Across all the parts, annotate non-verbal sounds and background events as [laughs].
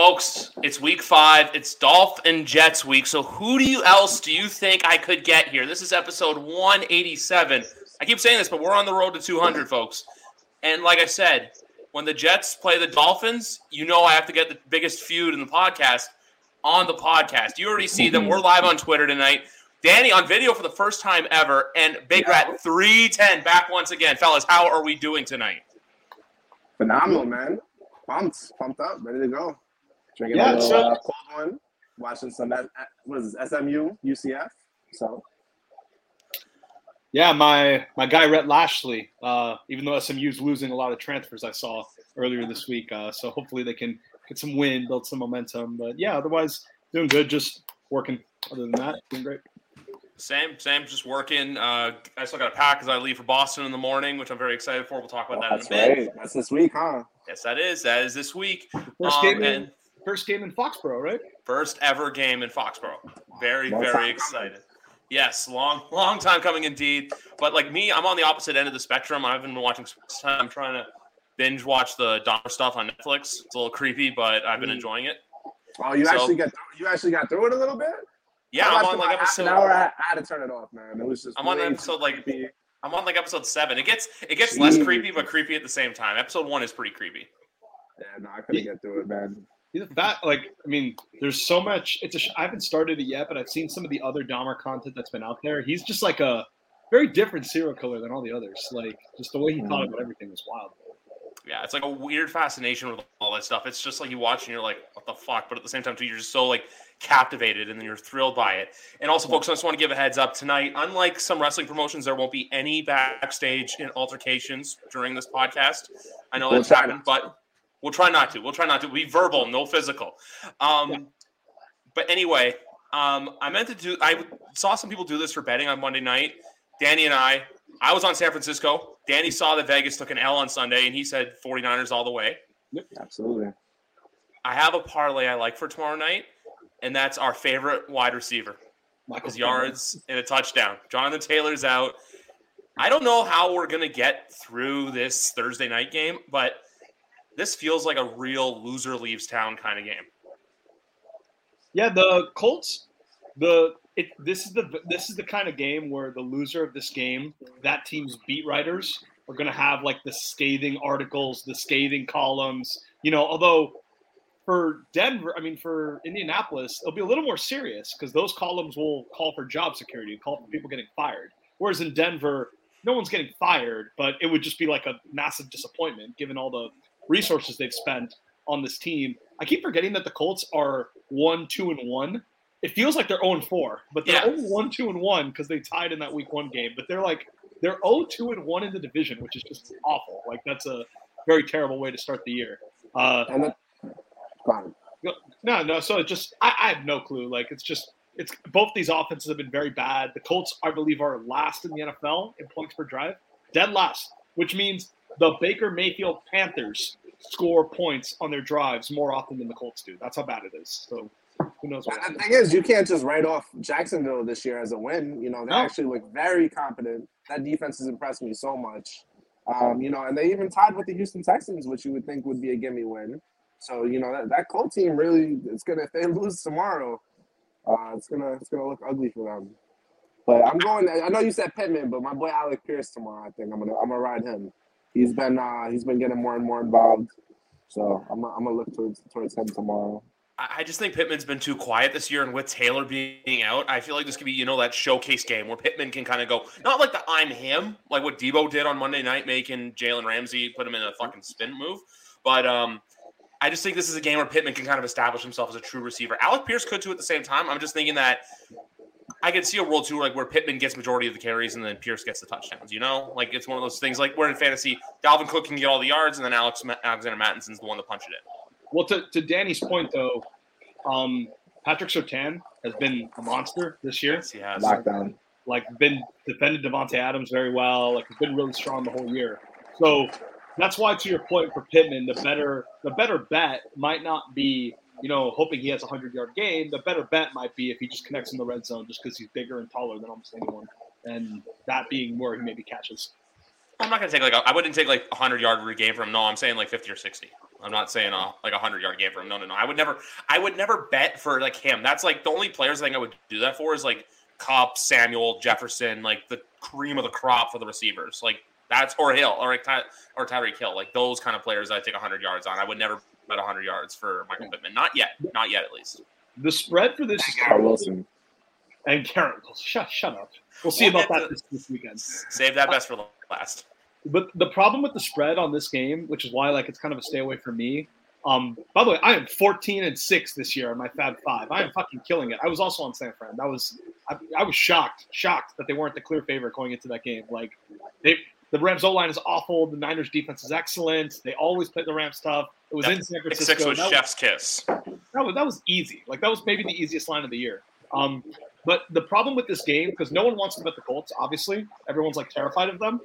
Folks, it's week five. It's Dolph and Jets week. So who do you else do you think I could get here? This is episode 187. I keep saying this, but we're on the road to 200, folks. And like I said, when the Jets play the Dolphins, you know I have to get the biggest feud in the podcast on the podcast. You already see them. We're live on Twitter tonight. Danny on video for the first time ever, and Big Rat 310 back once again. Fellas, how are we doing tonight? Phenomenal, man. Pumped, pumped up, ready to go. Drinking Yeah, a little so- uh, cold one, watching some what is this, SMU, UCF. So Yeah, my my guy Rhett Lashlee. Uh, even though SMU's losing a lot of transfers, I saw earlier this week. Uh, so hopefully they can get some win, build some momentum. But yeah, otherwise doing good. Just working. Other than that, doing great. Same, same, just working. Uh, I still got a pack as I leave for Boston in the morning, which I'm very excited for. We'll talk about that that's in a bit. right. That's this week, huh? Yes, that is. That is this week. First Um, game, in, and first game in Foxborough, right? first ever game in Foxborough. Very, Long time very coming. excited. Yes, long, long time coming indeed. But like me, I'm on the opposite end of the spectrum. I've been watching. sports time. I'm trying to binge watch the Dahmer stuff on Netflix. It's a little creepy, but I've been Mm. enjoying it. Oh, you So- actually got you actually got through it a little bit. Yeah, I I'm watched on like episode. An hour, I, I had to turn it off, man. It was just. I'm on episode, like, creepy. I'm on like episode seven. It gets it gets less creepy, but creepy at the same time. Episode one is pretty creepy. Yeah, no, I couldn't get through it, man. He's a fat. Like I mean, there's so much. It's a. sh- I haven't started it yet, but I've seen some of the other Dahmer content that's been out there. He's just like a very different serial killer than all the others. Like just the way he thought hmm. about everything was wild. Yeah, it's like a weird fascination with all that stuff. It's just like you watch and you're like, what the fuck? But at the same time, too, you're just so like captivated and then you're thrilled by it. And also, folks, I just want to give a heads up tonight. Unlike some wrestling promotions, there won't be any backstage in altercations during this podcast. I know that's try happened, but we'll try not to. We'll try not to. Be verbal, no physical. Um, Yeah. But anyway, um, I meant to do. I saw some people do this for betting on Monday night. Danny and I. I was on San Francisco. Danny saw that Vegas took an L on Sunday, and he said 49ers all the way. Yep, Absolutely. I have a parlay I like for tomorrow night, and that's our favorite wide receiver. Michael His yards and a touchdown. Jonathan Taylor's out. I don't know how we're going to get through this Thursday night game, but this feels like a real loser leaves town kind of game. Yeah, the Colts. The it this is the this is the kind of game where the loser of this game, that team's beat writers are going to have like the scathing articles, the scathing columns. You know, although for Denver, I mean for Indianapolis, it'll be a little more serious because those columns will call for job security, call for people getting fired. Whereas in Denver, no one's getting fired, but it would just be like a massive disappointment given all the resources they've spent on this team. I keep forgetting that the Colts are one, two, and one. It feels like they're 0 and 4, but they're Yeah. only 1, 2, and 1 because they tied in that week one game. But they're like, they're 0, 2, and 1 in the division, which is just awful. Like, that's a very terrible way to start the year. Uh, And then, no, no. So it just, I, I have no clue. Like, it's just, it's both these offenses have been very bad. The Colts, I believe, are last in the NFL in points per drive, dead last, which means the Baker Mayfield Panthers score points on their drives more often than the Colts do. That's how bad it is. So who knows what? The thing is, you can't just write off Jacksonville this year as a win. You know, they No. actually look very competent. That defense has impressed me so much. Um, you know, and they even tied with the Houston Texans, which you would think would be a gimme win. So you know that that Colt team really, it's gonna if they [laughs] lose tomorrow, uh, it's gonna it's gonna look ugly for them. But I'm going. I know you said Pittman, but my boy Alec Pierce tomorrow. I think I'm gonna I'm gonna ride him. He's been uh, he's been getting more and more involved. So I'm I'm gonna look towards towards him tomorrow. I I just think Pittman's been too quiet this year, and with Taylor being out, I feel like this could be, you know, that showcase game where Pittman can kind of go, not like the I'm him, like what Deebo did on Monday night, making Jalen Ramsey put him in a fucking spin move. But um, I just think this is a game where Pittman can kind of establish himself as a true receiver. Alec Pierce could too at the same time. I'm just thinking that I could see a world tour like where Pittman gets majority of the carries and then Pierce gets the touchdowns. You know, like it's one of those things. Like we're in fantasy, Dalvin Cook can get all the yards, and then Alex Alexander Mattison's the one to punch it in. Well, to, to Danny's point, though, um, Patrick Surtain has been a monster this year. Yes, he has. Lockdown. like been defended Davante Adams very well. Like has been really strong the whole year. So that's why, to your point, for Pittman, the better the better bet might not be you know hoping he has a hundred yard game. The better bet might be if he just connects in the red zone, just because he's bigger and taller than almost anyone, and that being where he maybe catches. I'm not gonna take like a, I wouldn't take like a hundred yard game from him. No, I'm saying like 50 or 60. I'm not saying uh, like a hundred yard game for him. No, no, no. I would never. I would never bet for like him. That's like the only players I think I would do that for is like Kupp, Samuel, Jefferson, like the cream of the crop for the receivers. Like that's or Hill or Ty, or Tyreek Hill. Like those kind of players I take hundred yards on. I would never bet hundred yards for Michael Pittman. Not yet. Not yet, at least. The spread for this is Garrett Wilson. and Garrett. Shut shut up. We'll see about that this, this weekend. Save that best for last. But the problem with the spread on this game, which is why like it's kind of a stay away for me. Um, by the way, I am 14 and six this year on my Fab Five. I am fucking killing it. I was also on San Fran. That was I, I was shocked, shocked that they weren't the clear favorite going into that game. Like they, the Rams O line is awful. The Niners defense is excellent. They always play the Rams tough. It was Yep. in San Francisco. six was That was- kiss. that was that was easy. Like that was maybe the easiest line of the year. Um, but the problem with this game, because no one wants to bet the Colts, obviously, everyone's like terrified of them.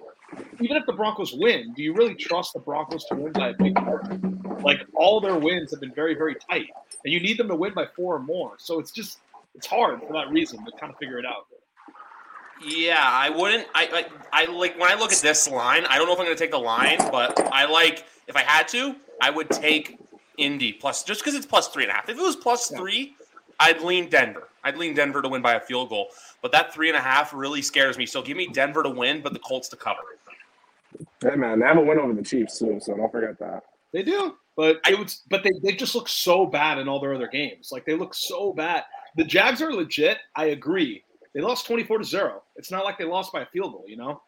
Even if the Broncos win, do you really trust the Broncos to win by a big margin? Like all their wins have been very, very tight, and you need them to win by four or more. So it's just it's hard for that reason to kind of figure it out. Yeah, I wouldn't. I, I I like when I look at this line. I don't know if I'm going to take the line, but I like if I had to, I would take Indy plus just because it's plus three and a half. If it was plus Yeah. three, I'd lean Denver. I'd lean Denver to win by a field goal. But that three and a half really scares me. So give me Denver to win, but the Colts to cover. Hey man, they have a win over the Chiefs too, so don't forget that. They do, but it was, but they, they just look so bad in all their other games. Like they look so bad. The Jags are legit. I agree. They lost twenty four to zero. It's not like they lost by a field goal, you know.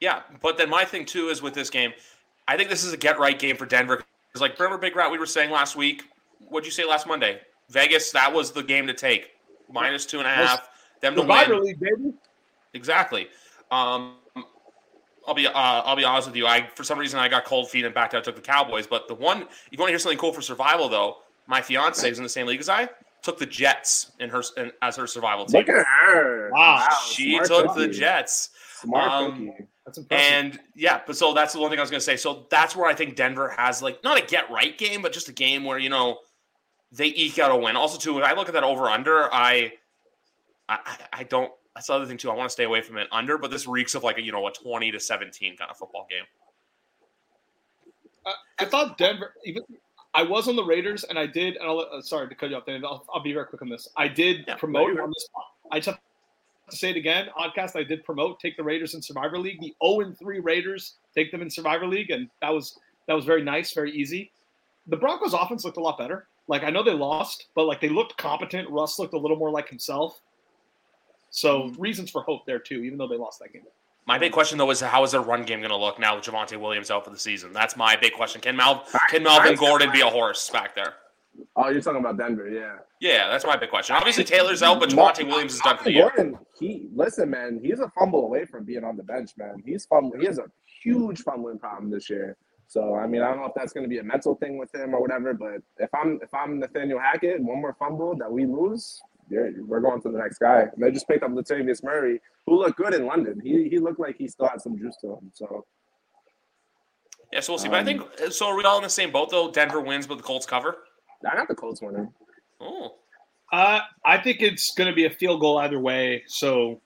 Yeah, but then my thing too is with this game, I think this is a get right game for Denver. It's like remember Big Rat, we were saying last week. What'd you say last Monday? Vegas, that was the game to take. Minus two and a half. Them to win. League, baby. Exactly. Um, I'll be uh, I'll be honest with you. I for some reason I got cold feet and backed out. Took the Cowboys, but the one if you want to hear something cool for survival though, my fiance is in the same league as I. Took the Jets in her in, as her survival team. Look at her. Wow, she smart took the. Jets. Smart Um, cookie. That's impressive. And yeah, but so that's the one thing I was gonna say. So that's where I think Denver has like not a get right game, but just a game where you know they eke out a win. Also, too, when I look at that over under, I, I I don't. That's the other thing too. I want to stay away from it under, but this reeks of like a you know a twenty to seventeen kind of football game. I, I thought Denver. Even I was on the Raiders, and I did. And I'll, uh, sorry to cut you off, Dave. I'll, I'll be very quick on this. I did Yeah, promote on this. I just have to say it again. Oddcast. I did promote. Take the Raiders in Survivor League. The zero and three Raiders. Take them in Survivor League, and that was that was very nice, very easy. The Broncos' offense looked a lot better. Like I know they lost, but like they looked competent. Russ looked a little more like himself. So Mm-hmm. reasons for hope there too, even though they lost that game. My big question though is how is their run game going to look now with Javonte Williams out for the season? That's my big question. Can Mal can Melvin Gordon be a horse back there? Oh, you're talking about Denver, yeah. Yeah, that's my big question. Obviously Taylor's out, but Javonte Williams is done for the year. Gordon, he listen, man. He's a fumble away from being on the bench, man. He's fumble. He has a huge fumbling problem this year. So I mean, I don't know if that's going to be a mental thing with him or whatever. But if I'm if I'm Nathaniel Hackett, one more fumble that we lose, yeah, we're going to the next guy. And they just picked up Latavius Murray, who looked good in London. He he looked like he still had some juice to him. So Yeah, so we'll see. But I think so. Are we all in the same boat though? Denver wins, but the Colts cover. I got the Colts winning. Oh, Uh, I think it's going to be a field goal either way. So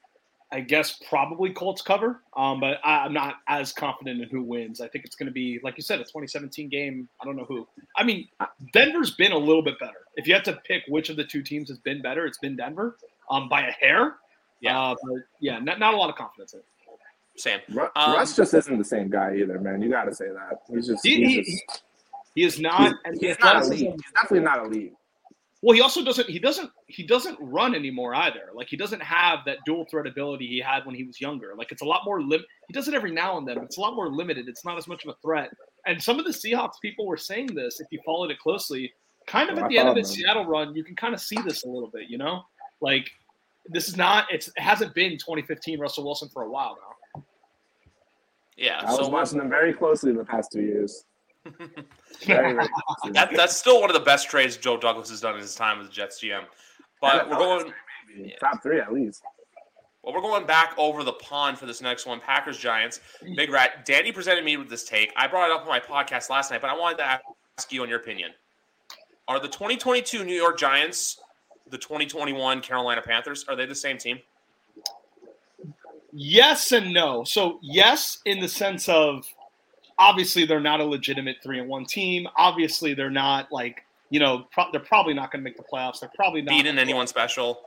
I guess probably Colts cover. Um, but I, I'm not as confident in who wins. I think it's going to be, like you said, a 2017 game. I don't know who. I mean, Denver's been a little bit better. If you had to pick which of the two teams has been better, it's been Denver um, by a hair. Yeah. Uh, but yeah, not, not a lot of confidence in it. Sam. Ru- Um, Russ just isn't the same guy either, man. You got to say that. He's just. He- he's, he- just, He is not. he's, and he's the not athleticism- elite. He's definitely not elite. Well, he also doesn't. He doesn't. He doesn't run anymore either. Like he doesn't have that dual threat ability he had when he was younger. Like it's a lot more lim. He does it every now and then. But it's a lot more limited. It's not as much of a threat. And some of the Seahawks people were saying this. If you followed it closely, kind of at the end of the. Seattle run, you can kind of see this a little bit. You know, like this is not. It's, it hasn't been 2015 Russell Wilson for a while now. Yeah. I was watching them very closely in the past two years. [laughs] Very, very that, that's still one of the best trades Joe Douglas has done in his time as the Jets GM. But we're going. Maybe. top three at least. Well, we're going back over the pond for this next one. Packers Giants. Big Rat. Danny presented me with this take. I brought it up on my podcast last night, but I wanted to ask you on your opinion. Are the 2022 New York Giants the 2021 Carolina Panthers? Are they the same team? Yes and no. So yes, in the sense of obviously they're not a legitimate three and one team. Obviously they're not like you know pro- they're probably not going to make the playoffs. They're probably not Beating anyone special.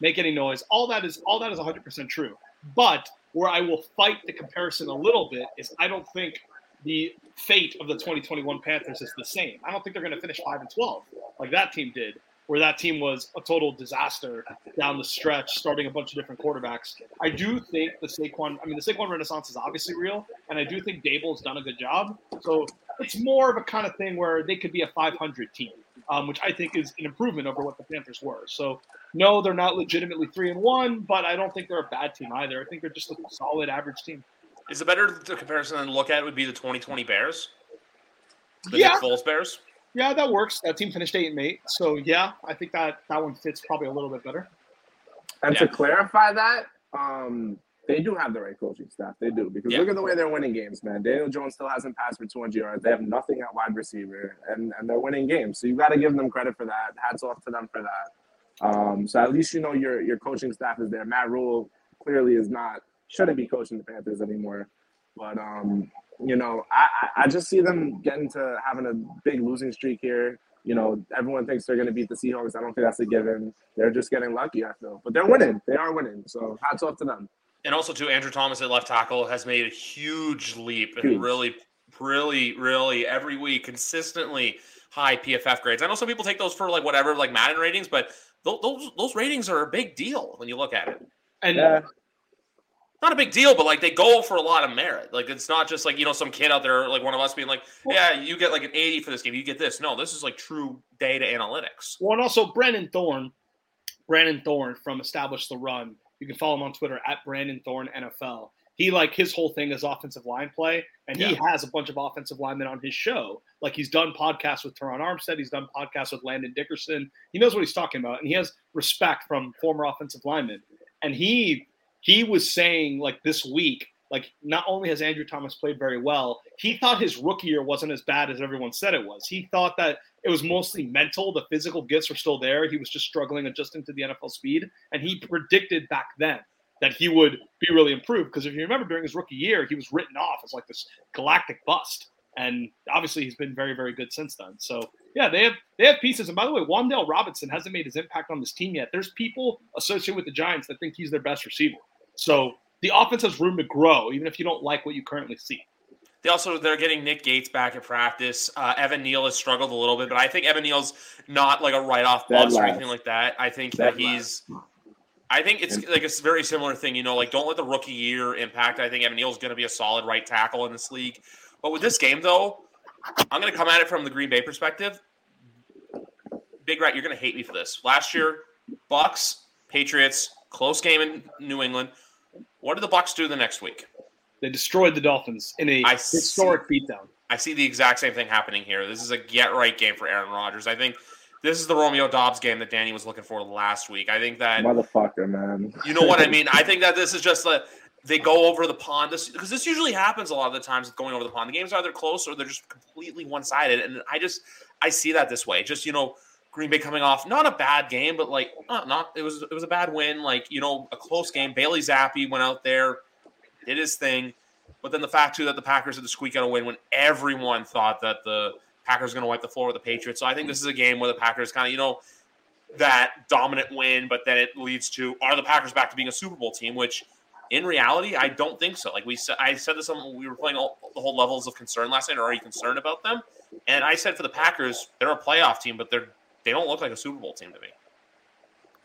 make any noise. All that is all that is 100 percent true. But where I will fight the comparison a little bit is I don't think the fate of the 2021 Panthers is the same. I don't think they're going to finish five and 12 like that team did, where that team was a total disaster down the stretch, starting a bunch of different quarterbacks. I do think the Saquon, I mean, the Saquon Renaissance is obviously real, and I do think Daboll's done a good job. So it's more of a kind of thing where they could be a 500 team, um, which I think is an improvement over what the Panthers were. So no, they're not legitimately three and one, but I don't think they're a bad team either. I think they're just a solid average team. Is it better the comparison to look at would be the 2020 Bears? The Yeah. Nick Foles Bears? Yeah, that works. That team finished eight and eight, so yeah, I think that that one fits probably a little bit better. And Yeah. to clarify that, um, they do have the right coaching staff. They do because Yeah. look at the way they're winning games, man. Daniel Jones still hasn't passed for 200 yards. They have nothing at wide receiver, and and they're winning games. So you got to give them credit for that. Hats off to them for that. Um, so at least you know your your coaching staff is there. Matt Rhule clearly is not shouldn't be coaching the Panthers anymore. But um, you know, I, I I just see them getting to having a big losing streak here. You know, everyone thinks they're going to beat the Seahawks. I don't think that's a given. They're just getting lucky, I feel. But they're winning. They are winning. So hats off to them. And also, too, Andrew Thomas at left tackle has made a huge leap Huge. and really, really, really every week consistently high PFF grades. I know some people take those for like whatever, like Madden ratings, but those those ratings are a big deal when you look at it. And Yeah. Not a big deal, but like they go for a lot of merit. Like it's not just like you know some kid out there like one of us being like, yeah, you get like an 80 for this game, you get this. No, this is like true data analytics. Well, and also Brandon Thorn, Brandon Thorn from Establish the Run. You can follow him on Twitter at Brandon Thorn NFL. He like his whole thing is offensive line play, and he has a bunch of offensive linemen on his show. Like he's done podcasts with Terron Armstead, he's done podcasts with Landon Dickerson. He knows what he's talking about, and he has respect from former offensive linemen. And he he was saying like this week, like not only has Andrew Thomas played very well, he thought his rookie year wasn't as bad as everyone said it was. He thought that it was mostly mental. The physical gifts were still there. He was just struggling adjusting to the NFL speed. And he predicted back then that he would be really improved. Because if you remember during his rookie year, he was written off as like this galactic bust. And obviously he's been very, very good since then. So yeah, they have they have pieces. And by the way, Wan'Dale Robinson hasn't made his impact on this team yet. There's people associated with the Giants that think he's their best receiver. So the offense has room to grow, even if you don't like what you currently see. They also they're getting Nick Gates back at practice. Uh, Evan Neal has struggled a little bit, but I think Evan Neal's not like a write off Dead bust or anything like that. I think Dead that he's. I think it's like a very similar thing. You know, like don't let the rookie year impact. I think Evan Neal's going to be a solid right tackle in this league. But with this game, though, I'm going to come at it from the Green Bay perspective. Big Rat, you're going to hate me for this. Last year, Bucks, Patriots, close game in New England. What did the Bucks do the next week? They destroyed the Dolphins in a I historic beatdown. I see the exact same thing happening here. This is a get right game for Aaron Rodgers. I think this is the Romeo Doubs game that Danny was looking for last week. I think that Motherfucker, man. you know what I mean. I think that this is just a they go over the pond. This because this usually happens a lot of the times going over the pond. The games are either close or they're just completely one sided. And I just I see that this way. Just you know. Green Bay coming off not a bad game, but like not, not it was it was a bad win. Like you know a close game. Bailey Zappe went out there, did his thing, but then the fact too that the Packers had to squeak out a win when everyone thought that the Packers going to wipe the floor with the Patriots. So I think this is a game where the Packers kind of you know that dominant win, but then it leads to are the Packers back to being a Super Bowl team? Which in reality, I don't think so. Like we said, I said this on we were playing all, the whole levels of concern last night. Or are you concerned about them? And I said for the Packers, they're a playoff team, but they're they don't look like a Super Bowl team to me.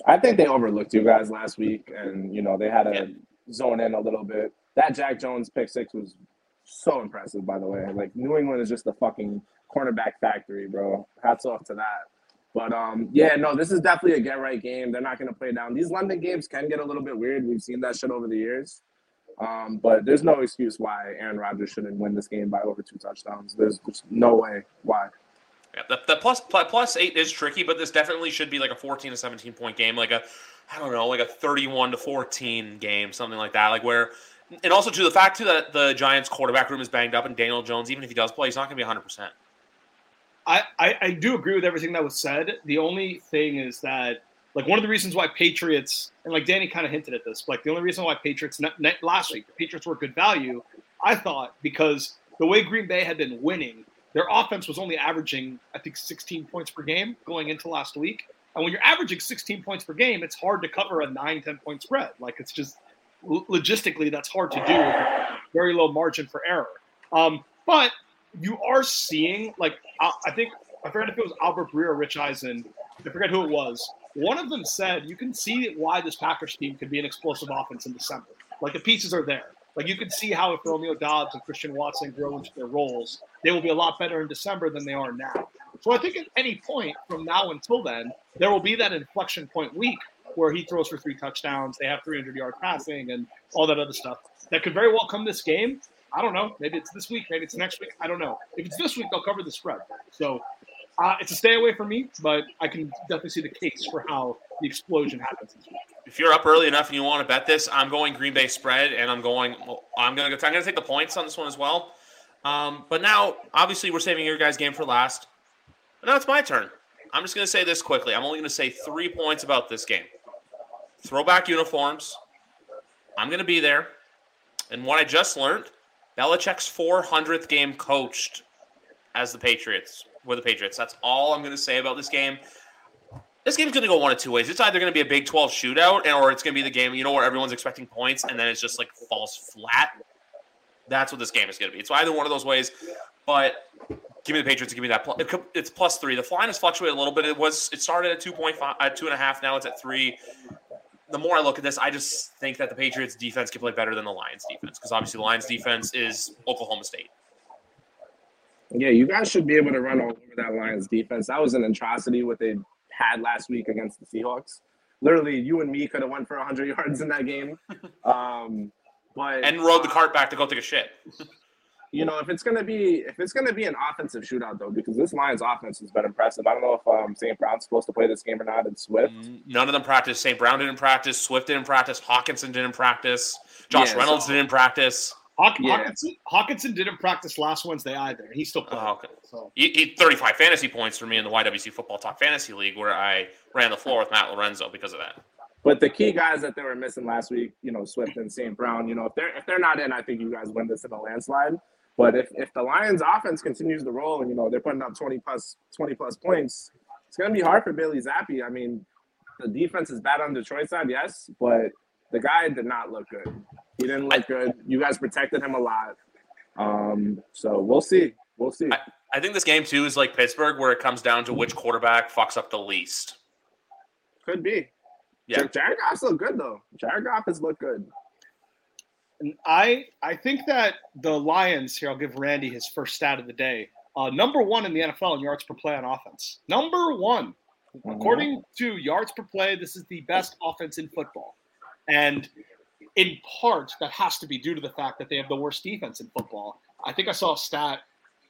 I think they overlooked you guys last week, and you know they had to Yeah. zone in a little bit. That Jack Jones pick six was so impressive, by the way. Like New England is just a fucking cornerback factory, bro. Hats off to that. But um, yeah, no, this is definitely a get right game. They're not gonna play down. These London games can get a little bit weird. We've seen that shit over the years. Um, but there's no excuse why Aaron Rodgers shouldn't win this game by over two touchdowns. There's just no way why. Yeah, the, the plus, plus eight is tricky, but this definitely should be like a 14 to 17 point game, like a I don't know, like a 31 to 14 game, something like that. Like where, and also to the fact too that the Giants quarterback room is banged up, and Daniel Jones, even if he does play, he's not going to be 100. percent I, I, I do agree with everything that was said. The only thing is that Like one of the reasons why Patriots and like Danny kind of hinted at this, like the only reason why Patriots net last week the Patriots were good value, I thought because the way Green Bay had been winning, their offense was only averaging I think 16 points per game going into last week. And when you're averaging 16 points per game, it's hard to cover a 9, 10 point spread. Like it's just logistically that's hard to do with very low margin for error. Um, but you are seeing like I think I forget if it was Albert Breer or Rich Eisen. I forget who it was. One of them said you can see why this Packers team could be an explosive offense in December. Like the pieces are there. Like you can see how if Romeo Doubs and Christian Watson grow into their roles, they will be a lot better in December than they are now. So I think at any point from now until then, there will be that inflection point week where he throws for three touchdowns, they have 300 yard passing, and all that other stuff. That could very well come this game. I don't know. Maybe it's this week. Maybe it's next week. I don't know. If it's this week, they'll cover the spread. So uh, it's a stay away for me, but I can definitely see the case for how the explosion happens. If you're up early enough and you want to bet this, I'm going Green Bay spread, and I'm going. I'm going to. I'm going to take the points on this one as well. Um, but now, obviously, we're saving your guys' game for last. But now it's my turn. I'm just going to say this quickly. I'm only going to say three points about this game. Throwback uniforms. I'm going to be there. And what I just learned, Belichick's 400th game coached as the Patriots with the Patriots. That's all I'm going to say about this game. This game's going to go one of two ways. It's either going to be a Big 12 shootout, and, or it's going to be the game, you know, where everyone's expecting points, and then it's just like falls flat. That's what this game is going to be. It's either one of those ways, but give me the Patriots. Give me that. It's plus three. The line has fluctuated a little bit. It was. It started at two point five, at two and a half. Now it's at three. The more I look at this, I just think that the Patriots defense can play better than the Lions defense because obviously the Lions defense is Oklahoma State. Yeah, you guys should be able to run all over that Lions defense. That was an atrocity what they had last week against the Seahawks. Literally, you and me could have went for 100 [laughs] yards in that game. Um, but and rode the cart back to go take a shit. [laughs] you know, if it's gonna be if it's gonna be an offensive shootout though, because this Lions offense has been impressive. I don't know if um, St. Brown's supposed to play this game or not. And Swift, none of them practice. St. Brown didn't practice. Swift didn't practice. Hockenson didn't practice. Josh yeah, Reynolds so, didn't practice. Hawk, yeah. Hockenson, Hockenson didn't practice last Wednesday either. He still played. Oh, okay. So. He, he 35 fantasy points for me in the YWC Football Talk Fantasy League, where I ran the floor with Matt Lorenzo because of that. But the key guys that they were missing last week, you know, Swift and St. Brown, you know, if they're if they're not in, I think you guys win this in a landslide. But if, if the Lions offense continues to roll and you know they're putting up 20 plus 20 plus points, it's gonna be hard for Billy Zappe. I mean, the defense is bad on Detroit side, yes, but the guy did not look good. He didn't look good. You guys protected him a lot. Um, so we'll see. We'll see. I, I think this game too is like Pittsburgh, where it comes down to which quarterback fucks up the least. Could be. Yeah. Jared Goff's look good though. Jared Goff has looked good. And I I think that the Lions here. I'll give Randy his first stat of the day. Uh, number one in the NFL in yards per play on offense. Number one, mm-hmm. according to yards per play. This is the best offense in football, and in part that has to be due to the fact that they have the worst defense in football. I think I saw a stat.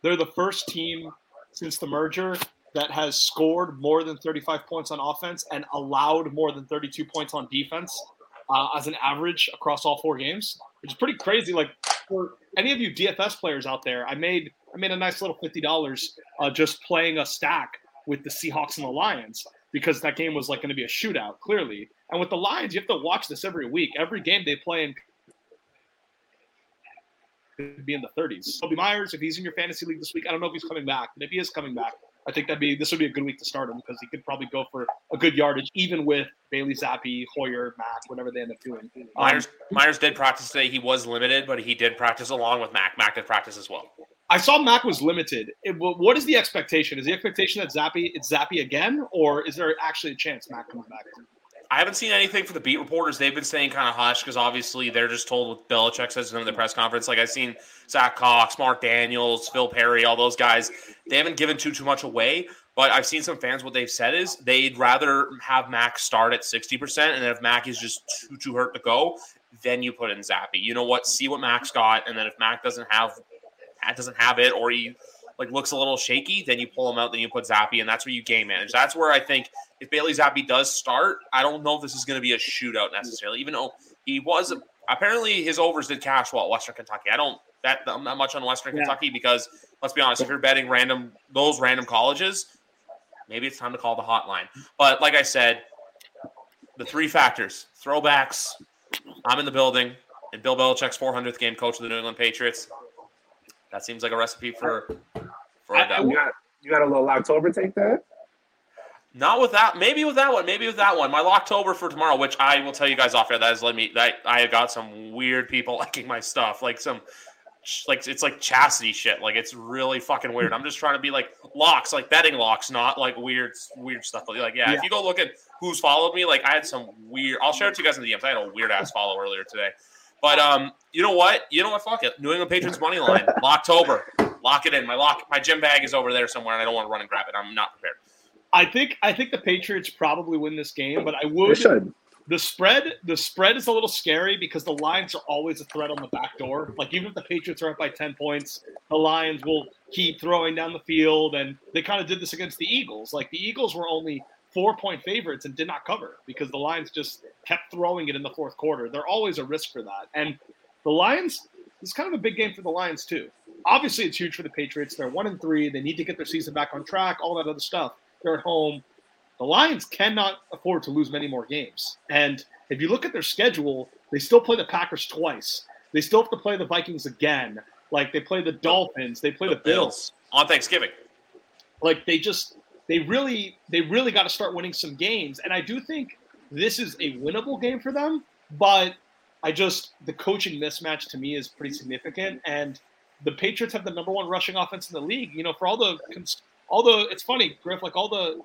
They're the first team since the merger that has scored more than 35 points on offense and allowed more than 32 points on defense uh, as an average across all four games, which is pretty crazy. Like for any of you DFS players out there, I made I made a nice little fifty dollars uh, just playing a stack with the Seahawks and the Lions because that game was like going to be a shootout, clearly. And with the Lions, you have to watch this every week. Every game they play in could be in the 30s. Kobe Meyers, if he's in your fantasy league this week, I don't know if he's coming back, but if he is coming back, I think that'd be this would be a good week to start him because he could probably go for a good yardage, even with Bailey Zappe, Hoyer, Mac, whatever they end up doing. Meyers Meyers did practice today. He was limited, but he did practice along with Mac. Mac did practice as well. I saw Mac was limited. It, what is the expectation? Is the expectation that Zappe it's Zappe again, or is there actually a chance Mac comes back? I haven't seen anything for the beat reporters. They've been saying kind of hush because obviously they're just told what Belichick says to them in the press conference. Like I've seen Zach Cox, Mark Daniels, Phil Perry, all those guys. They haven't given too too much away. But I've seen some fans. What they've said is they'd rather have Mac start at sixty percent, and if Mac is just too too hurt to go, then you put in Zappe. You know what? See what Mac's got, and then if Mac doesn't have doesn't have it, or he like looks a little shaky, then you pull him out, then you put Zappe, and that's where you game manage. That's where I think if Bailey Zappe does start, I don't know if this is going to be a shootout necessarily. Even though he was apparently his overs did cash well at Western Kentucky. I don't that I'm not much on Western yeah. Kentucky because let's be honest, if you're betting random those random colleges, maybe it's time to call the hotline. But like I said, the three factors: throwbacks. I'm in the building, and Bill Belichick's 400th game coach of the New England Patriots. That seems like a recipe for for a I- I dub. You got you got a little October take there. Not with that. Maybe with that one. Maybe with that one. My Locktober for tomorrow, which I will tell you guys off air. That has led me. That I have got some weird people [laughs] liking my stuff. Like some, like it's like chastity shit. Like it's really fucking weird. I'm just trying to be like locks, like betting locks, not like weird, weird stuff. Like yeah, Yeah. if you go look at who's followed me, like I had some weird. I'll share it to you guys in the DMs. I had a weird ass follow earlier today. But um, you know what? You know what? Fuck it. New England Patriots money line. [laughs] Locktober. Lock it in. My lock. My gym bag is over there somewhere, and I don't want to run and grab it. I'm not prepared. I think I think the Patriots probably win this game, but I They would should. the spread the spread is a little scary because the Lions are always a threat on the back door. Like even if the Patriots are up by ten points, the Lions will keep throwing down the field, and they kind of did this against the Eagles. Like the Eagles were only four point favorites and did not cover because the Lions just kept throwing it in the fourth quarter. They're always a risk for that, and the Lions. It's kind of a big game for the Lions too. Obviously, it's huge for the Patriots. They're one and three. They need to get their season back on track. All that other stuff. They're at home the Lions cannot afford to lose many more games. And if you look at their schedule, they still play the Packers twice. They still have to play the Vikings again. Like they play the Dolphins, they play the, Bills. on Thanksgiving. Like they just they really they really got to start winning some games. And I do think this is a winnable game for them, but I just the coaching mismatch to me is pretty significant and the Patriots have the number one rushing offense in the league. You know, for all the all the it's funny, Griff, like all the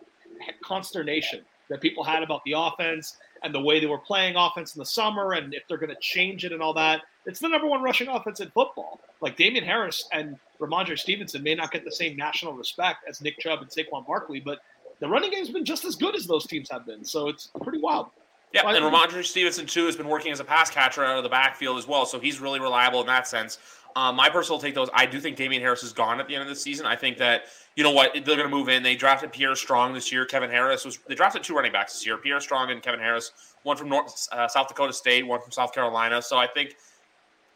consternation that people had about the offense and the way they were playing offense in the summer and if they're going to change it and all that. It's the number one rushing offense in football. Like Damien Harris and Rhamondre Stevenson may not get the same national respect as Nick Chubb and Saquon Barkley, but the running game's been just as good as those teams have been. So it's pretty wild. Yeah, and Rhamondre Stevenson too has been working as a pass catcher out of the backfield as well, so he's really reliable in that sense. Um, my personal take, though, is I do think Damien Harris is gone at the end of the season. I think that you know what they're going to move in. They drafted Pierre Strong this year. Kevin Harris was they drafted two running backs this year. Pierre Strong and Kevin Harris, one from North uh, South Dakota State, one from South Carolina. So I think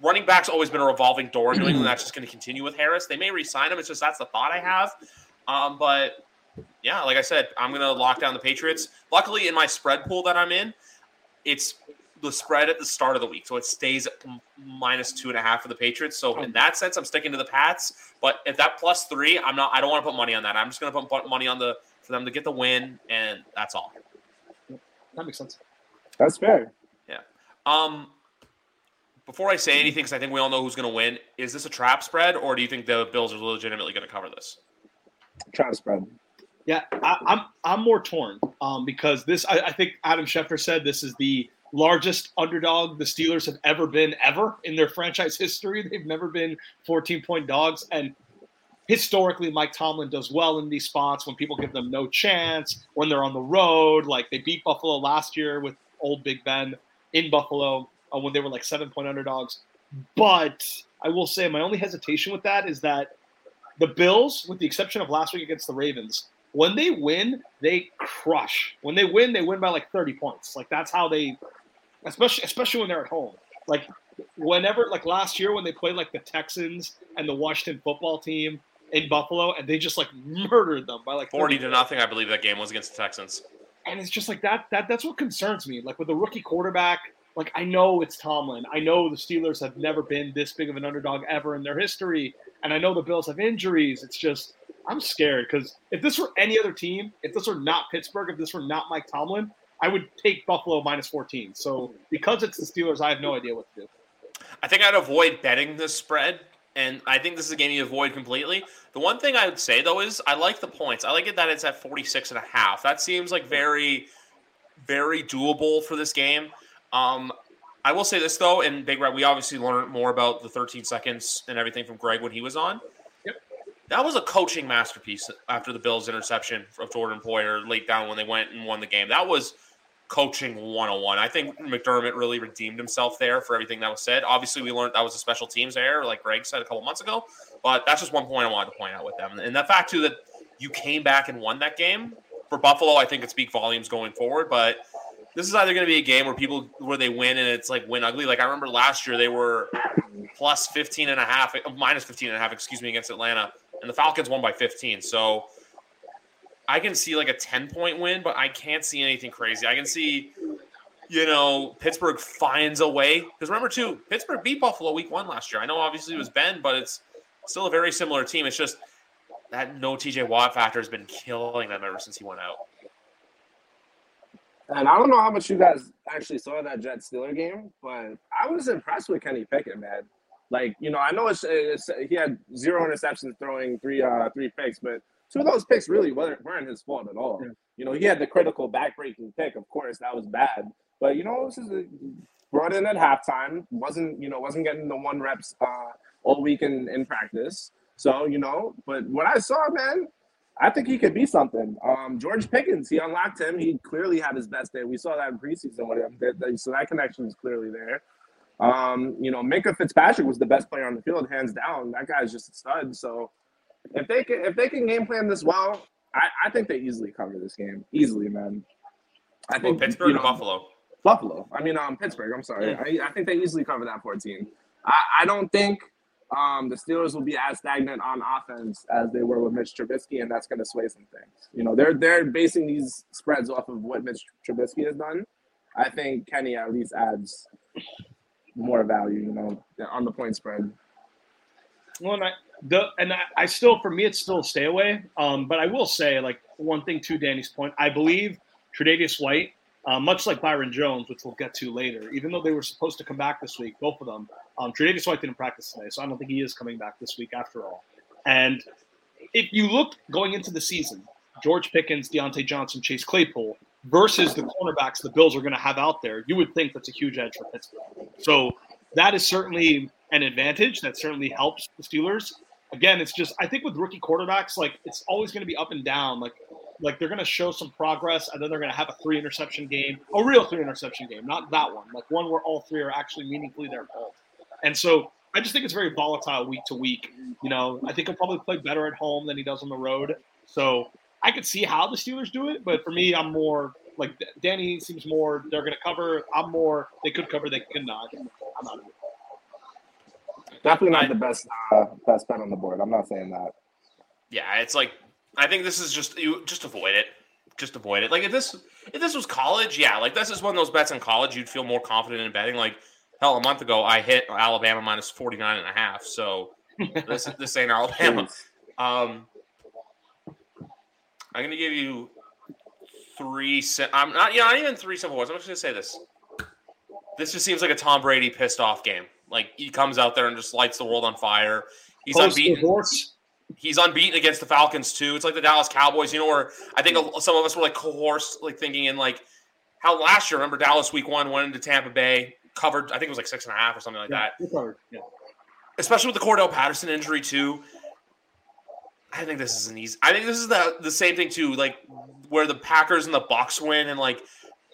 running backs always been a revolving door in New England. [clears throat] That's just going to continue with Harris. They may re-sign him. It's just that's the thought I have. Um, but yeah, like I said, I'm going to lock down the Patriots. Luckily, in my spread pool that I'm in, it's the spread at the start of the week, so it stays at minus two and a half for the Patriots. So in that sense, I'm sticking to the Pats. But if that plus three, I'm not. I don't want to put money on that. I'm just going to put money on the for them to get the win, and that's all. That makes sense. That's fair. Yeah. Um, before I say anything, because I think we all know who's going to win, is this a trap spread, or do you think the Bills are legitimately going to cover this? Trap spread. Yeah, I, I'm I'm more torn um, because this I, I think Adam Schefter said this is the largest underdog the Steelers have ever been ever in their franchise history. [laughs] They've never been 14 point dogs, and historically, Mike Tomlin does well in these spots when people give them no chance when they're on the road. Like they beat Buffalo last year with old Big Ben in Buffalo uh, when they were like seven point underdogs. But I will say my only hesitation with that is that the Bills, with the exception of last week against the Ravens, when they win, they crush. When they win, they win by like 30 points. Like that's how they especially especially when they're at home. Like whenever like last year when they played like the Texans and the Washington football team in Buffalo and they just like murdered them by like 40 30 to nothing, I believe that game was against the Texans. and it's just like that that that's what concerns me like with a rookie quarterback like i know it's tomlin i know the steelers have never been this big of an underdog ever in their history and i know the bills have injuries it's just i'm scared because if this were any other team if this were not pittsburgh if this were not mike tomlin i would take buffalo minus 14 so because it's the steelers i have no idea what to do I think I'd avoid betting this spread, and I think this is a game you avoid completely. The one thing I would say though is I like the points. I like it that it's at 46 and a half. That seems like very, very doable for this game. Um, I will say this though, and Big Rat, we obviously learned more about the 13 seconds and everything from Greg when he was on. Yep. That was a coaching masterpiece after the Bills' interception of Jordan Poyer late down when they went and won the game. That was coaching 101. I think McDermott really redeemed himself there for everything that was said. Obviously, we learned that was a special teams error, like Greg said a couple months ago. But that's just one point I wanted to point out with them. And the fact, too, that you came back and won that game for Buffalo, I think it speak volumes going forward. But this is either going to be a game where people where they win and it's like win ugly. Like I remember last year they were plus 15 and a half, uh, minus 15 and a half, excuse me, against Atlanta. And the Falcons won by 15. So I can see like a 10 point win, but I can't see anything crazy. I can see you know, Pittsburgh finds a way. Because remember, too, Pittsburgh beat Buffalo week one last year. I know obviously it was Ben, but it's still a very similar team. It's just that no TJ Watt factor has been killing them ever since he went out. And I don't know how much you guys actually saw that Jet Steeler game, but I was impressed with Kenny Pickett, man. Like, you know, I know it's, it's he had zero interceptions, throwing three uh three picks, but two of those picks really weren't, weren't his fault at all. Yeah. You know, he had the critical backbreaking pick. Of course, that was bad, but you know, this is a, brought in at halftime. wasn't you know wasn't getting the one reps uh, all week in, in practice. So you know, but what I saw, man, I think he could be something. Um, George Pickens, he unlocked him. He clearly had his best day. We saw that in preseason with him. So that connection is clearly there. Um, you know, Minkah Fitzpatrick was the best player on the field, hands down. That guy's just a stud. So if they can if they can game plan this well, I, I think they easily cover this game. Easily, man. I think well, Pittsburgh you know, Buffalo. Buffalo. I mean, um, Pittsburgh. I'm sorry. Yeah. I, I think they easily cover that 14. I, I don't think um, the Steelers will be as stagnant on offense as they were with Mitch Trubisky, and that's going to sway some things. You know, they're they're basing these spreads off of what Mitch Trubisky has done. I think Kenny at least adds more value, you know, on the point spread. Well, and I, the, and I, I still, for me, it's still a stay away. Um, but I will say, like one thing to Danny's point, I believe Tre'Davious White, uh, much like Byron Jones, which we'll get to later, even though they were supposed to come back this week, both of them, um, Tre'Davious White didn't practice today, so I don't think he is coming back this week after all. And if you look going into the season, George Pickens, Diontae Johnson, Chase Claypool versus the cornerbacks the Bills are going to have out there, you would think that's a huge edge for Pittsburgh. So that is certainly an advantage. That certainly helps the Steelers. Again, it's just I think with rookie quarterbacks, like it's always going to be up and down. Like like they're going to show some progress, and then they're going to have a three interception game, a real three interception game, not that one, like one where all three are actually meaningfully their fault. And so I just think it's very volatile week to week. You know, I think he'll probably play better at home than he does on the road. So I could see how the Steelers do it, but for me, I'm more like Danny seems more they're going to cover. I'm more they could cover, they could not. I'm not. Definitely not the best uh, best bet on the board. I'm not saying that. Yeah, it's like I think this is just you just avoid it. Just avoid it. Like if this if this was college, yeah, like this is one of those bets in college you'd feel more confident in betting. Like hell, a month ago I hit Alabama minus 49 and a half. So [laughs] this this ain't Alabama. Um, I'm gonna give you three. I'm not. You know, not even three simple words. I'm just gonna say this. This just seems like a Tom Brady pissed off game. Like he comes out there and just lights the world on fire. He's Post unbeaten. He's unbeaten against the Falcons too. It's like the Dallas Cowboys. You know where I think some of us were like coerced, like thinking in like how last year. Remember Dallas Week One went into Tampa Bay, covered. I think it was like six and a half or something like yeah, that. Yeah. Especially with the Cordarrelle Patterson injury too. I think this is an easy. I think this is the the same thing too. Like where the Packers and the Bucks win, and like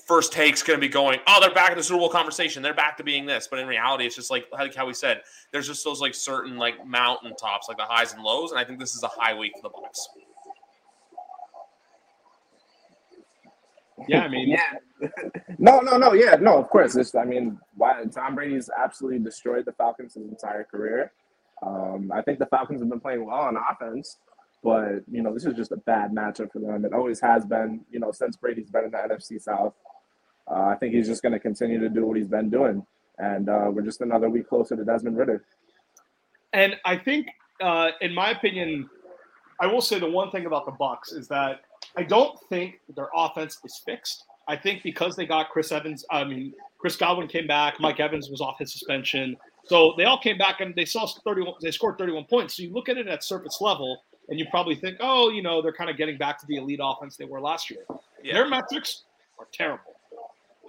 first take's going to be going, oh, they're back in the Super Bowl conversation. They're back to being this. But in reality, it's just like like how we said, there's just those like certain like mountain tops, like the highs and lows. And I think this is a high week for the Bucks. Yeah, I mean, yeah, no, no, no, yeah, no. Of course, it's. I mean, why Tom Brady's absolutely destroyed the Falcons his entire career. Um, I think the Falcons have been playing well on offense, but you know, this is just a bad matchup for them. It always has been. You know, since Brady's been in the NFC South. Uh, I think he's just going to continue to do what he's been doing, and uh, we're just another week closer to Desmond Ridder. And I think, uh, in my opinion, I will say the one thing about the Bucks is that I don't think their offense is fixed. I think because they got Chris Evans, I mean Chris Godwin came back, Mike Evans was off his suspension, so they all came back and they saw 31. They scored 31 points. So you look at it at surface level, and you probably think, oh, you know, they're kind of getting back to the elite offense they were last year. Yeah. Their metrics are terrible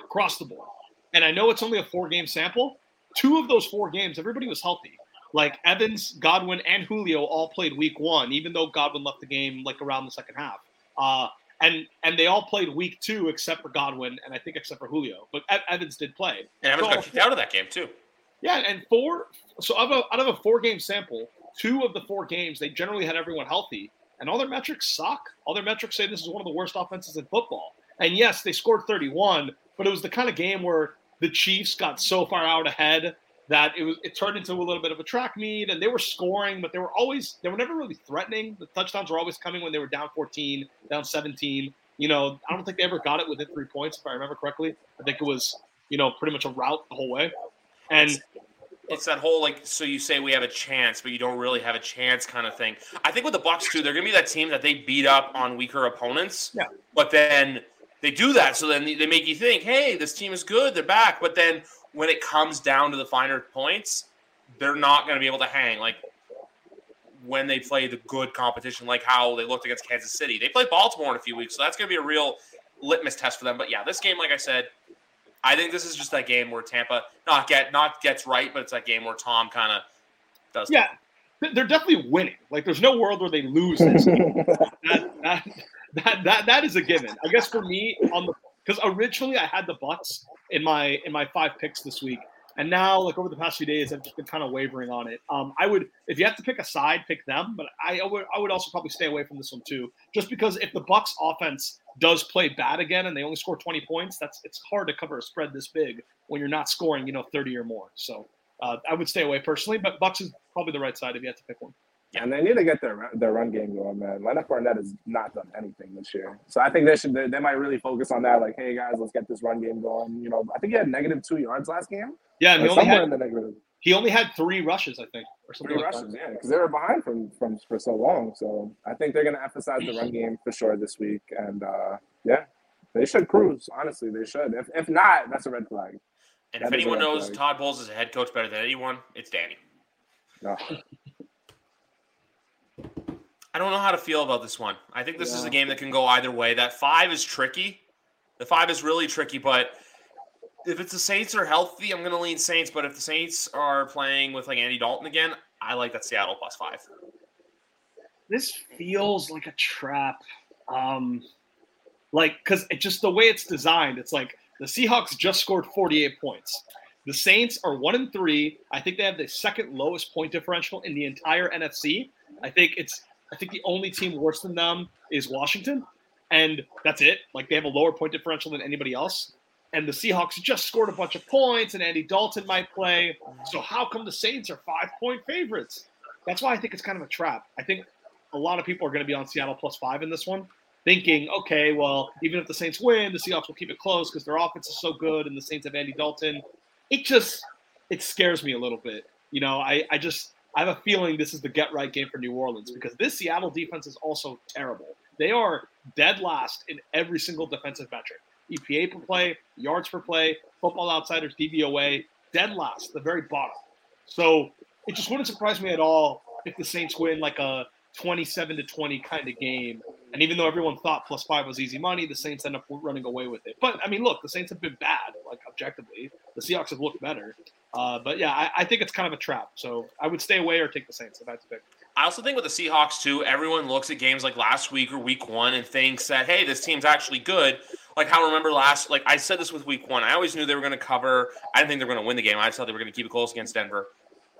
across the board. And I know it's only a four game sample. Two of those four games, everybody was healthy. Like Evans, Godwin, and Julio all played week one, even though Godwin left the game like around the second half. Uh, and and they all played week two except for Godwin and I think except for Julio. But Evans did play. And Evans so got kicked out of that game too. Yeah, and four. So out of a, out of a four game sample, two of the four games they generally had everyone healthy, and all their metrics suck. All their metrics say this is one of the worst offenses in football. And yes, they scored 31, but it was the kind of game where the Chiefs got so far out ahead that it was it turned into a little bit of a track meet and they were scoring, but they were always they were never really threatening. The touchdowns were always coming when they were down 14, down 17. You know, I don't think they ever got it within three points, if I remember correctly. I think it was, you know, pretty much a route the whole way. And it's that whole like so you say we have a chance but you don't really have a chance kind of thing i think with the bucks too they're gonna be that team that they beat up on weaker opponents Yeah. but then they do that so then they make you think hey this team is good they're back but then when it comes down to the finer points they're not gonna be able to hang like when they play the good competition like how they looked against kansas city they play baltimore in a few weeks so that's gonna be a real litmus test for them but yeah this game like i said I think this is just that game where Tampa not get not gets right, but it's that game where Tom kind of does. yeah, th- they're definitely winning. Like, there's no world where they lose this. [laughs] that, that, that, that, that is a given. I guess for me, on the because originally I had the Bucks in my in my five picks this week, and now like over the past few days, I've just been kind of wavering on it. Um, I would if you have to pick a side, pick them, but I, would I would also probably stay away from this one too, just because if the Bucks offense does play bad again and they only score 20 points, that's it's hard to cover a spread this big when you're not scoring, you know, 30 or more. So uh, I would stay away personally, but Bucks is probably the right side if you had to pick one. And they need to get their their run game going, man. Leonard Fournette has not done anything this year, so I think they should they, they might really focus on that. Like, hey guys, let's get this run game going. You know, I think he had negative two yards last game. Yeah, and he only had in the negative he only had three rushes, I think, or something three like rushes, that. yeah, because they were behind from from for so long. So I think they're gonna emphasize the run [clears throat] game for sure this week, and uh, yeah, they should cruise. Honestly, they should. If if not, that's a red flag. And That if anyone knows flag. Todd Bowles is a head coach better than anyone, it's Danny. No. [laughs] I don't know how to feel about this one. I think this is Yeah. a game that can go either way. That five is tricky. The five is really tricky, but if it's the Saints are healthy, I'm going to lean Saints. But if the Saints are playing with like Andy Dalton again, I like that Seattle plus five. This feels like a trap. Um, like because it just the way it's designed, it's like the Seahawks just scored 48 points. The Saints are one and three. I think they have the second lowest point differential in the entire NFC. I think it's I think the only team worse than them is Washington, and that's it. Like they have a lower point differential than anybody else. And the Seahawks just scored a bunch of points, and Andy Dalton might play. So how come the Saints are five point favorites? That's why I think it's kind of a trap. I think a lot of people are going to be on Seattle plus five in this one, thinking, okay, well, even if the Saints win, the Seahawks will keep it close because their offense is so good and the Saints have Andy Dalton. It just it scares me a little bit. You know, I, I just I have a feeling this is the get right game for New Orleans because this Seattle defense is also terrible. They are dead last in every single defensive metric. EPA per play, yards per play, football outsiders, DVOA, dead last, the very bottom. So it just wouldn't surprise me at all if the Saints win like a 27 to 20 kind of game. And even though everyone thought plus five was easy money, the Saints end up running away with it. But I mean, look, the Saints have been bad, like objectively. The Seahawks have looked better. Uh, but yeah, I, I think it's kind of a trap. So I would stay away or take the Saints if I had to pick. I also think with the Seahawks too, everyone looks at games like last week or week one and thinks that hey, this team's actually good. Like how remember last, like I said this with week one, I always knew they were going to cover. I didn't think they were going to win the game. I just thought they were going to keep it close against Denver.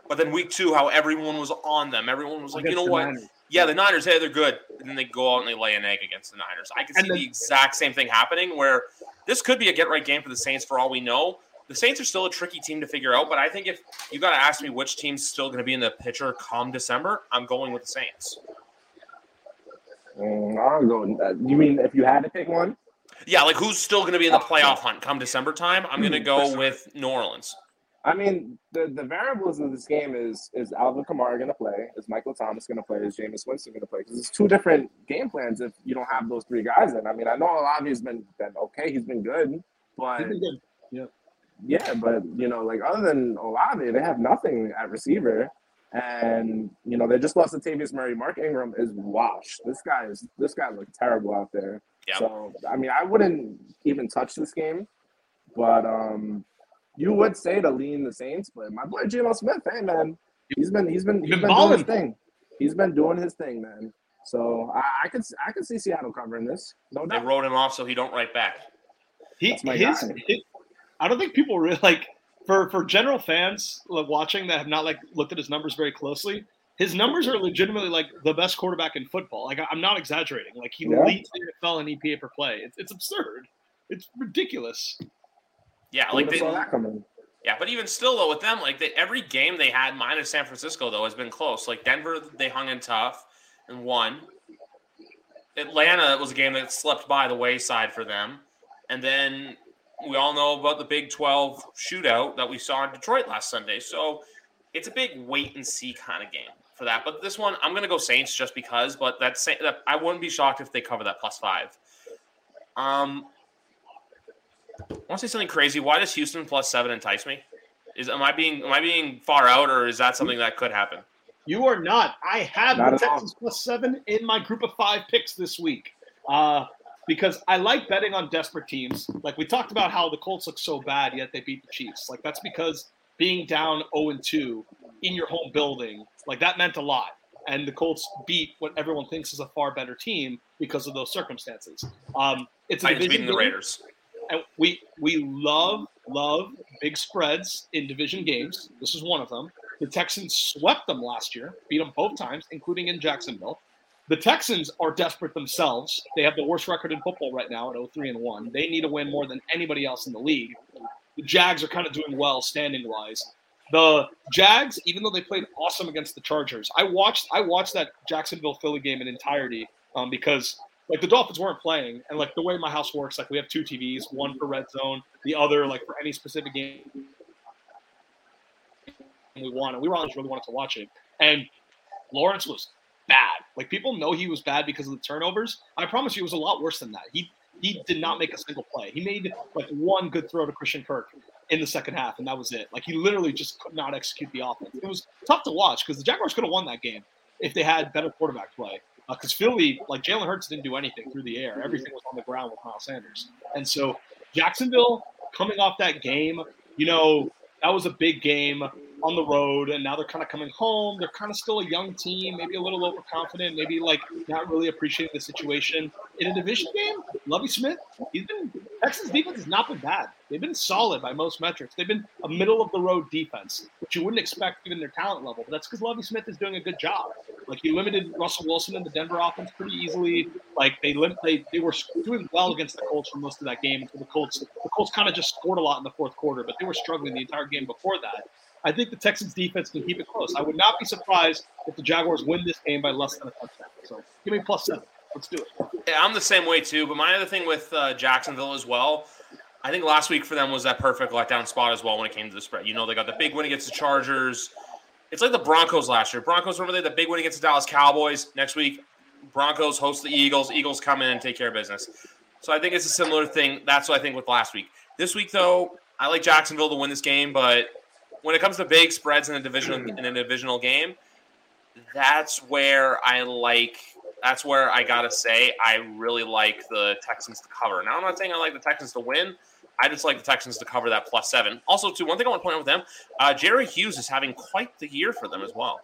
But then week two, how everyone was on them. Everyone was like, you know what? Niners. Yeah, the Niners, hey, they're good. And then they go out and they lay an egg against the Niners. I can see then- the exact same thing happening where this could be a get right game for the Saints for all we know. The Saints are still a tricky team to figure out, but I think if you got to ask me which team's still going to be in the picture come December, I'm going with the Saints. Mm, I'll go. Uh, you mean if you had to pick one? Yeah, like who's still going to be in the playoff hunt come December time? I'm going to go with New Orleans. I mean, the, the variables of this game is is Alvin Kamara going to play? Is Michael Thomas going to play? Is Jameis Winston going to play? Because it's two different game plans if you don't have those three guys And I mean, I know Olave's been been okay. He's been good, but He's been good. Yeah, but you know, like other than Olave, they have nothing at receiver. And you know, they just lost to Tavius Murray. Mark Ingram is washed. This guy is this guy looked terrible out there. Yeah. So I mean, I wouldn't even touch this game, but um, you would say to lean the Saints. But my boy Geno Smith, hey man, he's been he's been he's been been, doing his thing. He's been doing his thing, man. So I, I could I could see Seattle covering this, no They wrote him off so he don't write back. He, his, guy. his- I don't think people really like for for general fans like watching that have not like looked at his numbers very closely. His numbers are legitimately like the best quarterback in football. Like I- I'm not exaggerating. Like he Yeah. leads the NFL in EPA per play. It's, it's absurd. It's ridiculous. Yeah, like would've they, saw that coming? yeah, but even still though, with them, like they, every game they had minus San Francisco though has been close. Like Denver, they hung in tough and won. Atlanta was a game that slipped by the wayside for them. And then we all know about the Big 12 shootout that we saw in Detroit last Sunday. So it's a big wait and see kind of game for that. But this one, I'm going to go Saints just because. But that's that, I wouldn't be shocked if they cover that plus five. Um, I want to say something crazy. Why does Houston plus seven entice me? Is am I being am I being far out, or is that something that could happen? You are not. I have not the Texans plus seven in my group of five picks this week. Uh, because I like betting on desperate teams. Like we talked about how the Colts look so bad, yet they beat the Chiefs. Like that's because being down 0 and 2 in your home building, like that meant a lot. And the Colts beat what everyone thinks is a far better team because of those circumstances. Um, it's a division beating the Raiders. And we we love love big spreads in division games. This is one of them. The Texans swept them last year, beat them both times, including in Jacksonville. The Texans are desperate themselves. They have the worst record in football right now at 03 and 1. They need to win more than anybody else in the league. The Jags are kind of doing well standing wise. The Jags, even though they played awesome against the Chargers, I watched I watched that Jacksonville Philly game in entirety um, because like the Dolphins weren't playing, and like the way my house works, like we have two TVs, one for red zone, the other like for any specific game we wanted. We really wanted to watch it, and Lawrence was bad. Like people know he was bad because of the turnovers. I promise you, it was a lot worse than that. He he did not make a single play. He made like one good throw to Christian Kirk in the second half, and that was it. Like he literally just could not execute the offense. It was tough to watch because the Jaguars could have won that game if they had better quarterback play. Because uh, Philly, like Jalen Hurts, didn't do anything through the air. Everything was on the ground with Miles Sanders. And so Jacksonville, coming off that game, you know, that was a big game on the road and now they're kind of coming home. They're kind of still a young team, maybe a little overconfident, maybe like not really appreciating the situation. In a division game, Lovie Smith, he's been Texas defense has not been bad. They've been solid by most metrics. They've been a middle of the road defense, which you wouldn't expect given their talent level. But that's because Lovie Smith is doing a good job. Like he limited Russell Wilson and the Denver offense pretty easily. Like they lim- they they were doing well against the Colts for most of that game. For the Colts, the Colts kind of just scored a lot in the fourth quarter, but they were struggling the entire game before that. I think the Texans defense can keep it close. I would not be surprised if the Jaguars win this game by less than a touchdown. So give me plus seven. Let's do it. Yeah, I'm the same way too. But my other thing with uh, Jacksonville as well, I think last week for them was that perfect letdown spot as well when it came to the spread. You know, they got the big win against the Chargers. It's like the Broncos last year. Broncos remember they had the big win against the Dallas Cowboys. Next week, Broncos host the Eagles. Eagles come in and take care of business. So I think it's a similar thing. That's what I think with last week. This week though, I like Jacksonville to win this game, but when it comes to big spreads in a divisional [clears throat] in a divisional game, that's where I like. That's where I gotta say I really like the Texans to cover. Now I'm not saying I like the Texans to win. I just like the Texans to cover that plus seven. Also, too, one thing I want to point out with them, uh, Jerry Hughes is having quite the year for them as well.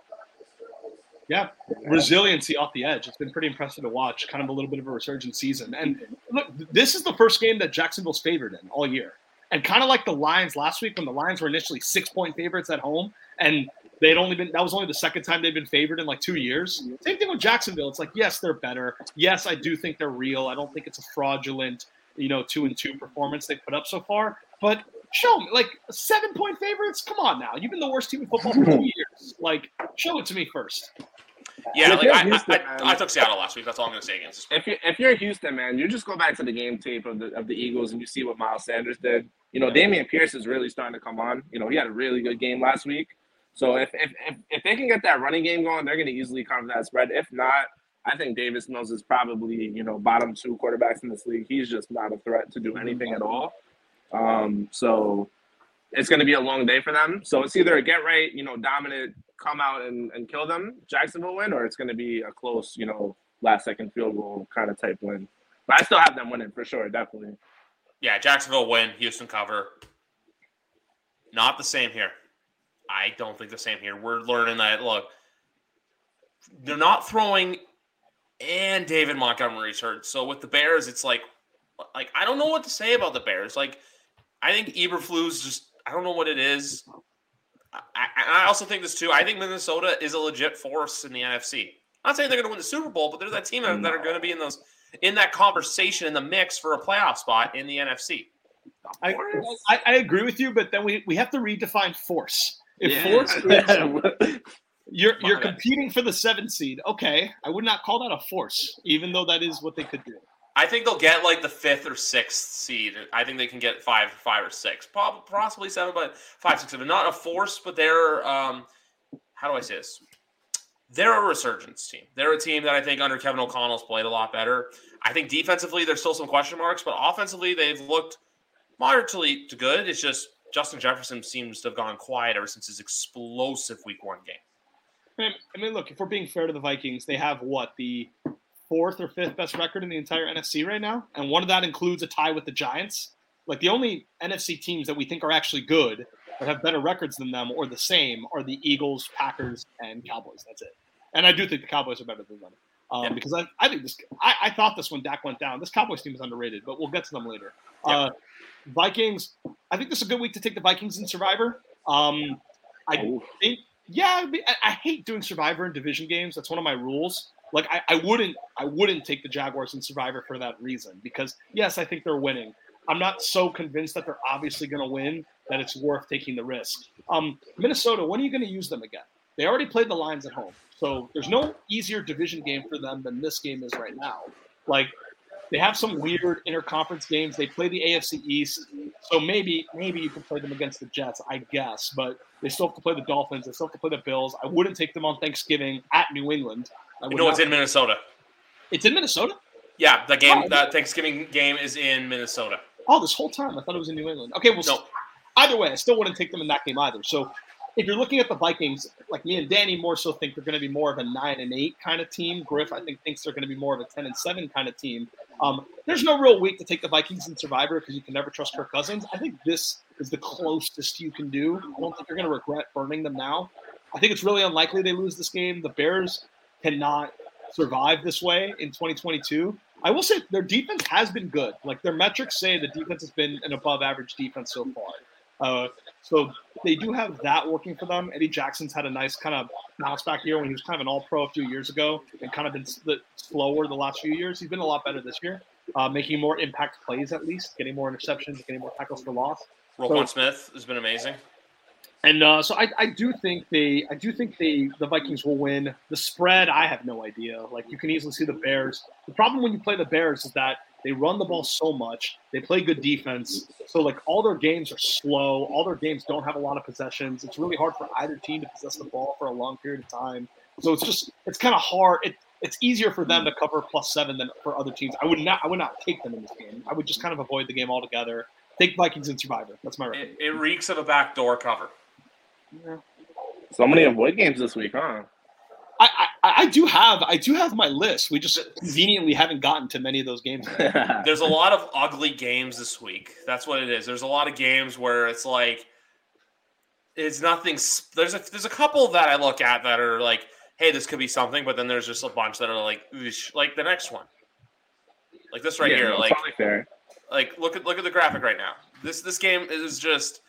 Yeah, resiliency off the edge. It's been pretty impressive to watch. Kind of a little bit of a resurgent season. And look, this is the first game that Jacksonville's favored in all year. And kind of like the Lions last week when the Lions were initially six point favorites at home and they'd only been that was only the second time they'd been favored in like two years. Same thing with Jacksonville. It's like, yes, they're better. Yes, I do think they're real. I don't think it's a fraudulent, you know, two and two performance they put up so far. But show me like seven point favorites. Come on now. You've been the worst team in football for two [laughs] years. Like, show it to me first. Yeah, like I, Houston, I, I, I, took Seattle last week. That's all I'm going to say against. If you're if you're Houston, man, you just go back to the game tape of the of the Eagles and you see what Miles Sanders did you know, Dameon Pierce is really starting to come on. You know, he had a really good game last week. So if if if, if they can get that running game going, they're going to easily cover that spread. If not, I think Davis Mills is probably you know bottom two quarterbacks in this league. He's just not a threat to do anything at all. Um, so it's going to be a long day for them. So it's either a get right, you know, dominant, come out and, and kill them, Jacksonville win, or it's going to be a close, you know, last second field goal kind of type win. But I still have them winning for sure, definitely. Yeah, Jacksonville win, Houston cover. Not the same here. I don't think the same here. We're learning that look, they're not throwing and David Montgomery's hurt. So with the Bears, it's like like I don't know what to say about the Bears. Like I think Eberflus just I don't know what it is. I, I also think this too. I think Minnesota is a legit force in the NFC. I'm not saying they're going to win the Super Bowl, but they're that team that are going to be in those in that conversation in the mix for a playoff spot in the NFC. I, I, I agree with you, but then we, we have to redefine force. If yeah. force is, [laughs] You're you're competing for the seven seed. Okay, I would not call that a force, even though that is what they could do. I think they'll get like the fifth or sixth seed. I think they can get five, five or six, possibly seven, but five, six, seven. Not a force, but they're um, how do I say this? They're a resurgence team. They're a team that I think under Kevin O'Connell's played a lot better. I think defensively there's still some question marks, but offensively they've looked moderately to good. It's just Justin Jefferson seems to have gone quiet ever since his explosive Week One game. I mean, look, if we're being fair to the Vikings, they have what the fourth or fifth best record in the entire NFC right now, and one of that includes a tie with the Giants. Like the only NFC teams that we think are actually good that have better records than them or the same are the Eagles, Packers, and Cowboys. That's it. And I do think the Cowboys are better than them um, Yeah. because I, I think this. I, I thought this when Dak went down. This Cowboys team is underrated, but we'll get to them later. Yeah. Uh, Vikings. I think this is a good week to take the Vikings in Survivor. Um, I think yeah, I, I, I hate doing Survivor in division games. That's one of my rules. Like I, I wouldn't I wouldn't take the Jaguars and Survivor for that reason because yes, I think they're winning. I'm not so convinced that they're obviously going to win that it's worth taking the risk. Um, Minnesota, when are you going to use them again? They already played the Lions at home, so there's no easier division game for them than this game is right now. Like they have some weird interconference games. They play the AFC East, so maybe maybe you can play them against the Jets, I guess. But they still have to play the Dolphins. They still have to play the Bills. I wouldn't take them on Thanksgiving at New England. You know it's in Minnesota. It's in Minnesota. Yeah, the game, Oh. that Thanksgiving game is in Minnesota. Oh, this whole time I thought it was in New England. Okay, well, No, either way, I still wouldn't take them in that game either. So if you're looking at the Vikings, like me and Danny more so think they're going to be more of a nine and eight kind of team. Griff, I think, thinks they're going to be more of a ten and seven kind of team. Um, there's no real week to take the Vikings in Survivor because you can never trust Kirk Cousins. I think this is the closest you can do. I don't think you're going to regret burning them now. I think it's really unlikely they lose this game. The Bears cannot survive this way in 2022. I will say their defense has been good. Like their metrics say the defense has been an above average defense so far. Uh, so they do have that working for them. Eddie Jackson's had a nice kind of bounce back year when he was kind of an all pro a few years ago and kind of been slower the last few years. He's been a lot better this year, uh, making more impact plays at least, getting more interceptions, getting more tackles for loss. Roquan Smith has been amazing. And uh, so I, I do think they I do think they the Vikings will win. The spread, I have no idea. Like you can easily see the Bears. The problem when you play the Bears is that they run the ball so much. They play good defense. So like all their games are slow. All their games don't have a lot of possessions. It's really hard for either team to possess the ball for a long period of time. So it's just it's kind of hard. It, it's easier for them to cover plus seven than for other teams. I would not I would not take them in this game. I would just kind of avoid the game altogether. Take Vikings and Survivor. That's my It, it reeks of a backdoor cover. Yeah. So many avoid games this week, huh? I, I, I do have I do have my list. We just conveniently haven't gotten to many of those games. [laughs] There's a lot of ugly games this week. That's what it is. There's a lot of games where it's like it's nothing. There's a there's a couple that I look at that are like, hey, this could be something, but then there's just a bunch that are like, "Oosh," like the next one, like this right Yeah, here, no, like fair. like look at look at the graphic right now. This this game is just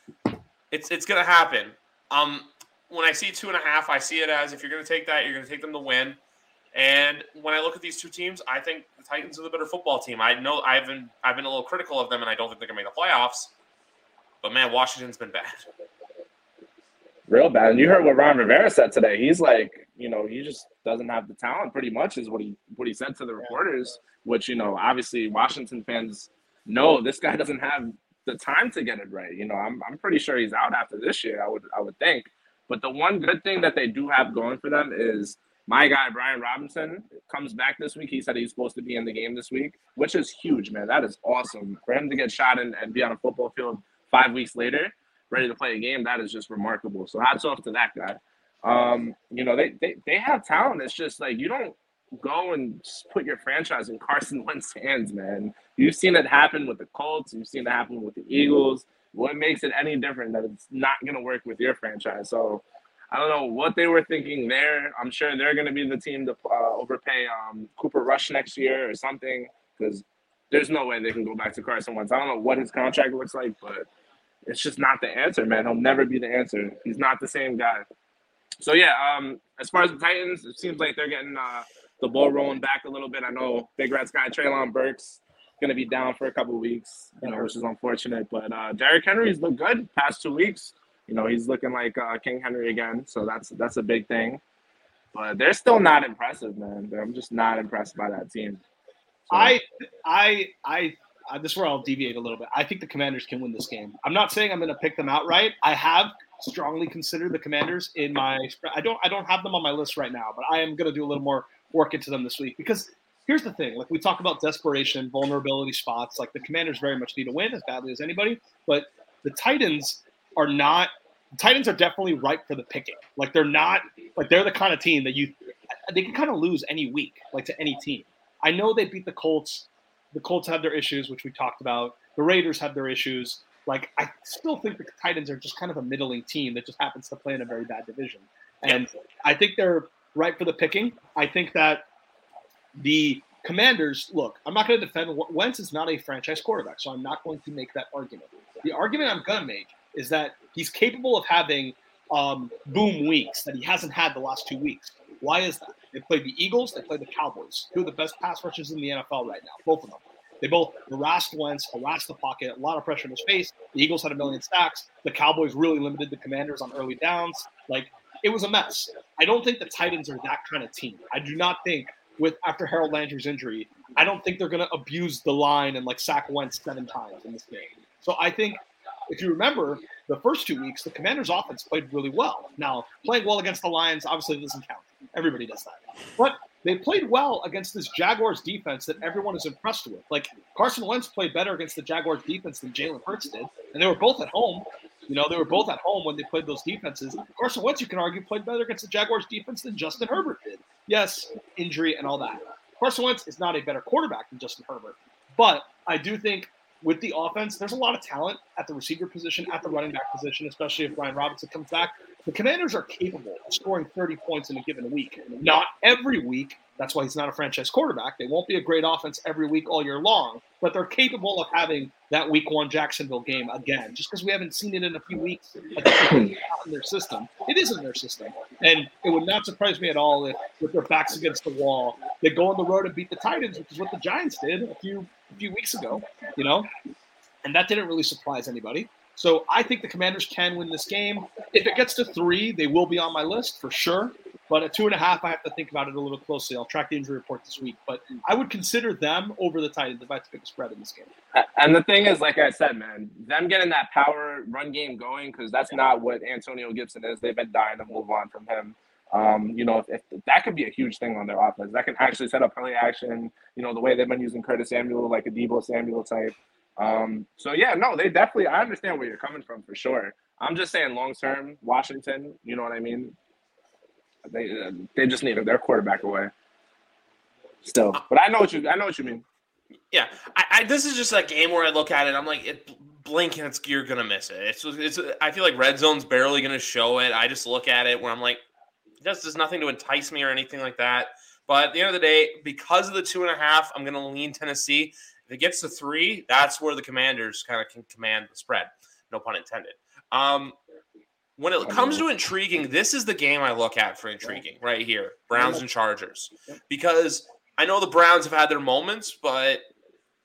it's it's gonna happen. Um, when I see two and a half, I see it as if you're gonna take that, you're gonna take them to win. And when I look at these two teams, I think the Titans are the better football team. I know I've been I've been a little critical of them, and I don't think they're gonna make the playoffs. But man, Washington's been bad. Real bad. And you heard what Ron Rivera said today. He's like, you know, he just doesn't have the talent. Pretty much is what he what he said to the reporters. Which you know, obviously, Washington fans know this guy doesn't have the time to get it right. You know, I'm I'm pretty sure he's out after this year. I would I would think. But the one good thing that they do have going for them is my guy Brian Robinson comes back this week. He said he's supposed to be in the game this week, which is huge, man. That is awesome for him to get shot and, and be on a football field five weeks later ready to play a game, that is just remarkable. So hats off to that guy. Um, you know, they, they they have talent. It's just like you don't go and put your franchise in Carson [laughs] Wentz's hands, man. You've seen it happen with the Colts. You've seen it happen with the Eagles. What makes it any different that it's not going to work with your franchise? So I don't know what they were thinking there. I'm sure they're going to be the team to uh, overpay um, Cooper Rush next year or something because there's no way they can go back to Carson Wentz. I don't know what his contract looks like, but it's just not the answer, man. He'll never be the answer. He's not the same guy. So yeah, um, as far as the Titans, it seems like they're getting uh, the ball rolling back a little bit. I know Big Rat Sky Treylon Burks gonna be down for a couple weeks, you know, which is unfortunate. But uh, Derrick Henry's looked good past two weeks. You know, he's looking like uh, King Henry again, so that's that's a big thing. But they're still not impressive, man. I'm just not impressed by that team. So. I, I, I, uh, this is where I'll deviate a little bit. I think the Commanders can win this game. I'm not saying I'm going to pick them outright. I have strongly considered the Commanders in my. I don't. I don't have them on my list right now, but I am going to do a little more work into them this week because here's the thing. Like we talk about desperation, vulnerability spots. Like the Commanders very much need to win as badly as anybody, but the Titans are not. The Titans are definitely ripe for the picking. Like they're not. Like they're the kind of team that you. They can kind of lose any week, like to any team. I know they beat the Colts. The Colts have their issues, which we talked about. The Raiders have their issues. Like I still think the Titans are just kind of a middling team that just happens to play in a very bad division. And I think they're right for the picking. I think that the Commanders, look, I'm not going to defend Wentz is not a franchise quarterback, so I'm not going to make that argument. The argument I'm going to make is that he's capable of having um, boom weeks that he hasn't had the last two weeks. Why is that? They played the Eagles, they played the Cowboys, two of the best pass rushers in the NFL right now, both of them. They both harassed Wentz, harassed the pocket, a lot of pressure in his face. The Eagles had a million sacks. The Cowboys really limited the Commanders on early downs. Like it was a mess. I don't think the Titans are that kind of team. I do not think with after Harold Landry's injury, I don't think they're going to abuse the line and like sack Wentz seven times in this game. So I think if you remember the first two weeks, the Commanders' offense played really well. Now playing well against the Lions obviously doesn't count. Everybody does that, but they played well against this Jaguars defense that everyone is impressed with. Like Carson Wentz played better against the Jaguars defense than Jalen Hurts did, and they were both at home. You know, they were both at home when they played those defenses. Carson Wentz, you can argue, played better against the Jaguars defense than Justin Herbert did. Yes, injury and all that. Carson Wentz is not a better quarterback than Justin Herbert, but I do think with the offense, there's a lot of talent at the receiver position, at the running back position, especially if Brian Robinson comes back. The Commanders are capable of scoring 30 points in a given week. Not every week. That's why he's not a franchise quarterback. They won't be a great offense every week all year long, but they're capable of having that week one Jacksonville game again. Just because we haven't seen it in a few weeks in their system, it is in their system. And it would not surprise me at all if, with their backs against the wall, they go on the road and beat the Titans, which is what the Giants did a few a few weeks ago, you know? And that didn't really surprise anybody. So I think the Commanders can win this game. If it gets to three, they will be on my list for sure. But at two and a half, I have to think about it a little closely. I'll track the injury report this week, but I would consider them over the Titans if I had to pick a spread in this game. And the thing is, like I said, man, them getting that power run game going because that's not what Antonio Gibson is. They've been dying to move on from him. Um, you know, if, if, that could be a huge thing on their offense, that can actually set up play action. You know, the way they've been using Curtis Samuel, like a Deebo Samuel type. Um, so yeah, no, they definitely. I understand where you're coming from for sure. I'm just saying, long term, Washington. You know what I mean? They uh, they just need their quarterback away. Still, but I know what you I know what you mean. Yeah, I, I this is just a game where I look at it. I'm like, it, blink and it's you're gonna miss it. It's it's. I feel like red zone's barely gonna show it. I just look at it where I'm like, just there's nothing to entice me or anything like that. But at the end of the day, because of the two and a half, I'm gonna lean Tennessee. If it gets to three, that's where the Commanders kind of can command the spread. No pun intended. Um, when it comes to intriguing, this is the game I look at for intriguing right here Browns and Chargers. Because I know the Browns have had their moments, but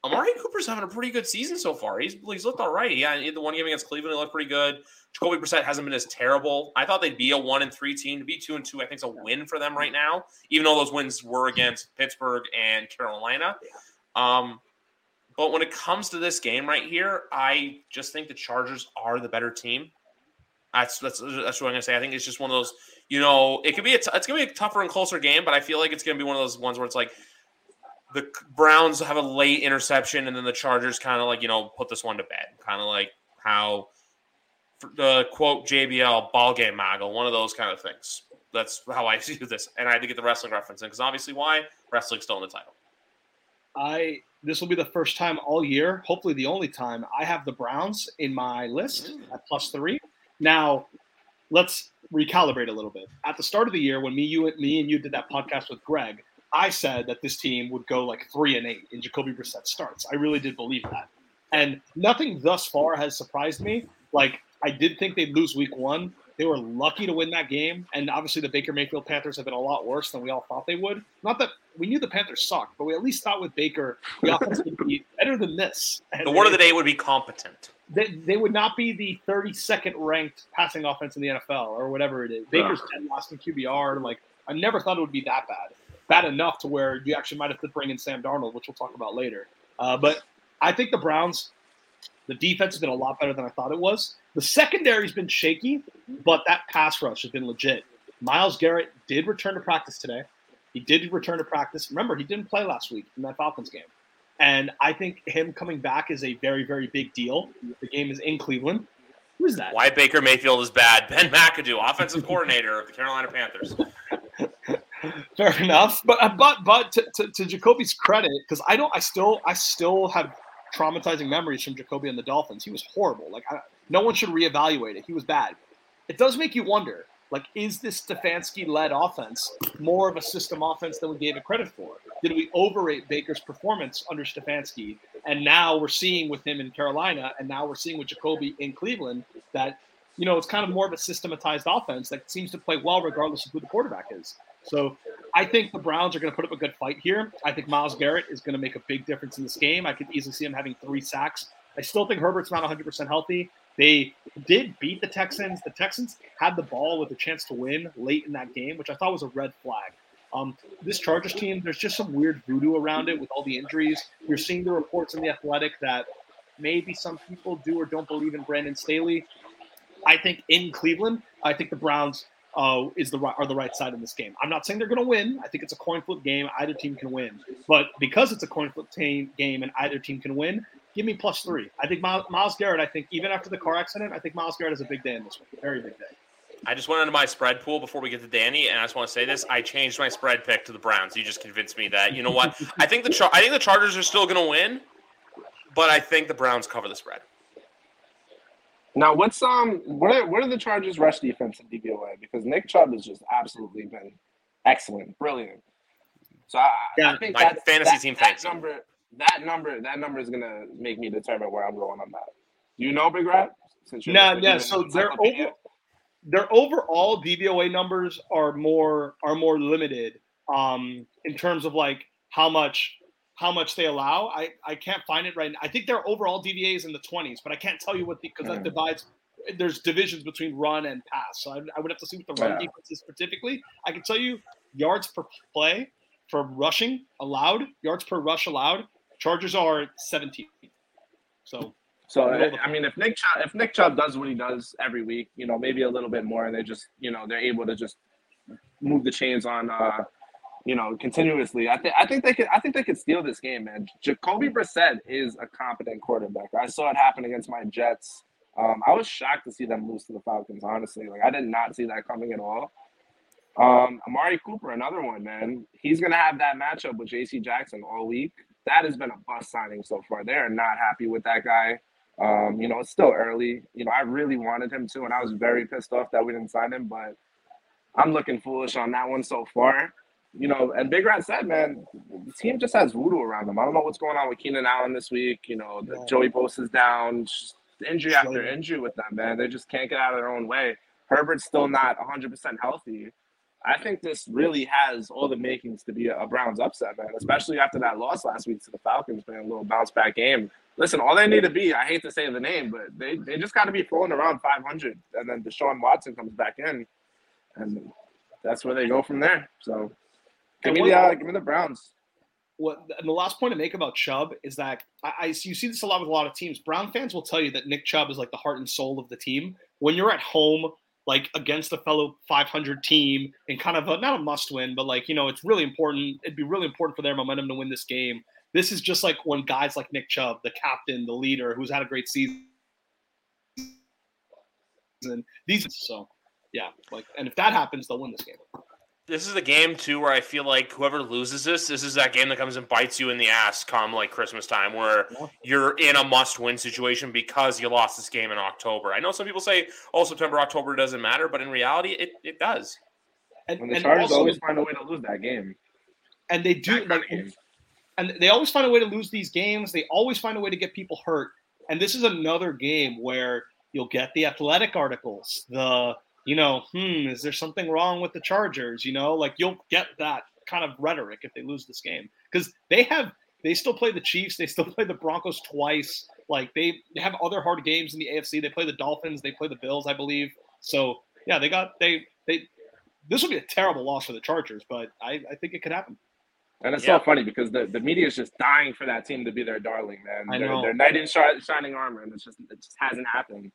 Amari Cooper's having a pretty good season so far. He's, he's looked all right. Yeah, the one game against Cleveland, he looked pretty good. Jacoby Brissett hasn't been as terrible. I thought they'd be a one and three team. To be two and two, I think is a win for them right now, even though those wins were against Pittsburgh and Carolina. Um, but when it comes to this game right here, I just think the Chargers are the better team. That's that's that's what I'm gonna say. I think it's just one of those. You know, it could be a t- it's gonna be a tougher and closer game, but I feel like it's gonna be one of those ones where it's like the Browns have a late interception, and then the Chargers kind of like you know put this one to bed, kind of like how the uh, quote JBL ball game moggle, one of those kind of things. That's how I [laughs] see this, and I had to get the wrestling reference in because obviously, why wrestling's still in the title. I this will be the first time all year, hopefully the only time I have the Browns in my list mm. at plus three. Now, let's recalibrate a little bit. At the start of the year, when me, you, me, and you did that podcast with Greg, I said that this team would go like three and eight in Jacoby Brissett starts. I really did believe that, and nothing thus far has surprised me. Like I did think they'd lose week one, They were lucky to win that game, and obviously the Baker Mayfield Panthers have been a lot worse than we all thought they would. Not that we knew the Panthers sucked, but we at least thought with Baker the [laughs] offense would be better than this. And The word of the day would be competent. they, they would not be the 32nd ranked passing offense in the NFL or whatever it is. Baker's 10 lost in QBR. Like, I never thought it would be that bad. Bad enough to where you actually might have to bring in Sam Darnold, which we'll talk about later. Uh, but I think the Browns, the defense has been a lot better than I thought it was. The secondary's been shaky, but that pass rush has been legit. Myles Garrett did return to practice today. He did return to practice. Remember, he didn't play last week in that Falcons game. And I think him coming back is a very, very big deal. The game is in Cleveland. Who is that? Why Baker Mayfield is bad. Ben McAdoo, offensive coordinator of the Carolina Panthers. [laughs] Fair enough. But uh, but but to, to, to Jacoby's credit, because I don't, I still, I still have traumatizing memories from Jacoby and the Dolphins. He was horrible. Like I, no one should reevaluate it. He was bad. It does make you wonder. Like, is this Stefanski-led offense more of a system offense than we gave it credit for? Did we overrate Baker's performance under Stefanski? And now we're seeing with him in Carolina, and now we're seeing with Jacoby in Cleveland that you know it's kind of more of a systematized offense that seems to play well regardless of who the quarterback is. So I think the Browns are going to put up a good fight here. I think Myles Garrett is going to make a big difference in this game. I could easily see him having three sacks. I still think Herbert's not 100% healthy. They did beat the Texans. The Texans had the ball with a chance to win late in that game, which I thought was a red flag. Um, this Chargers team, there's just some weird voodoo around it with all the injuries. You're seeing the reports in the Athletic that maybe some people do or don't believe in Brandon Staley. I think in Cleveland, I think the Browns uh, is the are the right side in this game. I'm not saying they're going to win. I think it's a coin flip game. Either team can win, but because it's a coin flip team game and either team can win, give me plus three. I think Myles, Myles Garrett. I think even after the car accident, I think Myles Garrett has a big day in this one. Very big day. I just went into my spread pool before we get to Danny, and I just want to say this: I changed my spread pick to the Browns. You just convinced me that you know what? I think the Char- I think the Chargers are still going to win, but I think the Browns cover the spread. Now, what's um, what are what are the Chargers' rush defense and DVOA? Because Nick Chubb has just absolutely been excellent, brilliant. So I, Yeah, I think my that fantasy that, team that thinks number, that number, that number is gonna make me determine where I'm going on that. Do you know, Big Rat? Since you're No, yeah. So the they're over. Their overall DVOA numbers are more are more limited um, in terms of like how much how much they allow. I, I can't find it right now. I think their overall DVA is in the 20s, but I can't tell you what the because that divides. There's divisions between run and pass, so I, I would have to see what the run Yeah. defense is specifically. I can tell you yards per play for rushing allowed, yards per rush allowed. Chargers are 17. So So Middle of the- I mean, if Nick Chubb, if Nick Chubb does what he does every week, you know, maybe a little bit more, and they just, you know, they're able to just move the chains on, uh, you know, continuously. I think I think they could I think they could steal this game, man. Jacoby Brissett is a competent quarterback. I saw it happen against my Jets. Um, I was shocked to see them lose to the Falcons. Honestly, like I did not see that coming at all. Um, Amari Cooper, another one, man. He's gonna have that matchup with J.C. Jackson all week. That has been a bust signing so far. They are not happy with that guy. Um, you know, it's still early. You know, I really wanted him to, and I was very pissed off that we didn't sign him, but I'm looking foolish on that one so far. You know, and Big Rat said, man, the team just has voodoo around them. I don't know what's going on with Keenan Allen this week. You know, the Yeah. Joey Bosa's down, just injury after injury with them, man. They just can't get out of their own way. Herbert's still not 100% healthy. I think this really has all the makings to be a Browns upset, man, especially after that loss last week to the Falcons, man. A little bounce back game. Listen, all they need to be, I hate to say the name, but they, they just got to be throwing around 500. And then Deshaun Watson comes back in, and that's where they go from there. So give me the, uh, give me the Browns. what and the last point to make about Chubb is that I, I you see this a lot with a lot of teams. Brown fans will tell you that Nick Chubb is like the heart and soul of the team. When you're at home, like against a fellow 500 team, and kind of a, not a must win, but like you know, it's really important. It'd be really important for their momentum to win this game. This is just like when guys like Nick Chubb, the captain, the leader, who's had a great season. These so yeah, like and if that happens, they'll win this game. This is the game too where I feel like whoever loses this, this is that game that comes and bites you in the ass come like Christmas time, where you're in a must-win situation because you lost this game in October. I know some people say, "Oh, September, October doesn't matter," but in reality, it, it does. And, And the Chargers also- always find a way to lose that game. and they do like game. and they always find a way to lose these games. They always find a way to get people hurt. And this is another game where you'll get the athletic articles, the you know, hmm, is there something wrong with the Chargers? You know, like you'll get that kind of rhetoric if they lose this game because they have they still play the Chiefs, they still [laughs] play the Broncos twice. Like they, they have other hard games in the AFC. They play the Dolphins, they play the Bills, I believe. So yeah, they got they they. This would be a terrible loss for the Chargers, but I, I think it could happen. And it's Yeah. so funny because the, the media is just dying for that team to be their darling, man. I They're, know. they're knight in shining armor, and it's just it just hasn't happened.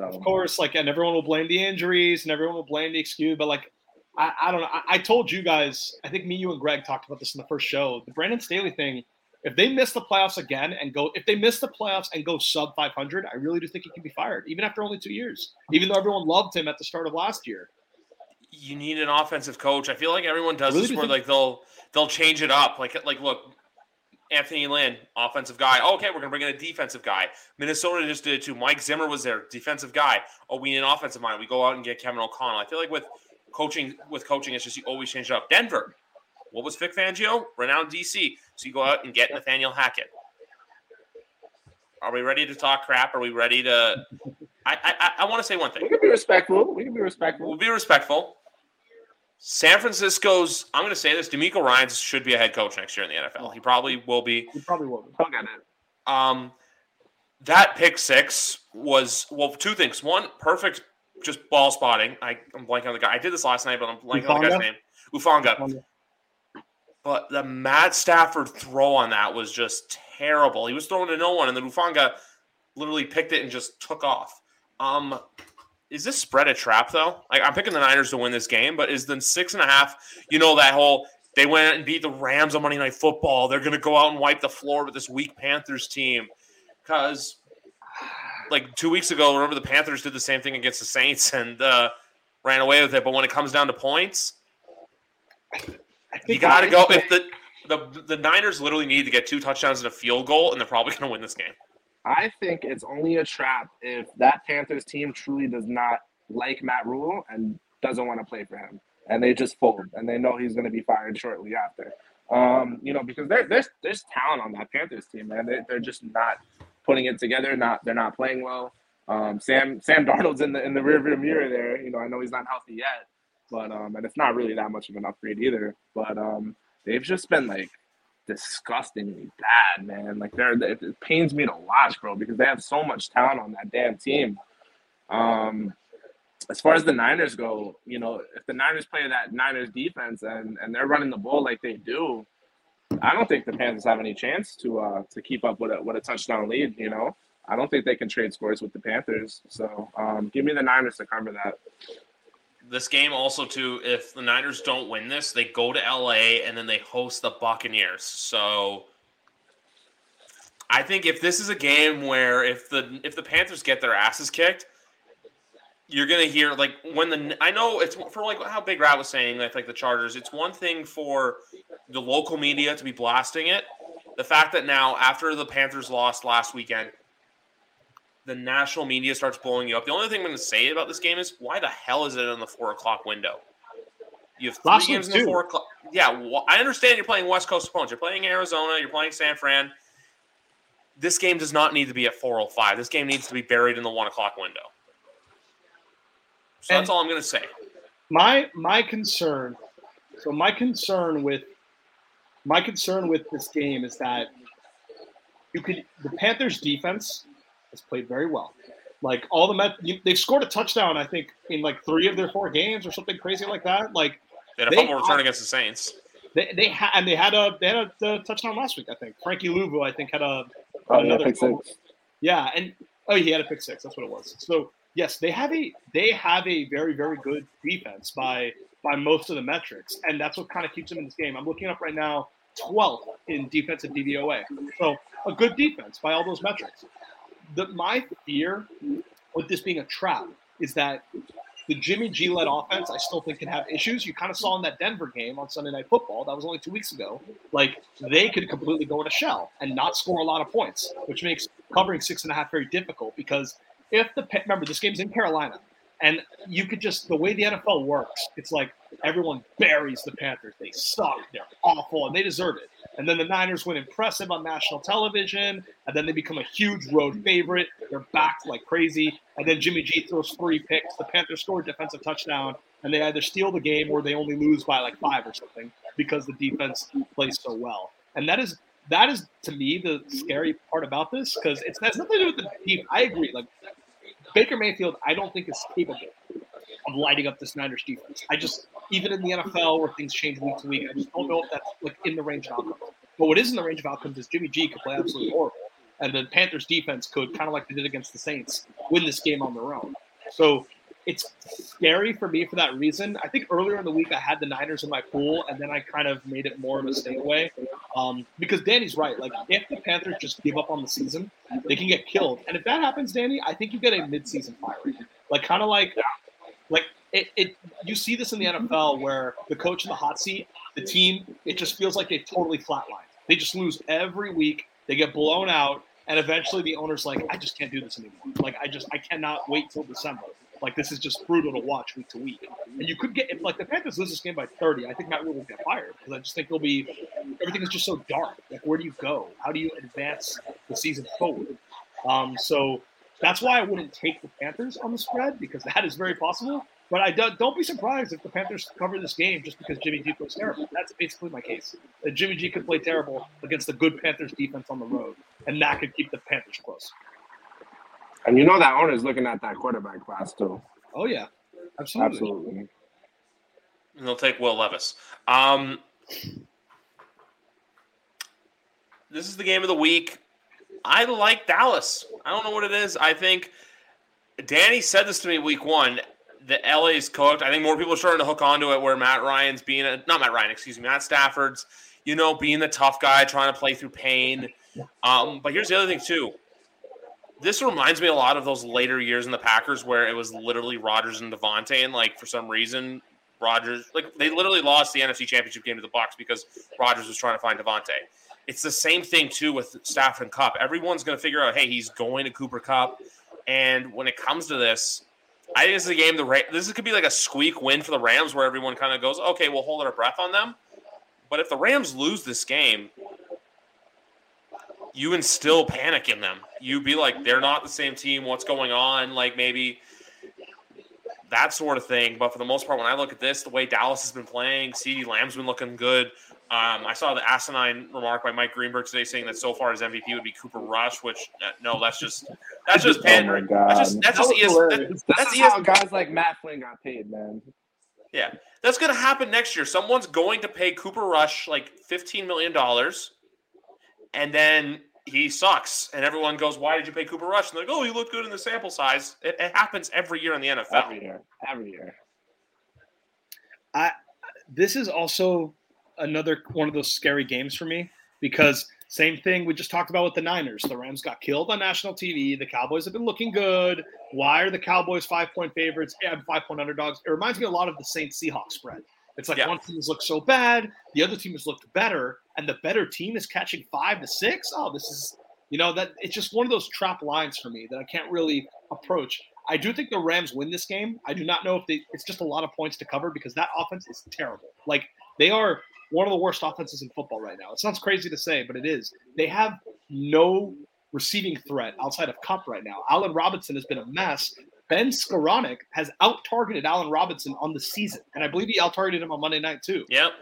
So Of course, like, and everyone will blame the injuries and everyone will blame the excuse, but like, I, I don't know. I, I told you guys, I think me, you, and Greg talked about this in the first show. The Brandon Staley thing, if they miss the playoffs again and go, if they miss the playoffs and go sub 500, I really do think he can be fired, even after only two years, even though everyone loved him at the start of last year. you need an offensive coach. I feel like everyone does Really this do where think- like they'll they'll change it up. Like like look, Anthony Lynn, offensive guy. Oh, okay, we're gonna bring in a defensive guy. Minnesota just did it too. Mike Zimmer was there, defensive guy. Oh, we need an offensive mind. We go out and get Kevin O'Connell. I feel like with coaching with coaching, it's just you always change it up. Denver. What was Vic Fangio? Renowned DC. So you go out and get Nathaniel Hackett. Are we ready to talk crap? Are we ready to? I I, I, I want to say one thing. we can be respectful. We can be respectful. We'll be respectful. San Francisco's, I'm going to say this, DeMeco Ryans should be a head coach next year in the NFL. He probably will be. He probably will. be. He'll get it. Um, that pick six was, well, two things. One, perfect just ball spotting. I, I'm blanking on the guy. I did this last night, but I'm blanking on the guy's Hufanga? name. Hufanga. But the Matt Stafford throw on that was just terrible. He was throwing to no one, and then Hufanga literally picked it and just took off. Um, is this spread a trap though? Like I'm picking the Niners to win this game, but is the six and a half? You know that whole they went and beat the Rams on Monday Night Football. They're going to go out and wipe the floor with this weak Panthers team because. Like two weeks ago, remember the Panthers did the same thing against the Saints and uh, ran away with it. But when it comes down to points, you got to go. If the, the the Niners literally need to get two touchdowns and a field goal, and they're probably going to win this game. I think it's only a trap if that Panthers team truly does not like Matt Rhule and doesn't want to play for him, and they just fold and they know he's going to be fired shortly after. Um, you know, because there, there's there's talent on that Panthers team, man. They, they're just not putting it together. Not they're not playing well. Um, Sam Sam Darnold's in the in the rearview mirror there. You know, I know he's not healthy yet, but um, and it's not really that much of an upgrade either. But um, they've just been like disgustingly bad, man. Like they're it, it pains me to watch, bro, because they have so much talent on that damn team. Um, as far as the Niners go, you know, if the Niners play that Niners defense and and they're running the ball like they do, I don't think the Panthers have any chance to uh to keep up with a with a touchdown lead. You know, I don't think they can trade scores with the Panthers. So um, give me the Niners to cover that. This game also too, if the Niners don't win this, they go to LA and then they host the Buccaneers. So I think if this is a game where if the if the Panthers get their asses kicked, you're gonna hear like when the I know it's for like how Big Rat was saying like like the Chargers. It's one thing for the local media to be blasting it. The fact that now after the Panthers lost last weekend, the national media starts blowing you up. The only thing I'm going to say about this game is why the hell is it in the four o'clock window? You have three Last games in the four o'clock. Yeah, wh- I understand you're playing West Coast opponents. You're playing Arizona. You're playing San Fran. This game does not need to be at 4:05. This game needs to be buried in the one o'clock window. So that's all I'm going to say. my my concern so my concern with my concern with this game is that you could the panthers defense has played very well like all the Met, they've scored a touchdown i think in like three of their four games or something crazy like that like They had a They fumble return against the Saints. they, they had and they had a they had a, uh touchdown last week i think frankie luvu i think had a Oh, yeah, another pick six. yeah, and oh, he had a pick six. That's what it was. So yes, they have a they have a very very good defense by by most of the metrics, and that's what kind of keeps them in this game. I'm looking up right now, 12th in defensive DVOA. So a good defense by all those metrics. The my fear with this being a trap is that the Jimmy G led offense, I still think can have issues. You kind of saw in that Denver game on Sunday Night Football. That was only two weeks ago. Like they could completely go in a shell and not score a lot of points, which makes covering six and a half very difficult. Because if the remember this game's in Carolina, and you could just the way the NFL works, it's like everyone buries the Panthers. They suck. They're awful, and they deserve it. And then the Niners win impressive on national television, and then they become a huge road favorite. They're backed like crazy, and then Jimmy G throws three picks. The Panthers score a defensive touchdown, and they either steal the game or they only lose by like five or something because the defense plays so well. And that is that is to me the scary part about this because it has nothing to do with the team. I agree. Like Baker Mayfield, I don't think is capable of lighting up this Niners defense. I just even in the NFL where things change week to week, I just don't know if that's like in the range of outcomes. But what is in the range of outcomes is Jimmy G could play absolutely horrible, and the Panthers defense could kind of like they did against the Saints win this game on their own. So it's scary for me for that reason. I think earlier in the week I had the Niners in my pool, and then I kind of made it more of a stay away. Um, because Danny's right. Like, if the Panthers just give up on the season, they can get killed. And if that happens, Danny, I think you get a midseason firing. Like, kind of like, like it, it. You see this in the NFL where the coach in the hot seat, the team, it just feels like they've totally flatlined. They just lose every week. They get blown out, and eventually the owner's like, I just can't do this anymore. Like, I just, I cannot wait till December. Like this is just brutal to watch week to week. And you could get if like the Panthers lose this game by 30, I think Matt Rhule will get fired because I just think they'll be everything is just so dark. Like where do you go? How do you advance the season forward? Um, so that's why I wouldn't take the Panthers on the spread because that is very possible. But I don't, don't be surprised if the Panthers cover this game just because Jimmy G plays terrible. That's basically my case. That Jimmy G could play terrible against a good Panthers defense on the road, and that could keep the Panthers close. And you know that owner's looking at that quarterback class too. Oh yeah, absolutely. Absolutely. And they'll take Will Levis. Um, this is the game of the week. I like Dallas. I don't know what it is. I think Danny said this to me week one. The LA's cooked. I think more people are starting to hook onto it where Matt Ryan's being a not Matt Ryan, excuse me, Matt Stafford's, you know, being the tough guy, trying to play through pain. Um, but here's the other thing too this reminds me a lot of those later years in the Packers where it was literally Rodgers and Davante, and like for some reason, Rodgers like they literally lost the NFC Championship game to the Bucs because Rodgers was trying to find Davante. It's the same thing too with Stafford and Kupp. Everyone's going to figure out, hey, he's going to Cooper Kupp. and when it comes to this, I think this is a game. The this could be like a squeak win for the Rams, where everyone kind of goes, okay, we'll hold our breath on them. But if the Rams lose this game, you instill panic in them. You be like, they're not the same team. What's going on? Like maybe that sort of thing. But for the most part, when I look at this, the way Dallas has been playing, CeeDee Lamb's been looking good. Um, I saw the asinine remark by Mike Greenberg today saying that so far his MVP would be Cooper Rush, which uh, no, that's just that's just pandering. [laughs] Oh that's just that's just ES, that, that's ES, how guys like Matt Flynn got paid, man. Yeah, that's gonna happen next year. Someone's going to pay Cooper Rush like fifteen million dollars and then he sucks, and everyone goes, "Why did you pay Cooper Rush?" And they're like, "Oh, he looked good in the sample size." It, it happens every year in the NFL. Every year, every year. I this is also another one of those scary games for me because same thing we just talked about with the Niners. The Rams got killed on national TV. The Cowboys have been looking good. Why are the Cowboys five point favorites and five point underdogs? It reminds me a lot of the Saints Seahawks spread. It's like yeah. one team has looked so bad, the other team has looked better, and the better team is catching five to six. Oh, this is you know that it's just one of those trap lines for me that I can't really approach. I do think the Rams win this game. I do not know if they, it's just a lot of points to cover because that offense is terrible. Like they are one of the worst offenses in football right now. It sounds crazy to say, but it is. They have no receiving threat outside of Kupp right now. Allen Robinson has been a mess. Ben Skowronek has out targeted Allen Robinson on the season, and I believe he out targeted him on Monday night too. Yep,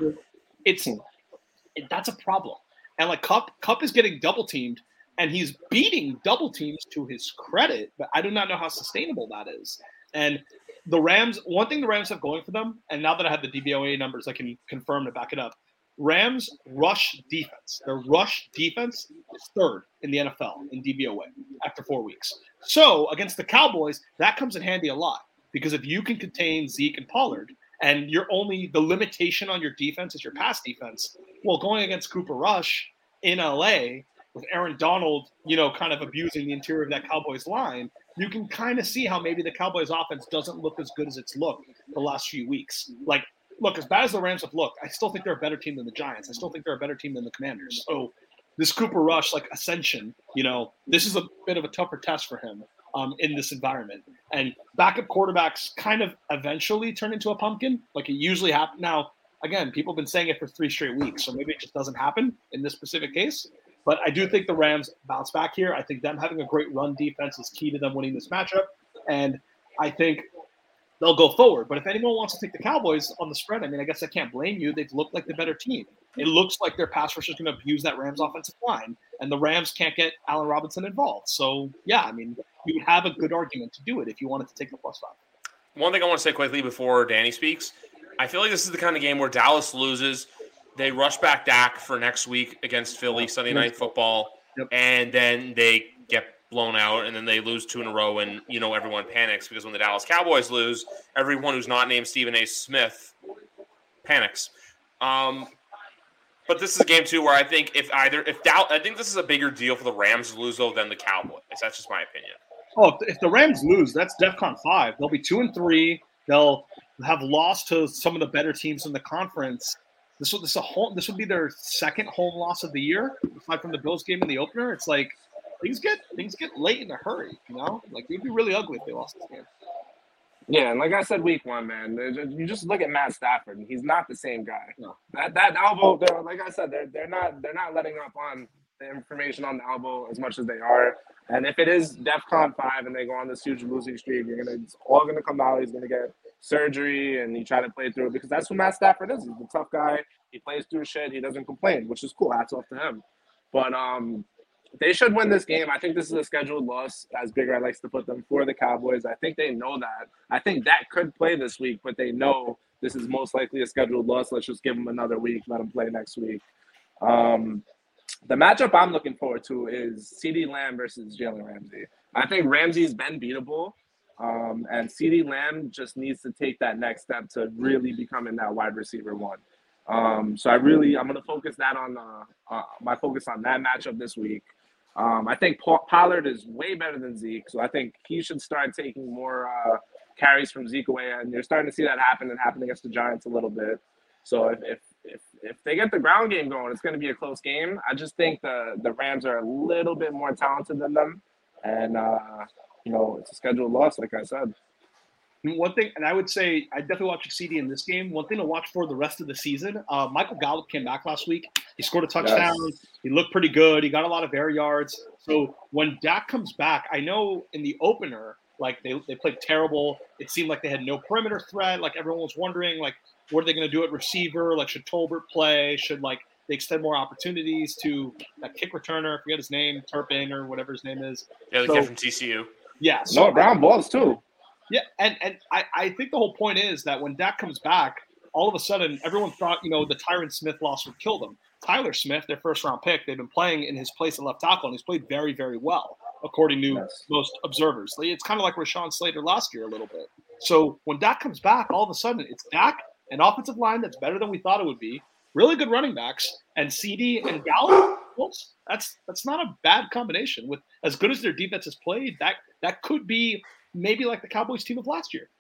it's it, that's a problem. And like Kupp, Kupp is getting double teamed, and he's beating double teams to his credit, but I do not know how sustainable that is. And the Rams, one thing the Rams have going for them, and now that I have the DVOA numbers, I can confirm to back it up. Rams rush defense. Their rush defense is third in the NFL in DVOA after four weeks. So against the Cowboys, that comes in handy a lot because if you can contain Zeke and Pollard, and you're only the limitation on your defense is your pass defense. Well, going against Cooper Rush in LA with Aaron Donald, you know, kind of abusing the interior of that Cowboys line, you can kind of see how maybe the Cowboys offense doesn't look as good as it's looked the last few weeks. Like look, as bad as the Rams have looked, I still think they're a better team than the Giants. I still think they're a better team than the Commanders. So this Cooper Rush, like ascension, you know, this is a bit of a tougher test for him um, in this environment. And backup quarterbacks kind of eventually turn into a pumpkin, like it usually happens. Now, again, people have been saying it for three straight weeks, so maybe it just doesn't happen in this specific case. But I do think the Rams bounce back here. I think them having a great run defense is key to them winning this matchup. And I think they'll go forward. But if anyone wants to take the Cowboys on the spread, I mean, I guess I can't blame you. They've looked like the better team. It looks like their pass rush is going to abuse that Rams offensive line, and the Rams can't get Allen Robinson involved. So, yeah, I mean, you would have a good argument to do it if you wanted to take the plus five. One thing I want to say quickly before Danny speaks I feel like this is the kind of game where Dallas loses. They rush back Dak for next week against Philly Sunday Night Football, Yep. and then they get blown out, and then they lose two in a row, and you know everyone panics because when the Dallas Cowboys lose, everyone who's not named Stephen A. Smith panics. Um, but this is a game too where I think if either if Dow, I think this is a bigger deal for the Rams to lose though than the Cowboys. That's just my opinion. Oh, if, if the Rams lose, that's DEFCON five. They'll be two and three. They'll have lost to some of the better teams in the conference. This will this a home. This would be their second home loss of the year, aside from the Bills game in the opener. It's like things get things get late in a hurry. You know, like it'd be really ugly if they lost this game. Yeah, and like I said, week one, man, you just look at Matt Stafford. And he's not the same guy. No. That that elbow, like I said, they're they're not they're not letting up on the information on the elbow as much as they are. And if it is DEFCON five and they go on this huge losing streak, you're gonna it's all gonna come out. He's gonna get surgery and he try to play through it because that's what Matt Stafford is. He's a tough guy. He plays through shit. He doesn't complain, which is cool. Hats off to him. But um, they should win this game. I think this is a scheduled loss, as Big Rat likes to put them for the Cowboys. I think they know that. I think that could play this week, but they know this is most likely a scheduled loss. Let's just give them another week, let them play next week. Um, the matchup I'm looking forward to is CeeDee Lamb versus Jalen Ramsey. I think Ramsey's been beatable, um, and CeeDee Lamb just needs to take that next step to really becoming that wide receiver one. Um, so I really, I'm going to focus that on uh, uh, my focus on that matchup this week. Um, I think Paul, Pollard is way better than Zeke, so I think he should start taking more uh, carries from Zeke away, and you're starting to see that happen and happen against the Giants a little bit. So if if if, if they get the ground game going, it's going to be a close game. I just think the the Rams are a little bit more talented than them, and uh, you know it's a scheduled loss, like I said. One thing, and I would say I definitely watch CeeDee in this game. One thing to watch for the rest of the season. Uh, Michael Gallup came back last week. He scored a touchdown. He looked pretty good. He got a lot of air yards. So when Dak comes back, I know in the opener, like they, they played terrible. It seemed like they had no perimeter threat. Like everyone was wondering, like what are they going to do at receiver? Like should Tolbert play? Should like they extend more opportunities to that kick returner? I forget his name, Turpin or whatever his name is. Yeah, the So- kid from TCU. Yeah. So No, Brown balls too. yeah, and and I, I think the whole point is that when Dak comes back, all of a sudden everyone thought you know the Tyron Smith loss would kill them. Tyler Smith, their first round pick, they've been playing in his place at left tackle, and he's played very very well according to Yes. most observers. It's kind of like Rashawn Slater last year a little bit. So when Dak comes back, all of a sudden it's Dak, an offensive line that's better than we thought it would be, really good running backs, and CeeDee and Gallup. That's that's not a bad combination. With as good as their defense has played, that that could be maybe like the Cowboys team of last year.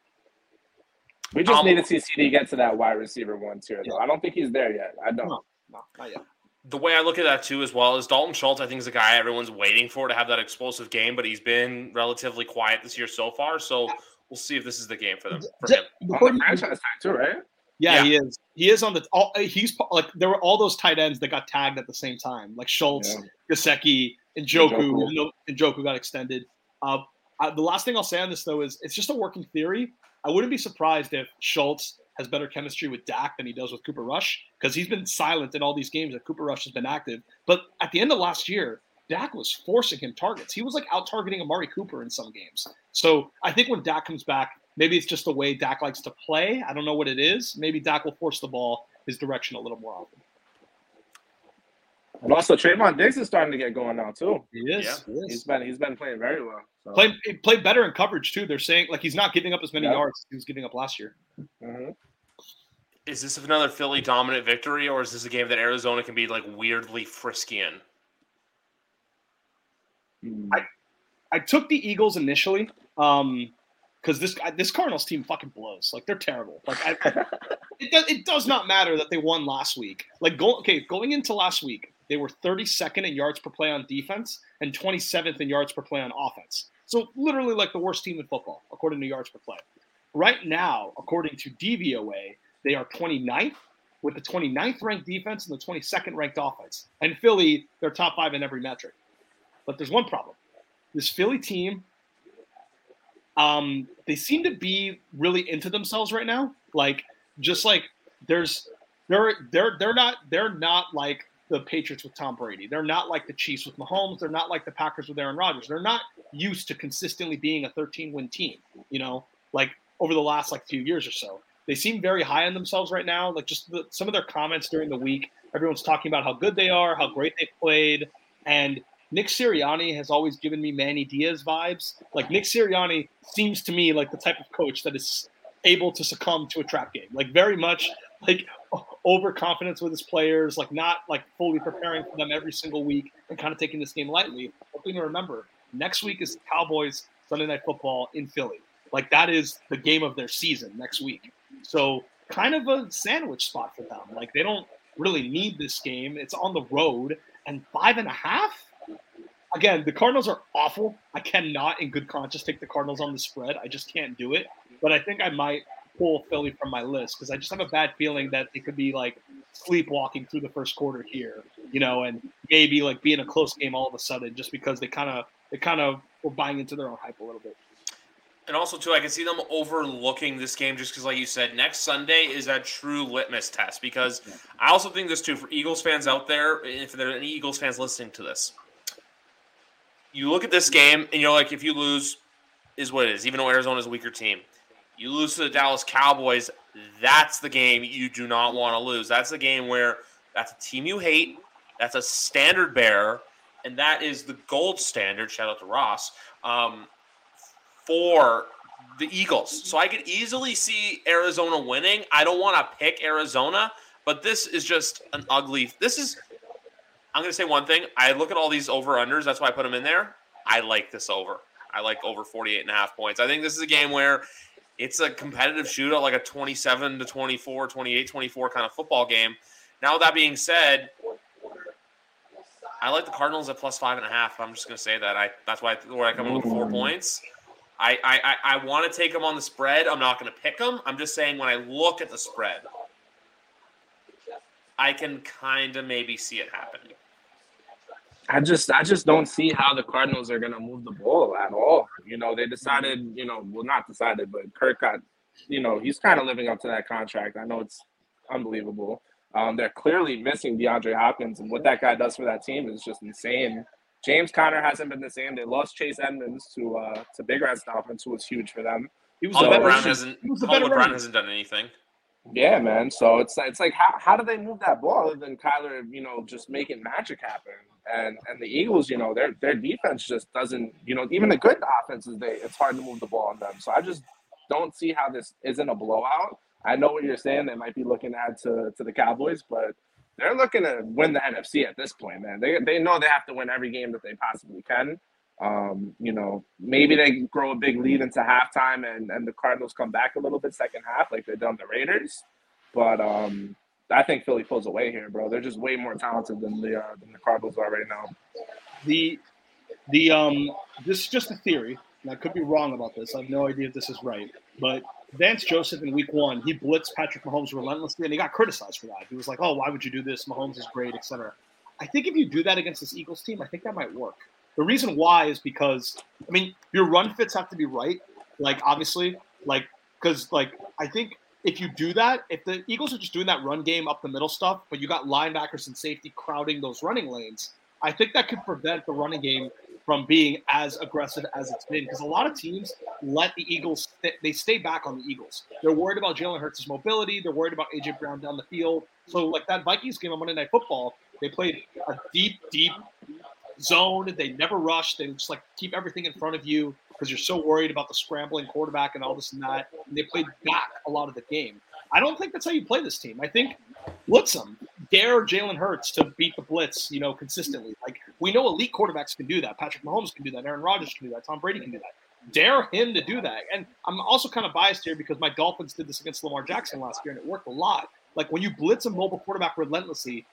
We just Um, need to see CeeDee get to that wide receiver one tier, though. I don't think he's there yet. I don't. No. No, not yet. the way I look at that too, as well, is Dalton Schultz. I think is a guy everyone's waiting for to have that explosive game, but he's been relatively quiet this year so far. So we'll see if this is the game for them for him. On the franchise tag too, right? Yeah, Yeah. he is. He is on the. All, he's like there were all those tight ends that got tagged at the same time, like Schultz, Yeah. Gesicki, and Njoku. Though Njoku got extended. Uh, I, the last thing I'll say on this though is it's just a working theory. I wouldn't be surprised if Schultz has better chemistry with Dak than he does with Cooper Rush because he's been silent in all these games that Cooper Rush has been active. But at the end of last year, Dak was forcing him targets. He was like out targeting Amari Cooper in some games. So I think when Dak comes back, maybe it's just the way Dak likes to play. I don't know what it is. Maybe Dak will force the ball his direction a little more often. And also Trevon Diggs is starting to get going now too. He is. Yeah. He is. He's been he's been playing very well. So. Played, played better in coverage too. They're saying like he's not giving up as many Yeah. yards as he was giving up last year. Mhm. Is this another Philly dominant victory, or is this a game that Arizona can be like weirdly frisky in? I- I took the Eagles initially, um, because this this Cardinals team fucking blows. Like they're terrible. Like I, [laughs] it does it does not matter that they won last week. Like go okay, going into last week, they were 32nd in yards per play on defense and 27th in yards per play on offense. So literally like the worst team in football, according to yards per play. Right now, according to DVOA, they are 29th with the 29th ranked defense and the 22nd ranked offense. And Philly, they're top five in every metric. But there's one problem. This Philly team, um, they seem to be really into themselves right now. Like, just like there's they're they're they're not they're not like the Patriots with Tom Brady. They're not like the Chiefs with Mahomes. They're not like the Packers with Aaron Rodgers. They're not used to consistently being a 13 win team, you know, like over the last like few years or so. They seem very high on themselves right now. Like just the, some of their comments during the week, everyone's talking about how good they are, how great they played. And Nick Sirianni has always given me Manny Diaz vibes. Like Nick Sirianni seems to me like the type of coach that is able to succumb to a trap game. Like very much like overconfidence with his players, like not like fully preparing for them every single week and kind of taking this game lightly. One thing to remember: next week is Cowboys Sunday Night Football in Philly. Like that is the game of their season next week. So kind of a sandwich spot for them. Like they don't really need this game. It's on the road and five and a half. Again, the Cardinals are awful. I cannot, in good conscience, take the Cardinals on the spread. I just can't do it. But I think I might pull Philly from my list because I just have a bad feeling that it could be like sleepwalking through the first quarter here, you know, and maybe like being a close game all of a sudden just because they kind of they kind of were buying into their own hype a little bit. And also, too, I can see them overlooking this game just because, like you said, next Sunday is a true litmus test. Because I also think this, too, for Eagles fans out there, if there are any Eagles fans listening to this, you look at this game and you're like, if you lose, is what it is, even though Arizona's a weaker team. You lose to the Dallas Cowboys, that's the game you do not want to lose. That's the game where that's a team you hate, that's a standard bearer, and that is the gold standard. Shout out to Ross um, for the Eagles. So I could easily see Arizona winning. I don't want to pick Arizona, but this is just an ugly. This is. I'm going to say one thing. I look at all these over unders. That's why I put them in there. I like this over. I like over 48 and a half points. I think this is a game where it's a competitive shootout, like a 27 to 24, 28 24 kind of football game. Now, with that being said, I like the Cardinals at plus five and a half. I'm just going to say that. I that's why where I come in with four mm. points. I I, I, I want to take them on the spread. I'm not going to pick them. I'm just saying when I look at the spread, I can kind of maybe see it happening. I just I just don't see how the Cardinals are gonna move the ball at all. You know, they decided, you know, well not decided, but Kirk got, you know, he's kind of living up to that contract. I know it's unbelievable. Um, they're clearly missing DeAndre Hopkins, and what that guy does for that team is just insane. James Conner hasn't been the same. They lost Chase Edmonds to uh, to Big Rat Dolphins, who was huge for them. He was Hollywood Brown hasn't Hollywood Brown hasn't done anything. Yeah, man. So it's it's like how, how do they move that ball other than Kyler, you know, just making magic happen? And and the Eagles, you know, their their defense just doesn't, you know, even the good offenses, they it's hard to move the ball on them. So I just don't see how this isn't a blowout. I know what you're saying. They might be looking add to, to the Cowboys, but they're looking to win the NFC at this point, man. They they know they have to win every game that they possibly can. Um, you know, maybe they grow a big lead into halftime and, and the Cardinals come back a little bit second half, like they've done the Raiders. But um, I think Philly pulls away here, bro. They're just way more talented than the uh, than the Cardinals are right now. The the um this is just a theory, and I could be wrong about this. I have no idea if this is right, but Vance Joseph in Week One, he blitzed Patrick Mahomes relentlessly, and he got criticized for that. He was like, "Oh, why would you do this? Mahomes is great, etc." I think if you do that against this Eagles team, I think that might work. The reason why is because I mean your run fits have to be right. Like obviously, like because like I think if you do that, if the Eagles are just doing that run game up the middle stuff, but you got linebackers and safety crowding those running lanes, I think that could prevent the running game from being as aggressive as it's been. Because a lot of teams let the Eagles they stay back on the Eagles. They're worried about Jalen Hurts' mobility. They're worried about AJ Brown down the field. So like that Vikings game on Monday Night Football, they played a deep, deep zone. They never rush. They just like keep everything in front of you because you're so worried about the scrambling quarterback and all this and that. And they played back a lot of the game. I don't think that's how you play this team. I think blitz them, dare Jalen Hurts to beat the blitz, you know, consistently. Like we know elite quarterbacks can do that. Patrick Mahomes can do that. Aaron Rodgers can do that. Tom Brady can do that. Dare him to do that. And I'm also kind of biased here because my Dolphins did this against Lamar Jackson last year and it worked a lot. Like when you blitz a mobile quarterback relentlessly,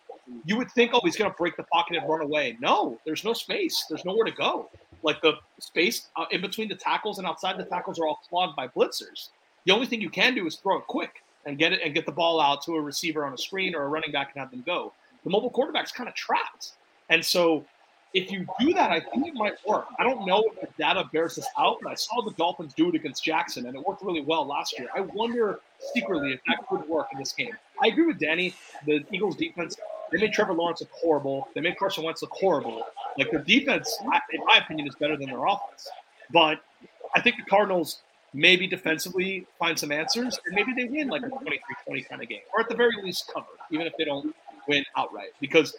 you would think, oh, he's going to break the pocket and run away. No, there's no space. There's nowhere to go. like the space uh, in between the tackles and outside the tackles are all clogged by blitzers. The only thing you can do is throw it quick and get it and get the ball out to a receiver on a screen or a running back and have them go. The mobile quarterback's kind of trapped, and so if you do that, I think it might work. I don't know if the data bears this out, but I saw the Dolphins do it against Jackson, and it worked really well last year. I wonder secretly if that could work in this game. I agree with Danny. The Eagles' defense, they made Trevor Lawrence look horrible. They made Carson Wentz look horrible. Like their defense, in my opinion, is better than their offense. But I think the Cardinals maybe defensively find some answers, and maybe they win like a 23-20 kind of game, or at the very least cover, even if they don't win outright. Because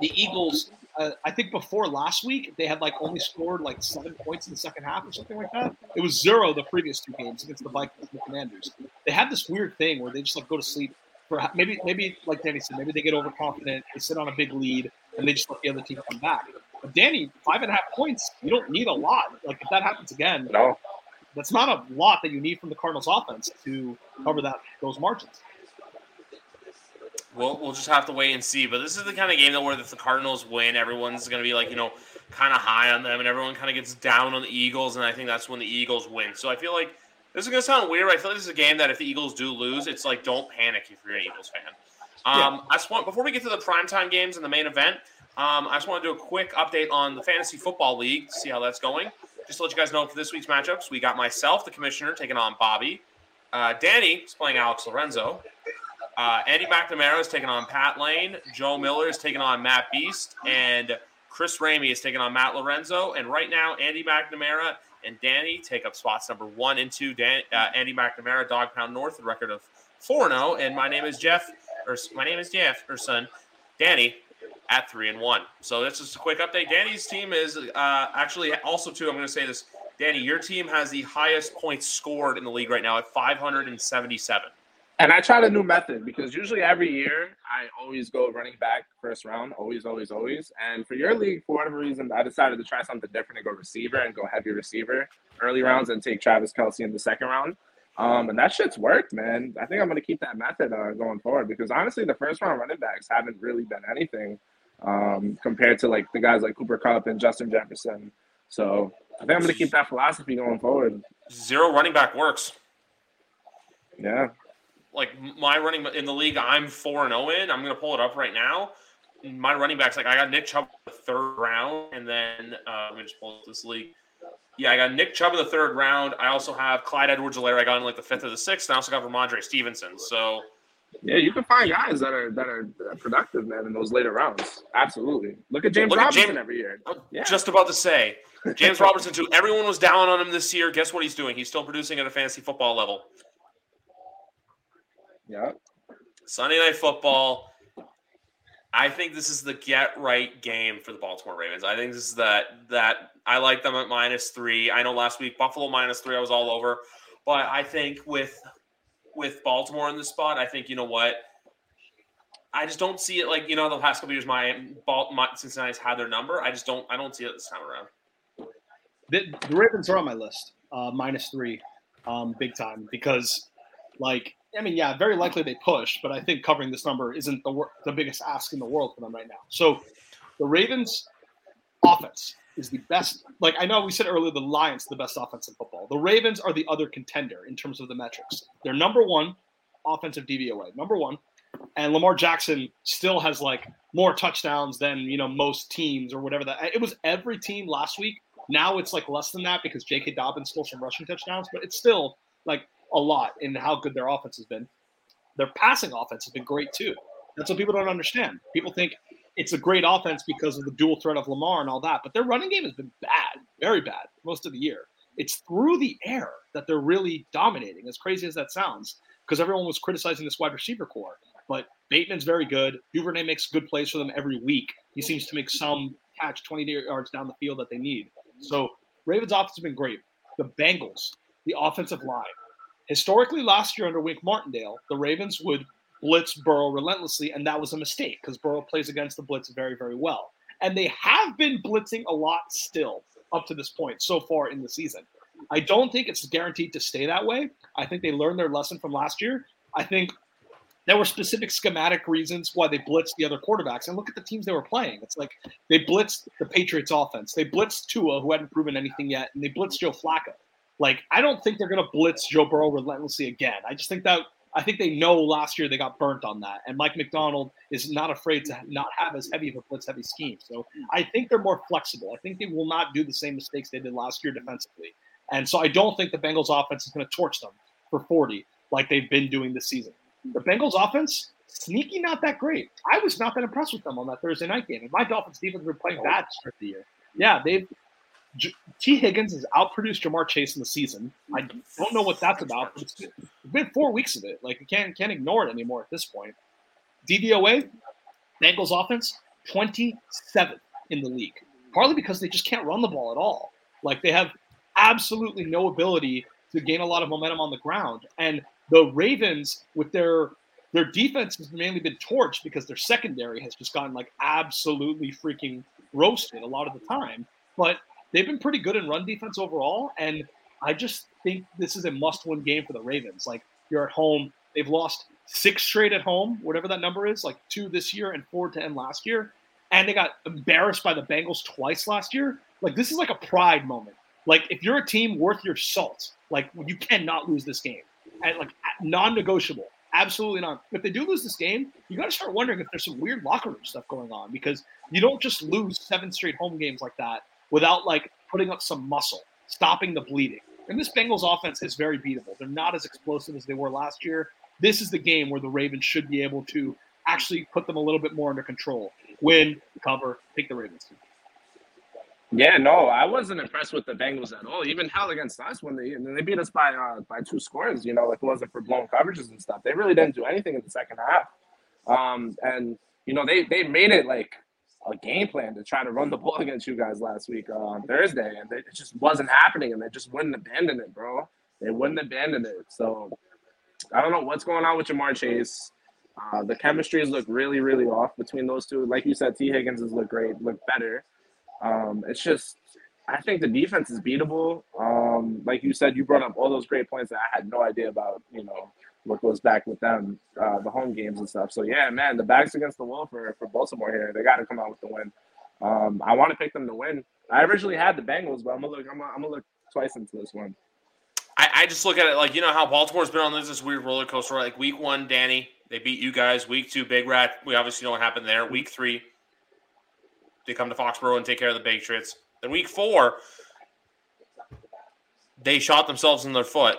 the Eagles uh, I think before last week they had like only scored like seven points in the second half or something like that. It was zero the previous two games against the Vikings and the Commanders. They had this weird thing where they just like go to sleep for maybe maybe like Danny said maybe they get overconfident, they sit on a big lead, and they just let the other team come back. But Danny, five and a half points, you don't need a lot. Like if that happens again, no. that's not a lot that you need from the Cardinals offense to cover that those margins. We'll, we'll just have to wait and see. But this is the kind of game that where if the Cardinals win, everyone's going to be like, you know, kind of high on them, and everyone kind of gets down on the Eagles, and I think that's when the Eagles win. So I feel like this is going to sound weird. I feel like this is a game that if the Eagles do lose, it's like don't panic if you're an Eagles fan. Um, yeah. I just want before we get to the primetime games and the main event, um, I just want to do a quick update on the fantasy football league, to see how that's going. Just to let you guys know for this week's matchups, we got myself, the commissioner, taking on Bobby. Uh, Danny is playing Alex Lorenzo. Uh, Andy McNamara is taking on Pat Lane. Joe Miller is taking on Matt Beast. And Chris Ramey is taking on Matt Lorenzo. And right now, Andy McNamara and Danny take up spots number one and two. Dan, uh, Andy McNamara, Dog Pound North, a record of 4 0. And my name is Jeff, or my name is Jeff, or son, Danny, at 3 and 1. So that's just a quick update. Danny's team is uh, actually also, too, I'm going to say this. Danny, your team has the highest points scored in the league right now at 577. And I tried a new method because usually every year I always go running back first round, always, always, always. And for your league, for whatever reason, I decided to try something different and go receiver and go heavy receiver early rounds and take Travis Kelce in the second round. Um, and that shit's worked, man. I think I'm going to keep that method uh, going forward because honestly, the first round running backs haven't really been anything um, compared to like the guys like Cooper Kupp and Justin Jefferson. So I think I'm going to keep that philosophy going forward. Zero running back works. Yeah, like my running in the league, I'm four and zero oh in. I'm gonna pull it up right now. My running backs, like I got Nick Chubb in the third round, and then uh, let me just pull up this league. Yeah, I got Nick Chubb in the third round. I also have Clyde Edwards-Helaire. I got in like the fifth or the sixth, and I also got Rhamondre Stevenson. So yeah, you can find guys that are that are productive, man, in those later rounds. Absolutely. Look at James Look Robinson at James, every year. Yeah. Just about to say, James [laughs] Robinson too. Everyone was down on him this year. Guess what he's doing? He's still producing at a fantasy football level. Yeah. Sunday night football. I think this is the get right game for the Baltimore Ravens. I think this is that that I like them at minus three. I know last week Buffalo minus three, I was all over, but I think with with Baltimore in the spot, I think you know what. I just don't see it like you know the past couple years. My, my Cincinnati's had their number. I just don't. I don't see it this time around. The, the Ravens are on my list, uh, minus three, um, big time because like I mean, yeah, very likely they push, but I think covering this number isn't the the biggest ask in the world for them right now. So the Ravens' offense is the best. Like I know we said earlier, the Lions the best offense in football. The Ravens are the other contender in terms of the metrics. They're number one offensive DVOA, number one, and Lamar Jackson still has like more touchdowns than you know most teams or whatever that. It was every team last week. Now it's like less than that because J.K. Dobbins stole some rushing touchdowns, but it's still like a lot in how good their offense has been. Their passing offense has been great too. That's what people don't understand. People think it's a great offense because of the dual threat of Lamar and all that, but their running game has been bad, very bad, most of the year. It's through the air that they're really dominating, as crazy as that sounds, because everyone was criticizing this wide receiver corps. But Bateman's very good. Duvernay makes good plays for them every week. He seems to make some catch 20 yards down the field that they need. So Ravens' offense has been great. The Bengals, the offensive line, Historically, last year under Wink Martindale, the Ravens would blitz Burrow relentlessly, and that was a mistake because Burrow plays against the blitz very, very well. And they have been blitzing a lot still up to this point so far in the season. I don't think it's guaranteed to stay that way. I think they learned their lesson from last year. I think there were specific schematic reasons why they blitzed the other quarterbacks. And look at the teams they were playing. It's like they blitzed the Patriots offense. They blitzed Tua, who hadn't proven anything yet, and they blitzed Joe Flacco. Like, I don't think they're going to blitz Joe Burrow relentlessly again. I just think that I think they know last year they got burnt on that. And Mike Macdonald is not afraid to not have as heavy of a blitz heavy scheme. So I think they're more flexible. I think they will not do the same mistakes they did last year defensively. And so I don't think the Bengals offense is going to torch them for 40 like they've been doing this season. The Bengals offense, sneaky, not that great. I was not that impressed with them on that Thursday night game. And my Dolphins defense were playing bad to start the year. Yeah, they've Tee Higgins has outproduced Ja'Marr Chase in the season. I don't know what that's about, but it's been four weeks of it. Like you can't can't ignore it anymore at this point. DVOA, Bengals offense, 27th in the league. Partly because they just can't run the ball at all. Like they have absolutely no ability to gain a lot of momentum on the ground. And the Ravens, with their their defense has mainly been torched because their secondary has just gotten like absolutely freaking roasted a lot of the time. But they've been pretty good in run defense overall. And I just think this is a must win game for the Ravens. Like you're at home, they've lost six straight at home, whatever that number is, like two this year and four to end last year. And they got embarrassed by the Bengals twice last year. Like this is like a pride moment. Like if you're a team worth your salt, like you cannot lose this game. And like non-negotiable. Absolutely not. If they do lose this game, you got to start wondering if there's some weird locker room stuff going on because you don't just lose seven straight home games like that without like putting up some muscle, stopping the bleeding. And this Bengals offense is very beatable. They're not as explosive as they were last year. This is the game where the Ravens should be able to actually put them a little bit more under control. Win, cover, take the Ravens. Yeah, no, I wasn't impressed with the Bengals at all. Even hell against us when they they beat us by uh, by two scores. You know, if it wasn't for blown coverages and stuff, they really didn't do anything in the second half. Um, and you know, they they made it like a game plan to try to run the [laughs] ball against you guys last week uh, on Thursday, and it just wasn't happening, and they just wouldn't abandon it, bro. They wouldn't abandon it. So I don't know what's going on with Ja'Marr Chase. Uh, the chemistries look really, really off between those two. Like you said, Tee Higgins has looked great, looked better. Um, it's just, I think the defense is beatable. Um, like you said, you brought up all those great points that I had no idea about. You know, what goes back with them, uh, the home games and stuff. So yeah, man, the back's against the wall for for Baltimore here. They got to come out with the win. Um, I want to pick them to win. I originally had the Bengals, but I'm gonna look. I'm gonna, I'm gonna look twice into this one. I, I just look at it like you know how Baltimore's been on this, this weird roller coaster. Like week one, Danny, they beat you guys. Week two, Big Rat. We obviously know what happened there. Week three, they come to Foxborough and take care of the Patriots. Then week four, they shot themselves in their foot.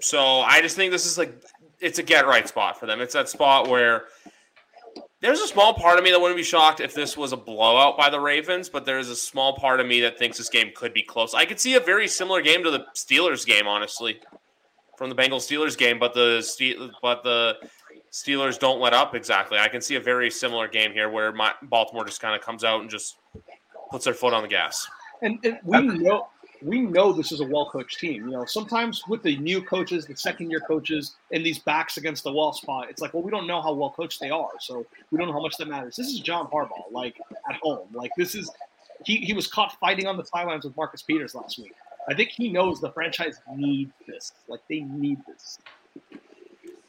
So I just think this is like it's a get right spot for them. It's that spot where there's a small part of me that wouldn't be shocked if this was a blowout by the Ravens, but there's a small part of me that thinks this game could be close. I could see a very similar game to the Steelers game, honestly, from the Bengals Steelers game, but the but the Steelers don't let up exactly. I can see a very similar game here where my, Baltimore just kind of comes out and just puts their foot on the gas. And, and we know we know this is a well coached team. You know, sometimes with the new coaches, the second year coaches, and these backs against the wall spot, it's like, well, we don't know how well coached they are, so we don't know how much that matters. This is John Harbaugh, like at home. Like this is he he was caught fighting on the sidelines with Marcus Peters last week. I think he knows the franchise needs this. Like they need this.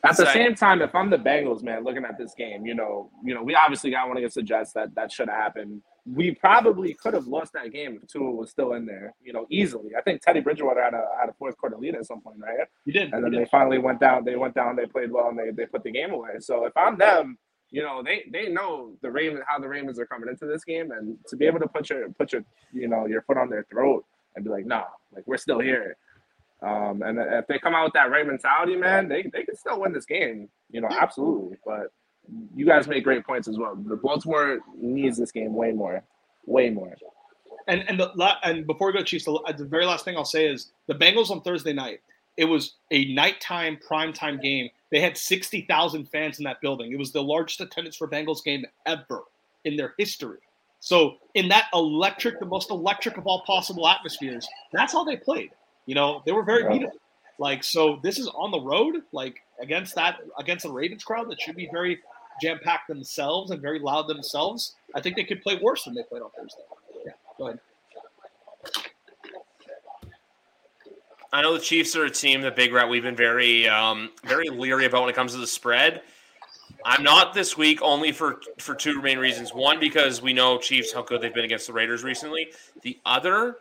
At the same time, if I'm the Bengals, man, looking at this game, you know, you know, we obviously got one against the Jets that that should have happened we probably could have lost that game if Tua was still in there, you know, easily. I think Teddy Bridgewater had a had a fourth quarter lead at some point, right? He did. And then they finally went down. They went down. They played well, and they, they put the game away. So if I'm them, you know, they they know the Ravens how the Ravens are coming into this game, and to be able to put your put your you know your foot on their throat and be like, nah, like we're still here. Um, and if they come out with that right mentality, man, they they can still win this game. You know, absolutely. But you guys make great points as well. The Baltimore needs this game way more, way more. And and the and before we go to Chiefs, the, uh, the very last thing I'll say is the Bengals on Thursday night. It was a nighttime primetime game. They had sixty thousand fans in that building. It was the largest attendance for Bengals game ever in their history. So in that electric, the most electric of all possible atmospheres, that's how they played. You know, they were very yeah. beatable. Like so, this is on the road, like against that against the Ravens crowd that should be very jam packed themselves and very loud themselves, I think they could play worse than they played on Thursday. Yeah, go ahead. I know the Chiefs are a team that Big Rat we've been very um, very leery about when it comes to the spread. I'm not this week only for for two main reasons. One, because we know Chiefs how good they've been against the Raiders recently. The other,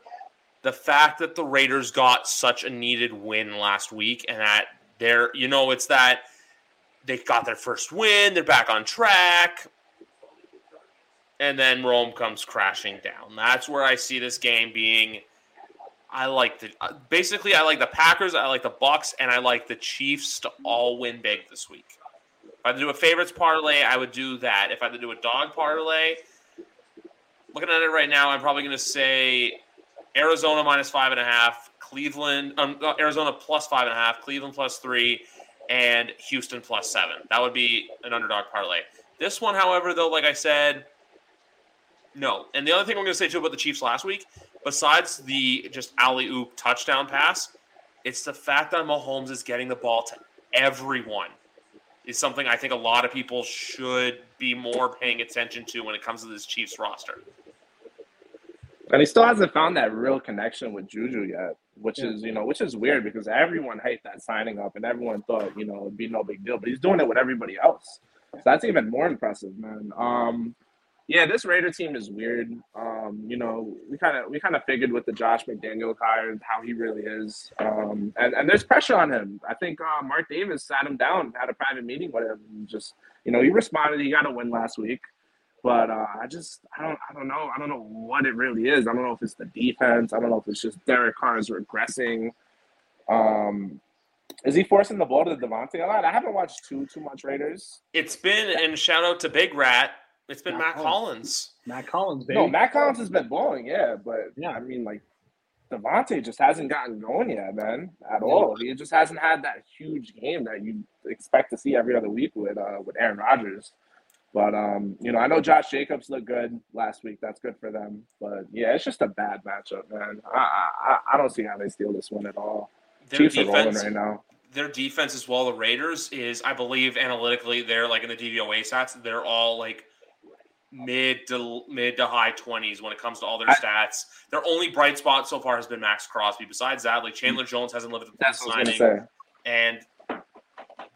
the fact that the Raiders got such a needed win last week, and that they're you know it's that they got their first win, they're back on track, and then Rome comes crashing down. That's where I see this game being. I like the basically I like the Packers, I like the Bucs, and I like the Chiefs to all win big this week. If I had to do a favorites parlay, I would do that. If I had to do a dog parlay, looking at it right now, I'm probably going to say Arizona minus five and a half, Cleveland, um, Arizona plus five and a half, Cleveland plus three, and Houston plus seven. That would be an underdog parlay. This one, however, though, like I said, no. And the other thing I'm going to say too about the Chiefs last week, besides the just alley oop touchdown pass, it's the fact that Mahomes is getting the ball to everyone is something I think a lot of people should be more paying attention to when it comes to this Chiefs roster. And he still hasn't found that real connection with Juju yet, which is you know which is weird because everyone hate that signing up and everyone thought you know it'd be no big deal, but he's doing it with everybody else. So that's even more impressive, man. Um, yeah, this Raider team is weird. Um, you know, we kind of we kind of figured with the Josh McDaniel hire how he really is, um, and and there's pressure on him. I think uh, Mark Davis sat him down, had a private meeting with him, and just you know he responded. He got a win last week, but uh, I just I don't I don't know I don't know what it really is. I don't know if it's the defense. I don't know if it's just Derek Carr is regressing. Um, is he forcing the ball to Davante a lot? I haven't watched too too much Raiders. It's been and shout out to Big Rat it's been Matt, Matt Collins. Matt Collins, baby. No, Matt Collins has been blowing, yeah, but yeah, I mean, like Davante just hasn't gotten going yet, man, at all. He just hasn't had that huge game that you expect to see every other week with uh, with Aaron Rodgers. But um, you know, I know Josh Jacobs looked good last week. That's good for them. But yeah, it's just a bad matchup, man. I I, I don't see how they steal this one at all. Their Chiefs defense, are rolling right now. Their defense as well, the Raiders is, I believe, analytically, they're like in the DVOA stats, they're all like mid to mid to high 20s when it comes to all their stats. Their only bright spot so far has been Maxx Crosby. Besides that, like Chandler Jones hasn't lived up to the signing. And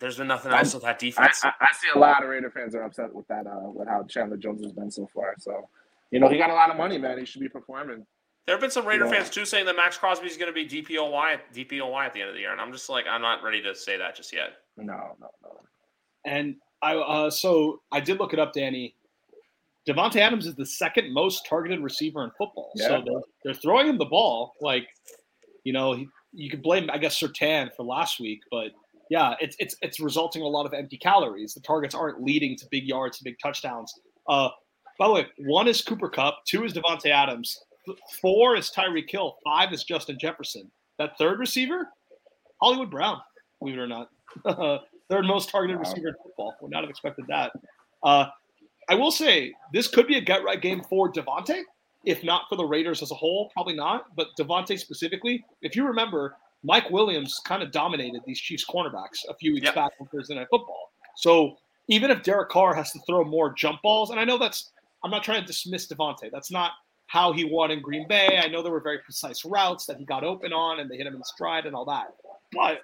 there's been nothing else I, with that defense. I, I, I, see a lot of Raider fans are upset with that, uh, with how Chandler Jones has been so far. So, you know, he got a lot of money, man. He should be performing. There have been some Raider fans too saying that Maxx Crosby is going to be DPOY, DPOY at the end of the year, and I'm just like, I'm not ready to say that just yet. No, no, no. And I, uh, so I did look it up, Danny. Davante Adams is the second most targeted receiver in football. Yeah. So they're, they're, throwing him the ball. Like, you know, he, you could blame, I guess, Surtain for last week, but yeah, it's it's it's resulting in a lot of empty calories. The targets aren't leading to big yards, to big touchdowns. Uh, by the way, one is Cooper Kupp, two is Davante Adams, four is Tyreek Hill, five is Justin Jefferson. That third receiver, Hollywood Brown, believe it or not, [laughs] third most targeted wow. receiver in football. Would not have expected that. Uh, I will say this could be a get right game for Davante, if not for the Raiders as a whole, probably not, but Davante specifically. If you remember, Mike Williams kind of dominated these Chiefs cornerbacks a few weeks yep. back on Thursday Night Football. So even if Derek Carr has to throw more jump balls, and I know that's I'm not trying to dismiss Davante. That's not how he won in Green Bay. I know there were very precise routes that he got open on and they hit him in stride and all that. But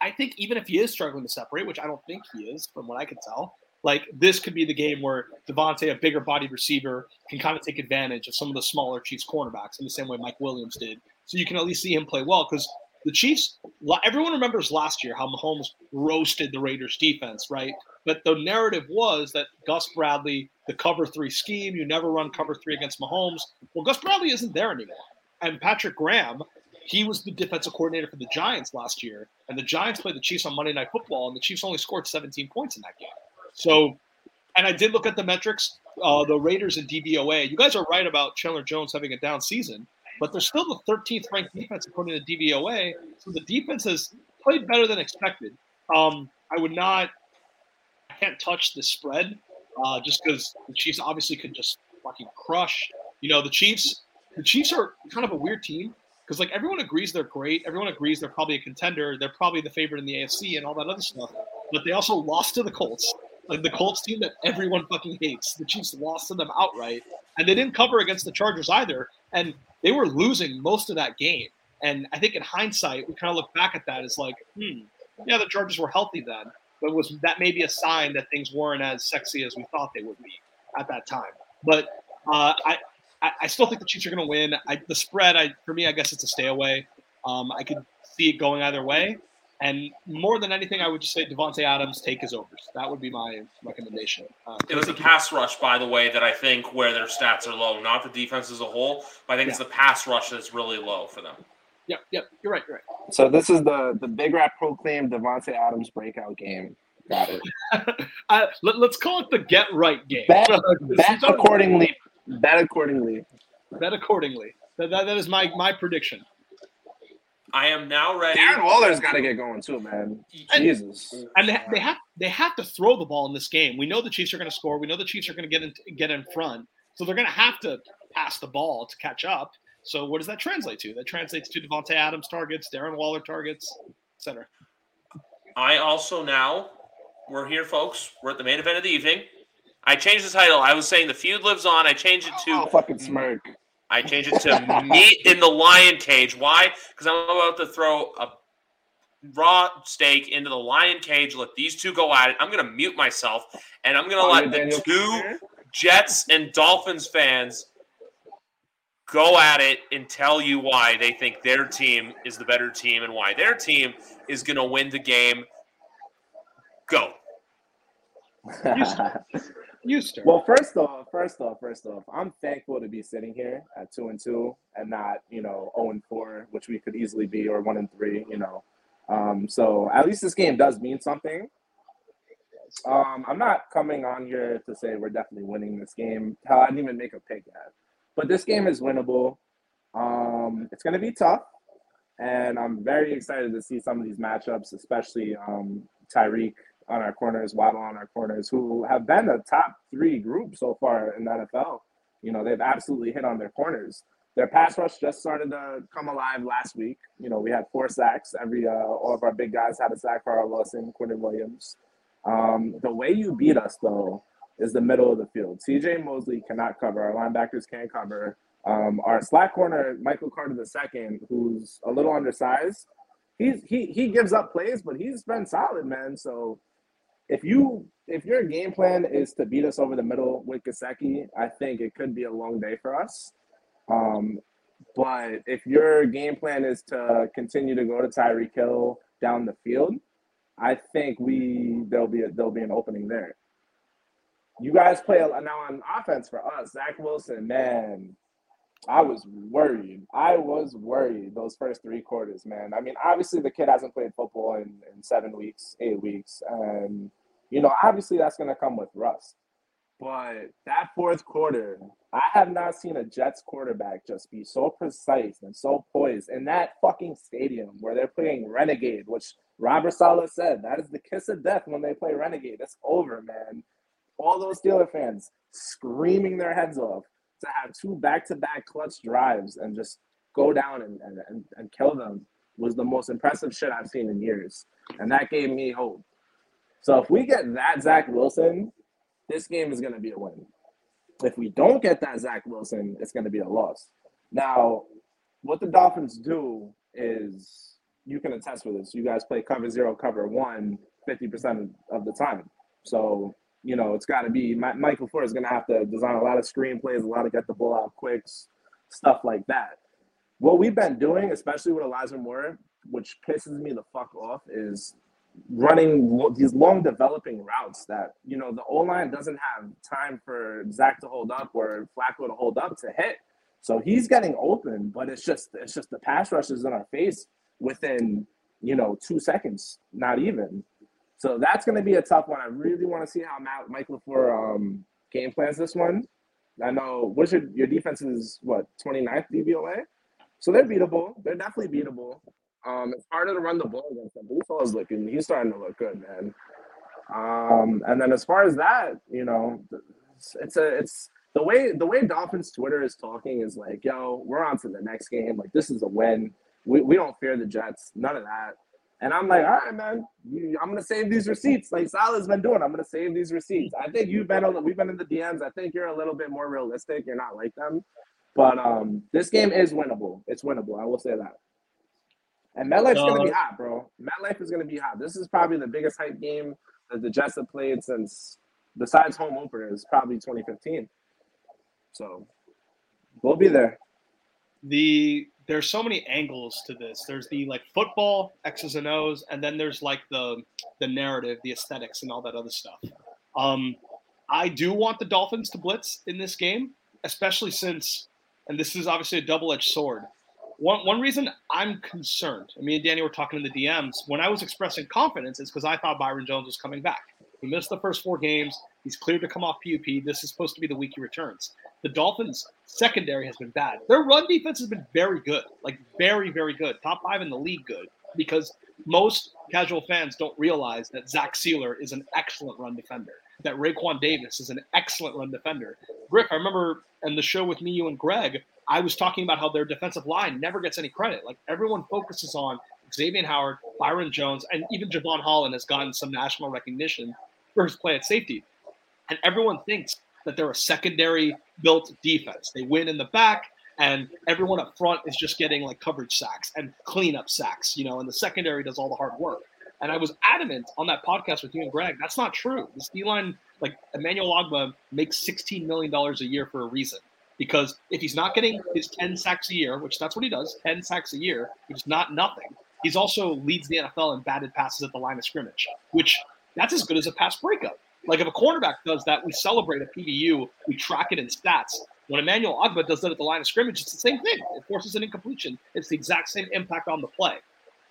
I think even if he is struggling to separate, which I don't think he is from what I can tell, like this could be the game where Davante, a bigger body receiver, can kind of take advantage of some of the smaller Chiefs cornerbacks in the same way Mike Williams did. So you can at least see him play well because the Chiefs, everyone remembers last year how Mahomes roasted the Raiders defense, right? But the narrative was that Gus Bradley, the cover three scheme, you never run cover three against Mahomes. Well, Gus Bradley isn't there anymore. And Patrick Graham, he was the defensive coordinator for the Giants last year. And the Giants played the Chiefs on Monday Night Football, and the Chiefs only scored 17 points in that game. So, and I did look at the metrics, uh, the Raiders and DVOA. You guys are right about Chandler Jones having a down season, but they're still the 13th ranked defense according to DVOA. So the defense has played better than expected. Um, I would not, I can't touch the spread uh, just because the Chiefs obviously could just fucking crush. You know, the Chiefs, the Chiefs are kind of a weird team because like everyone agrees they're great. Everyone agrees they're probably a contender. They're probably the favorite in the AFC and all that other stuff. But they also lost to the Colts. Like the Colts team that everyone fucking hates. The Chiefs lost to them outright. And they didn't cover against the Chargers either. And they were losing most of that game. And I think in hindsight, we kind of look back at that as like, hmm, yeah, the Chargers were healthy then. but was that maybe a sign that things weren't as sexy as we thought they would be at that time. But uh, I, I, still think the Chiefs are going to win. I, the spread, I for me, I guess it's a stay away. Um, I could see it going either way. And more than anything, I would just say Davante Adams take his overs. That would be my recommendation. Uh, It was the pass rush, by the way, that I think where their stats are low, not the defense as a whole. But I think it's the pass rush that's really low for them. Yep, yep, you're right, you're right. So this is the the Big Rat proclaimed Davante Adams breakout game. Got it. [laughs] uh, let, us call it the get right game. Bet, [laughs] bet accordingly. Bet accordingly. Bet accordingly. That, that, that is my my prediction. I am now ready. Darren Waller's got to get going too, man. Jesus. And they, they have they have to throw the ball in this game. We know the Chiefs are going to score. We know the Chiefs are going to get in get in front. So they're going to have to pass the ball to catch up. So what does that translate to? That translates to Davante Adams targets, Darren Waller targets, etc. I also now we're here, folks. We're at the main event of the evening. I changed the title. I was saying the feud lives on. I changed it to oh, fucking smirk. I change it to meat in the lion cage. Why? Because I'm about to throw a raw steak into the lion cage. Let these two go at it. I'm going to mute myself, and I'm going to let the two Jets and Dolphins fans go at it and tell you why they think their team is the better team and why their team is going to win the game. Go. [laughs] You. Well, first off, first off, first off, I'm thankful to be sitting here at two and two and not, you know, zero oh and four, which we could easily be, or one and three. You know, um, so at least this game does mean something. Um, I'm not coming on here to say we're definitely winning this game. Hell, I didn't even make a pick yet, but this game is winnable. Um, it's going to be tough, and I'm very excited to see some of these matchups, especially um, Tyreek on our corners, Waddle on our corners, who have been a top three group so far in the NFL. You know, they've absolutely hit on their corners. Their pass rush just started to come alive last week. You know, we had four sacks. Every uh, all of our big guys had a sack for Carl Lawson, Quinnen Williams. Um, the way you beat us though is the middle of the field. CJ Mosley cannot cover. Our linebackers can't cover. Um, our slack corner, Michael Carter II, who's a little undersized, he's he he gives up plays, but he's been solid, man. So if you if your game plan is to beat us over the middle with Gesicki, I think it could be a long day for us. Um, but if your game plan is to continue to go to Tyreek Hill down the field, I think we there'll be a, there'll be an opening there. You guys play now on offense for us. Zach Wilson, man, I was worried. I was worried those first three quarters, man. I mean, obviously the kid hasn't played football in, in seven weeks, eight weeks, and you know, obviously that's gonna come with rust. But that fourth quarter, I have not seen a Jets quarterback just be so precise and so poised in that fucking stadium where they're playing Renegade, which Robert Saleh said that is the kiss of death when they play Renegade. It's over, man. All those Steeler fans screaming their heads off to have two back-to-back clutch drives and just go down and, and, and kill them was the most impressive shit I've seen in years. And that gave me hope. So if we get that Zach Wilson, this game is going to be a win. If we don't get that Zach Wilson, it's going to be a loss. Now, what the Dolphins do is you can attest with this. You guys play cover zero, cover one 50% of the time. So you know, it's got to be Mike LaFleur is going to have to design a lot of screenplays, a lot of get the ball out quicks, stuff like that. What we've been doing, especially with Elijah Moore, which pisses me the fuck off, is running these long developing routes that you know the O line doesn't have time for Zach to hold up or Flacco to hold up to hit. So he's getting open, but it's just it's just the pass rush is in our face within you know two seconds, not even. So that's going to be a tough one. I really want to see how Matt, Mike LaFleur um, game plans this one. I know what's your your defense is what 29th DVOA, so they're beatable. They're definitely beatable. Um, it's harder to run the ball against them. is looking, he's starting to look good, man. Um, and then as far as that, you know, it's, it's a it's the way the way Dolphins Twitter is talking is like, yo, we're on to the next game. Like this is a win. We we don't fear the Jets. None of that. And I'm like, all right, man, you, I'm gonna save these receipts, like Saleh's been doing. I'm gonna save these receipts. I think you've been on, we've been in the DMs. I think you're a little bit more realistic. You're not like them, but um, this game is winnable. It's winnable. I will say that. And MetLife's uh, gonna be hot, bro. MetLife is gonna be hot. This is probably the biggest hype game that the Jets have played since, besides home openers, probably 2015. So we'll be there. The there's so many angles to this. There's the like football X's and O's, and then there's like the the narrative, the aesthetics, and all that other stuff. Um, I do want the Dolphins to blitz in this game, especially since, and this is obviously a double edged sword. One, one reason I'm concerned, me and Danny were talking in the DMs, when I was expressing confidence, is because I thought Byron Jones was coming back. He missed the first four games. He's cleared to come off PUP. This is supposed to be the week he returns. The Dolphins' secondary has been bad. Their run defense has been very good, like very, very good. Top five in the league, good. Because most casual fans don't realize that Zach Sieler is an excellent run defender that Raekwon Davis is an excellent run defender. Griff, I remember in the show with me, you and Greg, I was talking about how their defensive line never gets any credit. Like everyone focuses on Xavier Howard, Byron Jones, and even Jevon Holland has gotten some national recognition for his play at safety. And everyone thinks that they're a secondary built defense. They win in the back, and everyone up front is just getting like coverage sacks and cleanup sacks, you know, and the secondary does all the hard work. And I was adamant on that podcast with you and Greg. That's not true. This D line, like Emmanuel Ogbah, makes $16 million a year for a reason. Because if he's not getting his 10 sacks a year, which that's what he does, 10 sacks a year, which is not nothing, he's also leads the NFL in batted passes at the line of scrimmage, which that's as good as a pass breakup. Like if a cornerback does that, we celebrate a PBU, we track it in stats. When Emmanuel Ogbah does that at the line of scrimmage, it's the same thing. It forces an incompletion. It's the exact same impact on the play.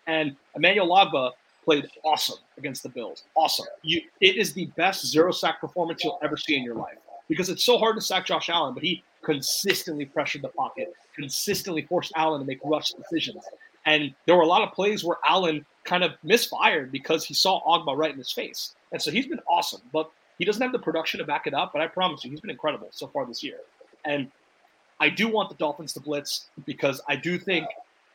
And Emmanuel Ogbah played awesome against the Bills. Awesome. You, it is the best zero sack performance you'll ever see in your life because it's so hard to sack Josh Allen, but he consistently pressured the pocket, consistently forced Allen to make rush decisions. And there were a lot of plays where Allen kind of misfired because he saw Ogbah right in his face. And so he's been awesome, but he doesn't have the production to back it up. But I promise you, he's been incredible so far this year. And I do want the Dolphins to blitz because I do think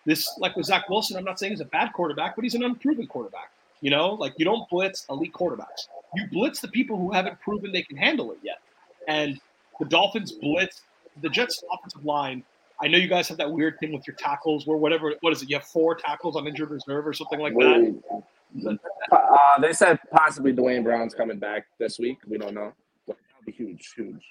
this, like with Zach Wilson, I'm not saying he's a bad quarterback, but he's an unproven quarterback. You know, like you don't blitz elite quarterbacks. You blitz the people who haven't proven they can handle it yet. And the Dolphins blitz the Jets offensive line. I know you guys have that weird thing with your tackles where whatever what is it? You have four tackles on injured reserve or something like that. Uh, they said possibly Duane Brown's coming back this week. We don't know. But that'll be huge, huge.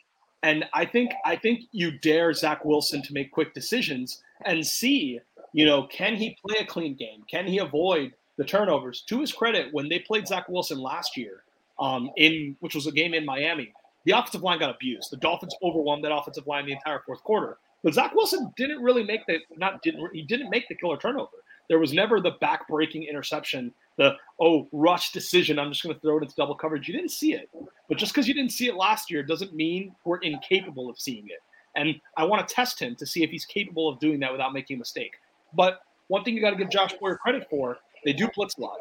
And I think I think you dare Zach Wilson to make quick decisions and see you know, can he play a clean game? Can he avoid the turnovers? To his credit, when they played Zach Wilson last year, um, in which was a game in Miami, the offensive line got abused. The Dolphins overwhelmed that offensive line the entire fourth quarter. But Zach Wilson didn't really make the not didn't he didn't make the killer turnover. There was never the back-breaking interception, the oh rush decision. I'm just going to throw it into double coverage. You didn't see it, but just because you didn't see it last year doesn't mean we're incapable of seeing it. And I want to test him to see if he's capable of doing that without making a mistake. But one thing you got to give Josh Boyer credit for, they do blitz a lot.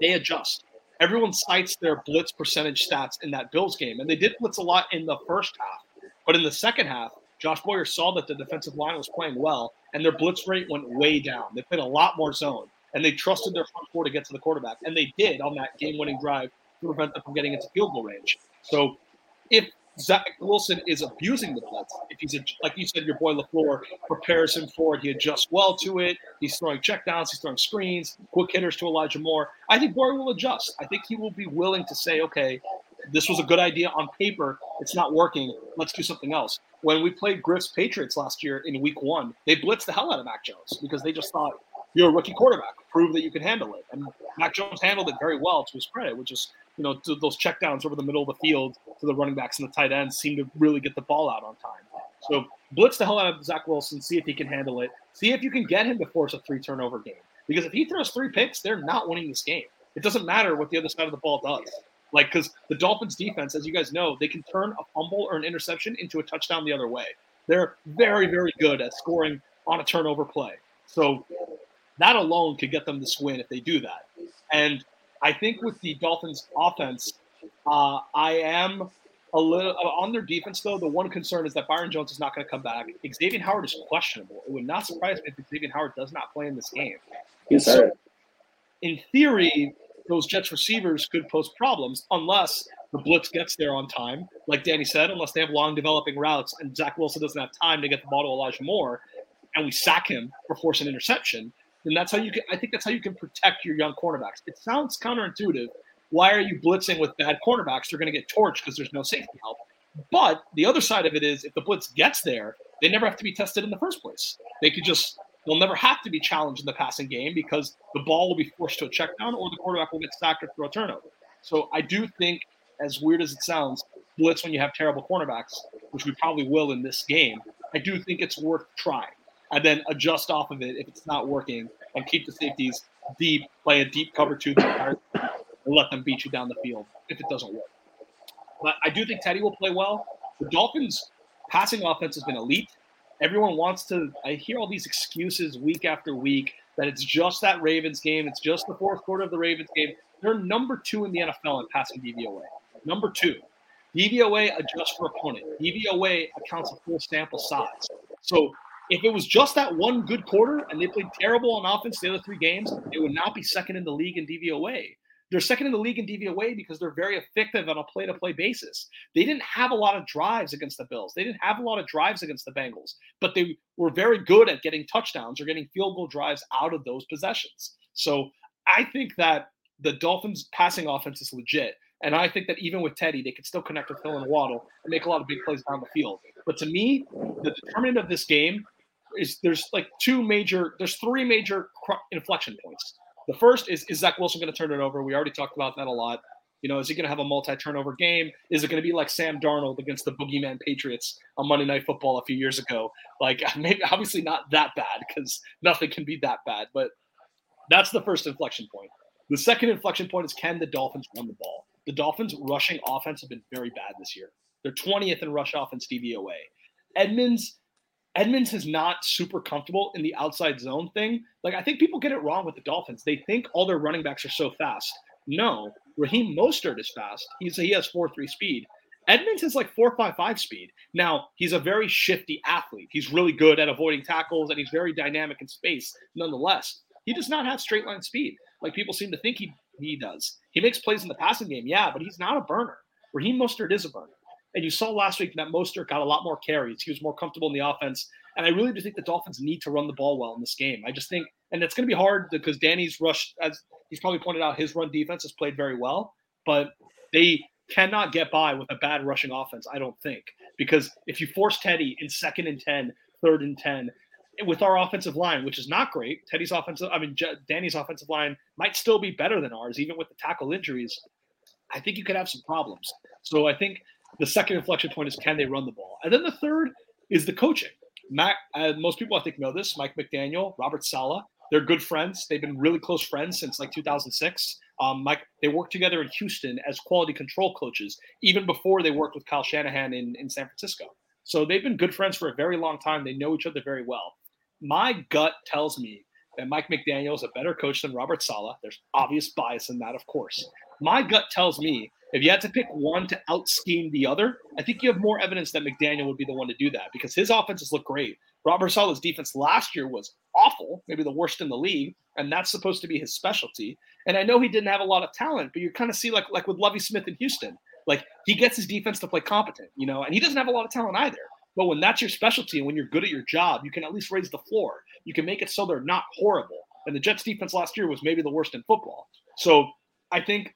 They adjust. Everyone cites their blitz percentage stats in that Bills game, and they did blitz a lot in the first half. But in the second half, Josh Boyer saw that the defensive line was playing well, and their blitz rate went way down. They played a lot more zone, and they trusted their front four to get to the quarterback, and they did on that game-winning drive to prevent them from getting into field goal range. So, if Zach Wilson is abusing the blitz. If he's a, like you said, your boy Lafleur prepares him for it. He adjusts well to it. He's throwing checkdowns. He's throwing screens, quick hitters to Elijah Moore. I think Boyer will adjust. I think he will be willing to say, okay, this was a good idea on paper. It's not working. Let's do something else. When we played Griff's Patriots last year in Week One, they blitzed the hell out of Mac Jones because they just thought you're a rookie quarterback. Prove that you can handle it. And Mac Jones handled it very well to his credit, which is you know, those checkdowns over the middle of the field to the running backs and the tight ends seem to really get the ball out on time. So blitz the hell out of Zach Wilson, see if he can handle it. See if you can get him to force a three turnover game. Because if he throws three picks, they're not winning this game. It doesn't matter what the other side of the ball does. Like, because the Dolphins defense, as you guys know, they can turn a fumble or an interception into a touchdown the other way. They're very, very good at scoring on a turnover play. So that alone could get them this win if they do that. And I think with the Dolphins' offense, uh, I am a little uh, on their defense though. The one concern is that Byron Jones is not going to come back. Xavier Howard is questionable. It would not surprise me if Xavier Howard does not play in this game. Yes, so, in theory, those Jets receivers could pose problems unless the blitz gets there on time. Like Danny said, unless they have long developing routes and Zach Wilson doesn't have time to get the ball to Elijah Moore, and we sack him or force an interception then that's how you can. I think that's how you can protect your young cornerbacks. It sounds counterintuitive. Why are you blitzing with bad cornerbacks? They're going to get torched because there's no safety help. But the other side of it is, if the blitz gets there, they never have to be tested in the first place. They could just they'll never have to be challenged in the passing game because the ball will be forced to a check down or the quarterback will get sacked or throw a turnover. So I do think, as weird as it sounds, blitz when you have terrible cornerbacks, which we probably will in this game, I do think it's worth trying. And then adjust off of it if it's not working and keep the safeties deep, play a deep cover two and let them beat you down the field if it doesn't work. But I do think Teddy will play well. The Dolphins' passing offense has been elite. Everyone wants to. I hear all these excuses week after week that it's just that Ravens game. It's just the fourth quarter of the Ravens game. They're number two in the NFL in passing DVOA. Number two. DVOA adjusts for opponent. DVOA accounts for full sample size. So if it was just that one good quarter and they played terrible on offense the other three games, it would not be second in the league in DVOA. They're second in the league in DVOA because they're very effective on a play to play basis. They didn't have a lot of drives against the Bills. They didn't have a lot of drives against the Bengals, but they were very good at getting touchdowns or getting field goal drives out of those possessions. So I think that the Dolphins' passing offense is legit. And I think that even with Teddy, they could still connect with Hill and Waddle and make a lot of big plays down the field. But to me, the determinant of this game is there's like two major, there's three major inflection points. The first is is Zach Wilson going to turn it over? We already talked about that a lot. You know, is he going to have a multi-turnover game? Is it going to be like Sam Darnold against the Boogeyman Patriots on Monday Night Football a few years ago? Like, [laughs] maybe obviously not that bad because nothing can be that bad. But that's the first inflection point. The second inflection point is can the Dolphins run the ball? The Dolphins' rushing offense have been very bad this year. They're 20th in rush offense DVOA. Edmonds Edmonds is not super comfortable in the outside zone thing. Like I think people get it wrong with the Dolphins. They think all their running backs are so fast. No, Raheem Mostert is fast. He's he has four three speed. Edmonds is like four five five speed. Now he's a very shifty athlete. He's really good at avoiding tackles and he's very dynamic in space. Nonetheless, he does not have straight line speed like people seem to think he he does. He makes plays in the passing game, yeah, but he's not a burner. Raheem Mostert is a burner. And you saw last week that Mostert got a lot more carries. He was more comfortable in the offense. And I really do think the Dolphins need to run the ball well in this game. I just think, and it's going to be hard because Danny's rush, as he's probably pointed out, his run defense has played very well, but they cannot get by with a bad rushing offense, I don't think. Because if you force Teddy in second and 10, third and 10, with our offensive line, which is not great, Teddy's offensive, I mean, Danny's offensive line might still be better than ours, even with the tackle injuries. I think you could have some problems. So I think the second inflection point is can they run the ball? And then the third is the coaching. Mac, uh, most people I think know this. Mike McDaniel, Robert Saleh, they're good friends. They've been really close friends since like 2006. Um, Mike, they worked together in Houston as quality control coaches, even before they worked with Kyle Shanahan in, in San Francisco. So they've been good friends for a very long time. They know each other very well. My gut tells me that Mike McDaniel is a better coach than Robert Saleh. There's obvious bias in that, of course. My gut tells me if you had to pick one to out scheme the other, I think you have more evidence that McDaniel would be the one to do that because his offenses look great. Robert Saleh's defense last year was awful, maybe the worst in the league, and that's supposed to be his specialty. And I know he didn't have a lot of talent, but you kind of see like like with Lovie Smith in Houston, like he gets his defense to play competent, you know, and he doesn't have a lot of talent either. But when that's your specialty and when you're good at your job, you can at least raise the floor. You can make it so they're not horrible. And the Jets defense last year was maybe the worst in football. So I think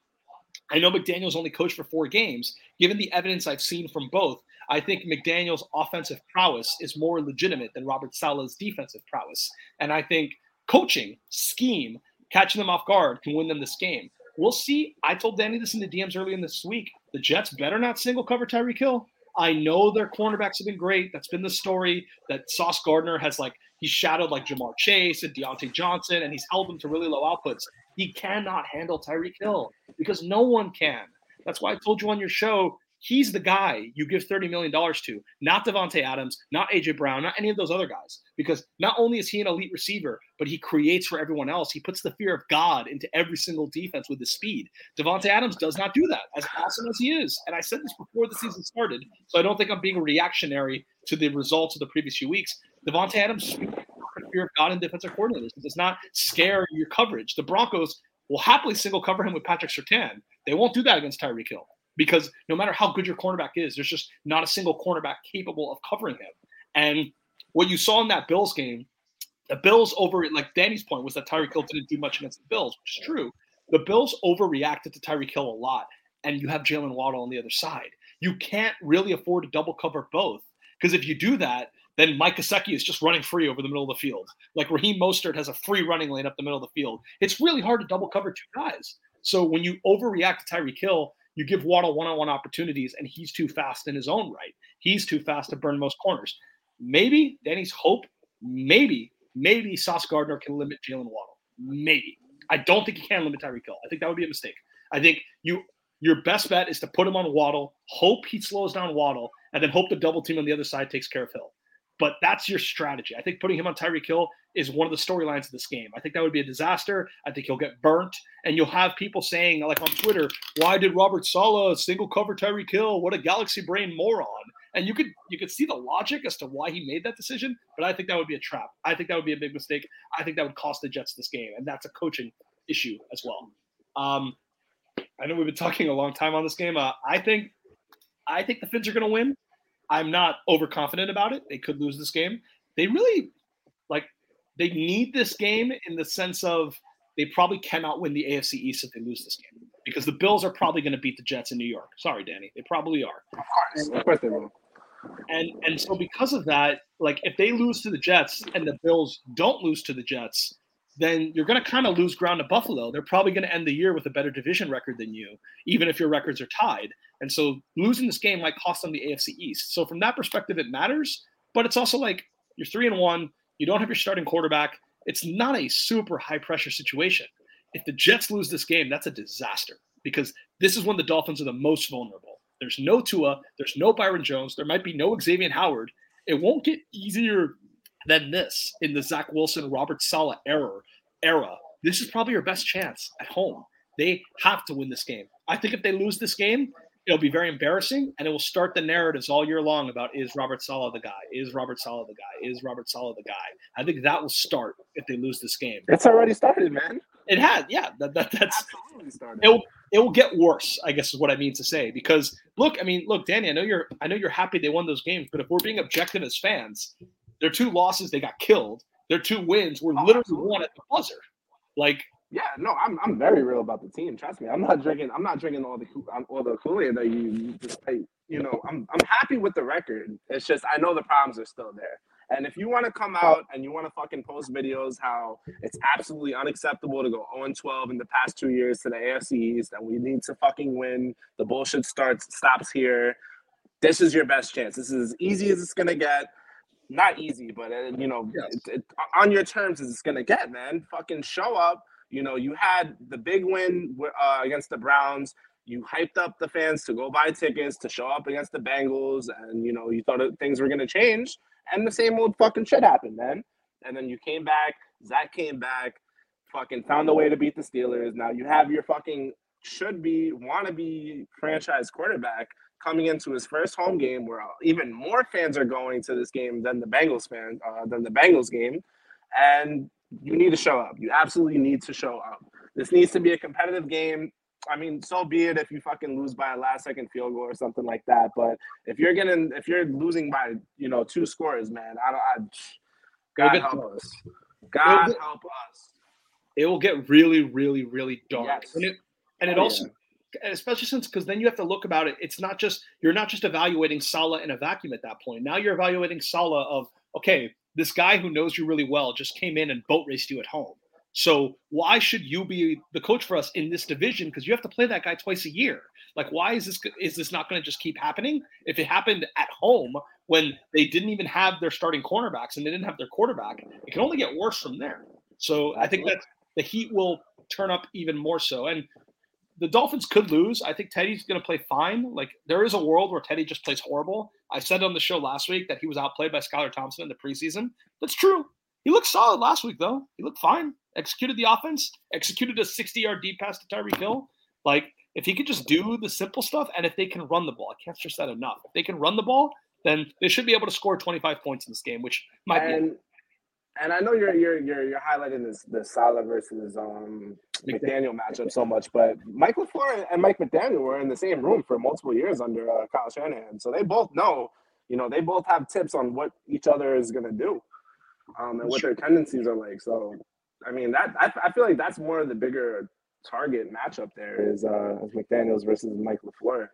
I know McDaniel's only coached for four games. Given the evidence I've seen from both, I think McDaniel's offensive prowess is more legitimate than Robert Saleh's defensive prowess. And I think coaching, scheme, catching them off guard can win them this game. We'll see. I told Danny this in the DMs early in this week. The Jets better not single cover Tyreek Hill. I know their cornerbacks have been great. That's been the story that Sauce Gardner has like he's shadowed like Ja'Marr Chase and Diontae Johnson, and he's held them to really low outputs. He cannot handle Tyreek Hill because no one can. That's why I told you on your show He's the guy you give $30 million to, not Davante Adams, not AJ Brown, not any of those other guys. Because not only is he an elite receiver, but he creates for everyone else. He puts the fear of God into every single defense with his speed. Davante Adams does not do that, as awesome as he is. And I said this before the season started, so I don't think I'm being reactionary to the results of the previous few weeks. Davante Adams fear of God and defensive coordinators. It does not scare your coverage. The Broncos will happily single cover him with Patrick Surtain. They won't do that against Tyreek Hill because no matter how good your cornerback is, there's just not a single cornerback capable of covering him. And what you saw in that Bills game The Bills over, like Danny's point was that Tyreek Hill didn't do much against the Bills, which is true. The Bills overreacted to Tyreek Hill a lot, and you have Jaylen Waddle on the other side. You can't really afford to double cover both because if you do that, then Mike Gesicki is just running free over the middle of the field. Like Raheem Mostert has a free running lane up the middle of the field. It's really hard to double cover two guys. So when you overreact to Tyreek Hill, you give Waddle one-on-one opportunities, and he's too fast in his own right. He's too fast to burn most corners. Maybe Danny's hope, maybe, maybe Sauce Gardner can limit Jaylen Waddle. Maybe. I don't think he can limit Tyreek Hill. I think that would be a mistake. I think you your best bet is to put him on Waddle, hope he slows down Waddle, and then hope the double team on the other side takes care of Hill. But that's your strategy. I think putting him on Tyreek Hill is one of the storylines of this game. I think that would be a disaster. I think he'll get burnt, and you'll have people saying, like on Twitter, "Why did Robert Saleh single cover Tyreek Hill? What a galaxy brain moron!" And you could you could see the logic as to why he made that decision, but I think that would be a trap. I think that would be a big mistake. I think that would cost the Jets this game, and that's a coaching issue as well. Um, I know we've been talking a long time on this game. Uh, I think I think the Finns are going to win. I'm not overconfident about it. They could lose this game. They really like they need this game in the sense of they probably cannot win the AFC East if they lose this game because the Bills are probably going to beat the Jets in New York. Sorry, Danny, they probably are. Of course, of course they will. And and so because of that, like if they lose to the Jets and the Bills don't lose to the Jets, then you're going to kind of lose ground to Buffalo. They're probably going to end the year with a better division record than you, even if your records are tied. And so losing this game might cost them the AFC East. So from that perspective, it matters. But it's also like you're three and one. You don't have your starting quarterback. It's not a super high pressure situation. If the Jets lose this game, that's a disaster because this is when the Dolphins are the most vulnerable. There's no Tua. There's no Byron Jones. There might be no Xavier Howard. It won't get easier than this in the Zach Wilson, Robert Saleh era. Era. This is probably your best chance at home. They have to win this game. I think if they lose this game, it'll be very embarrassing, and it will start the narratives all year long about is Robert Saleh the guy? Is Robert Saleh the guy? Is Robert Saleh the guy? I think that will start if they lose this game. It's already started, man. It has, yeah. That, that that's absolutely started. It will, it will get worse, I guess is what I mean to say. Because look, I mean, look, Danny, I know you're I know you're happy they won those games, but if we're being objective as fans, their two losses they got killed. Their two wins were Oh, literally absolutely. won at the buzzer. Like Yeah, no, I'm I'm very real about the team. Trust me, I'm not drinking. I'm not drinking all the um, all the Kool Aid that you pay. You know, I'm I'm happy with the record. It's just I know the problems are still there. And if you want to come out and you want to fucking post videos how it's absolutely unacceptable to go 0 12 in the past two years to the AFC East and we need to fucking win, the bullshit starts stops here. This is your best chance. This is as easy as it's gonna get. Not easy, but uh, you know, Yes. it, it, on your terms as it's gonna get, man. Fucking show up. You know, you had the big win uh, against the Browns. You hyped up the fans to go buy tickets to show up against the Bengals, and you know you thought things were gonna change, and the same old fucking shit happened, man. And then you came back. Zach came back, fucking found a way to beat the Steelers. Now you have your fucking should be wanna be franchise quarterback coming into his first home game, where even more fans are going to this game than the Bengals fan uh, than the Bengals game, and you need to show up. You absolutely need to show up. This needs to be a competitive game. I mean, so be it if you fucking lose by a last second field goal or something like that. But if you're getting, if you're losing by, you know, two scores, man, I don't. I, God get- help us. God get- help us. it will get really, really, really dark. Yes. And it and it Oh, also and especially since because then you have to look about it. It's not just you're not just evaluating Saleh in a vacuum at that point. Now you're evaluating Saleh of okay, this guy who knows you really well just came in and boat raced you at home. So why should you be the coach for us in this division? Because you have to play that guy twice a year. Like, why is this is this not going to just keep happening? If it happened at home when they didn't even have their starting cornerbacks and they didn't have their quarterback, it can only get worse from there. So I think that the Heat will turn up even more so. And the Dolphins could lose. I think Teddy's going to play fine. Like there is a world where Teddy just plays horrible. I said on the show last week that he was outplayed by Skylar Thompson in the preseason. That's true. He looked solid last week though. He looked fine. Executed the offense. Executed a 60-yard deep pass to Tyreek Hill. Like if he could just do the simple stuff, and if they can run the ball, I can't stress that enough. If they can run the ball, then they should be able to score 25 points in this game, which might be And and I know you're you're you're you're highlighting this the Saleh versus um McDaniel matchup so much, but Mike LaFleur and Mike McDaniel were in the same room for multiple years under uh, Kyle Shanahan, so they both know, you know, they both have tips on what each other is gonna do. um, and what their tendencies are like. So, I mean, that I, I feel like that's more of the bigger target matchup there is uh, is McDaniel's versus Mike LaFleur.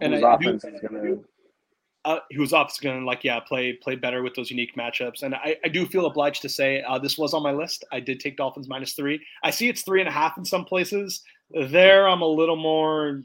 And Whose I do- offense is gonna uh, who's up is going to like yeah play play better with those unique matchups. And I, I do feel obliged to say uh, this was on my list. I did take dolphins minus three. I see it's three and a half in some places. There i'm a little more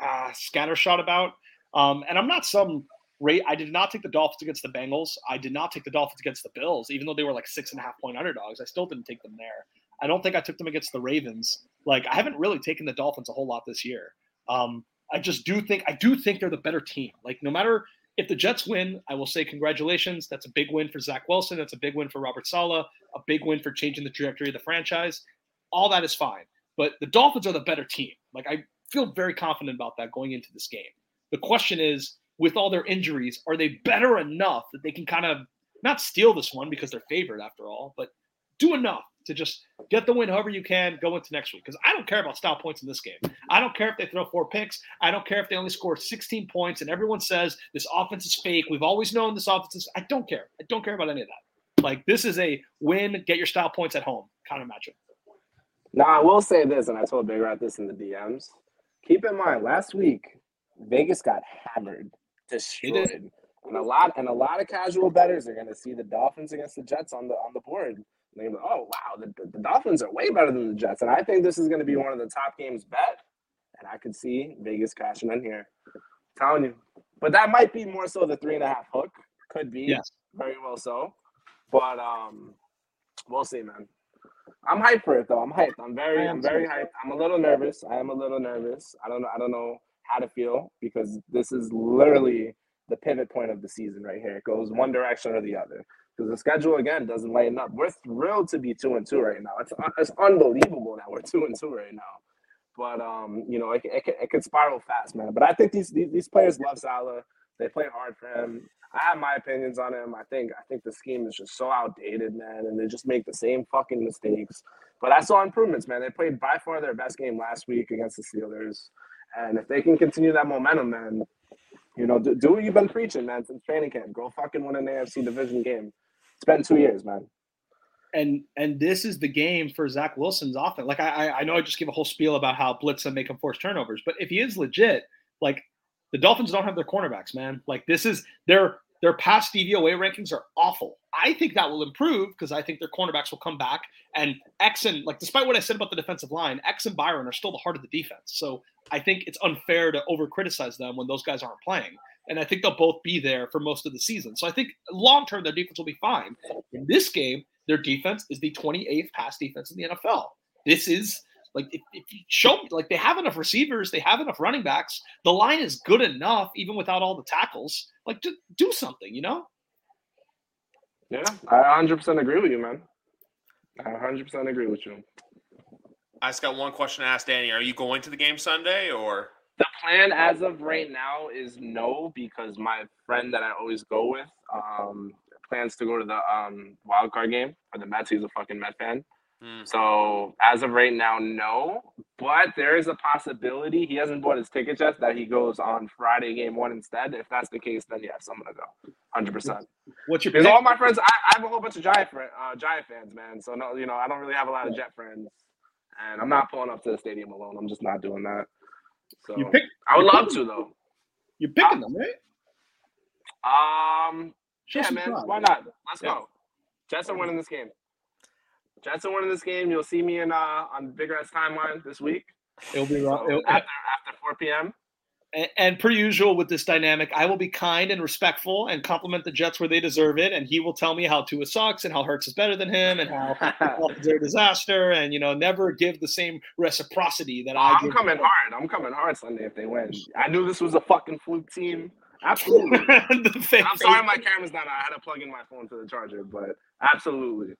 uh, scattershot about. Um, and i'm not some rate i did not take the dolphins against the bengals. I did not take the dolphins against the bills even though they were like six and a half point underdogs. I still didn't take them there. I don't think i took them against the ravens. Like i haven't really taken the dolphins a whole lot this year. Um, i just do think i do think they're the better team. Like no matter if the Jets win, I will say congratulations. That's a big win for Zach Wilson. That's a big win for Robert Saleh. A big win for changing the trajectory of the franchise. All that is fine. But the Dolphins are the better team. Like I feel very confident about that going into this game. The question is, with all their injuries, are they better enough that they can kind of not steal this one because they're favored after all, but do enough to just get the win however you can go into next week. Because I don't care about style points in this game. I don't care if they throw four picks. I don't care if they only score 16 points and everyone says this offense is fake. We've always known this offense is. I don't care. I don't care about any of that. Like this is a win, get your style points at home kind of matchup. Now I will say this, and I told Big Rat this in the DMs. Keep in mind, last week Vegas got hammered, destroyed, and a lot and a lot of casual bettors are going to see the Dolphins against the Jets on the on the board. And they're gonna oh wow, the, the, the Dolphins are way better than the Jets, and I think this is going to be one of the top games bet. And I could see Vegas cashing in here. telling you, but that might be more so the three and a half hook. Could be, Yes. very well so. But um, we'll see, man. I'm hyped for it though. I'm hyped. I'm very, I am very hyped. I'm a little nervous. I am a little nervous. I don't know. I don't know how to feel because this is literally the pivot point of the season right here. It goes one direction or the other because the schedule again doesn't lighten up. We're thrilled to be two and two right now. It's it's unbelievable that we're two and two right now. But um, you know, it, it, it could spiral fast, man. But I think these, these these players love Saleh. They play hard for him. I have my opinions on him. I think I think the scheme is just so outdated, man, and they just make the same fucking mistakes. But I saw improvements, man. They played by far their best game last week against the Steelers, and if they can continue that momentum, man, you know, do, do what you've been preaching, man, since training camp. Go fucking win an AFC division game. It's been two years, man. and and this is the game for Zach Wilson's offense. Like I I- know I just gave a whole spiel about how blitz and make him force turnovers, but if he is legit, like the Dolphins don't have their cornerbacks, man. Like this is their their past DVOA rankings are awful. I think that will improve because I think their cornerbacks will come back. And X and like despite what I said about the defensive line, X and Byron are still the heart of the defense. So I think it's unfair to over criticize them when those guys aren't playing. And I think they'll both be there for most of the season. So I think long term their defense will be fine. In this game, their defense is the 28th pass defense in the NFL. This is like if, if you show me like they have enough receivers, they have enough running backs. The line is good enough, even without all the tackles. Like to do something, you know? Yeah, I 100% agree with you, man. I 100% agree with you. I just got one question to ask Danny. Are you going to the game Sunday or? The plan as of right now is no, because my friend that I always go with um, plans to go to the um, wild card game for the Mets. He's a fucking Met fan. Hmm. So as of right now, no. But there is a possibility he hasn't bought his tickets yet that he goes on Friday game one instead. If that's the case, then yes, I'm gonna go, hundred percent. What's your Because all my friends, I, I have a whole bunch of Giant fri- uh, Giant fans, man. So no, you know, I don't really have a lot of Jet friends, and I'm not pulling up to the stadium alone. I'm just not doing that. So You pick I would love pick- to though. you're picking them, right? Um, Show yeah, man. pride. Why not? Let's Yeah. go. Jets are winning this game. Jets are winning this game. You'll see me in uh on Bigger S timeline this week. It'll be So it'll- after after 4 p.m. and, and per usual with this dynamic, I will be kind and respectful and compliment the Jets where they deserve it. And he will tell me how Tua sucks and how Hurts is better than him and how [laughs] are a disaster and you know never give the same reciprocity that I I'm coming hard. I'm coming hard Sunday if they win. I knew this was a fucking fluke team. Absolutely. [laughs] I'm sorry my camera's not. on. I had to plug in my phone to the charger, but absolutely.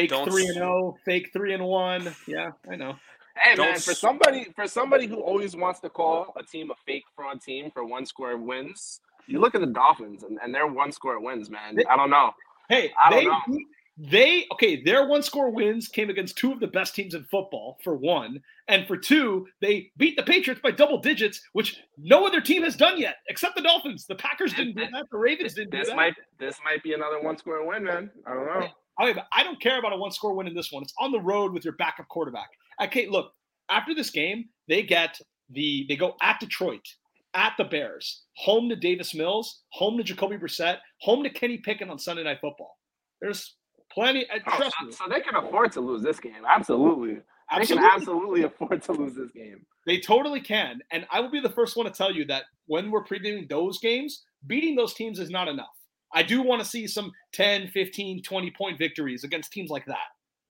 Fake Don't three and zero, fake three and one. Yeah, I know. Hey Don't man, for somebody for somebody who always wants to call a team a fake fraud team for one score wins, you look at the Dolphins and, and their one score wins, man. I don't know. Hey, I don't they know. they okay, their one score wins came against two of the best teams in football, for one. And for two, they beat the Patriots by double digits, which no other team has done yet, except the Dolphins. The Packers didn't do that. The Ravens didn't This do that. might this might be another one score win, man. I don't know. I, I don't care about a one score win in this one. It's on the road with your backup quarterback. Okay, look, after this game, they get the they go at Detroit, at the Bears, home to Davis Mills, home to Jacoby Brissett, home to Kenny Pickett on Sunday Night Football. There's plenty. uh, Oh, Trust so, me, so they can afford to lose this game. Absolutely. They can absolutely afford to lose this game. they totally can. And I will be the first one to tell you that when we're previewing those games, beating those teams is not enough. I do want to see some 10, 15, 20 point victories against teams like that.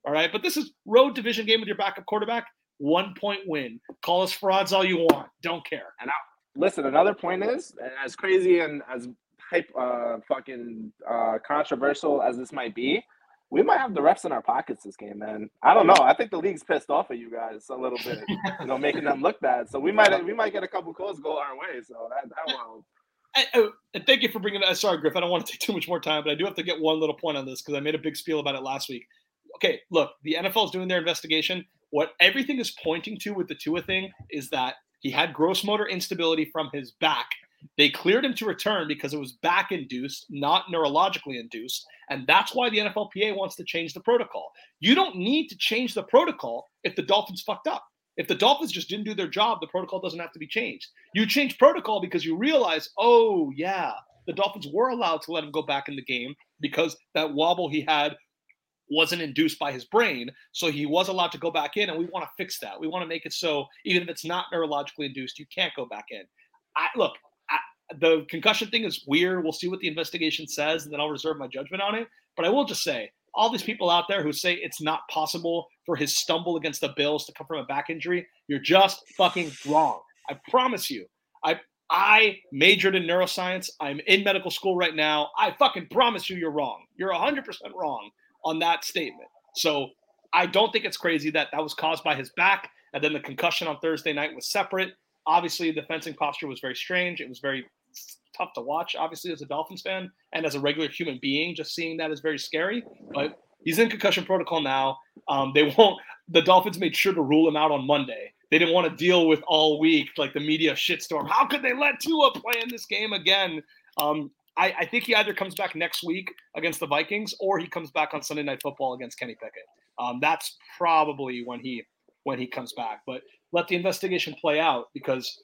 All right. But this is road division game with your backup quarterback. One point win. Call us frauds all you want. Don't care. And I, listen, another point is as crazy and as hype, uh, fucking uh, controversial as this might be, we might have the refs in our pockets this game, man. I don't know. I think the league's pissed off at you guys a little bit, you know, making them look bad. So we might we might get a couple calls go our way. So that that will. And, oh, and thank you for bringing that. Sorry, Griff. I don't want to take too much more time, but I do have to get one little point on this because I made a big spiel about it last week. Okay, look, the NFL is doing their investigation. What everything is pointing to with the Tua thing is that he had gross motor instability from his back. They cleared him to return because it was back induced, not neurologically induced. And that's why the NFLPA wants to change the protocol. You don't need to change the protocol if the Dolphins fucked up. If the Dolphins just didn't do their job, the protocol doesn't have to be changed. You change protocol because you realize, oh, yeah, the Dolphins were allowed to let him go back in the game because that wobble he had wasn't induced by his brain. So he was allowed to go back in, and we want to fix that. We want to make it so even if it's not neurologically induced, you can't go back in. I look, I, the concussion thing is weird. We'll see what the investigation says, and then I'll reserve my judgment on it. But I will just say, all these people out there who say it's not possible for his stumble against the Bills to come from a back injury, you're just fucking wrong. I promise you. I I majored in neuroscience. I'm in medical school right now. I fucking promise you, you're wrong. You're 100% wrong on that statement. So I don't think it's crazy that that was caused by his back, and then the concussion on Thursday night was separate. Obviously, the fencing posture was very strange. It was very tough to watch, obviously, as a Dolphins fan and as a regular human being. Just seeing that is very scary. But he's in concussion protocol now. Um, they won't. The Dolphins made sure to rule him out on Monday. They didn't want to deal with all week like the media shitstorm. How could they let Tua play in this game again? Um, I, I think he either comes back next week against the Vikings or he comes back on Sunday Night Football against Kenny Pickett. Um, that's probably when he when he comes back. But let the investigation play out because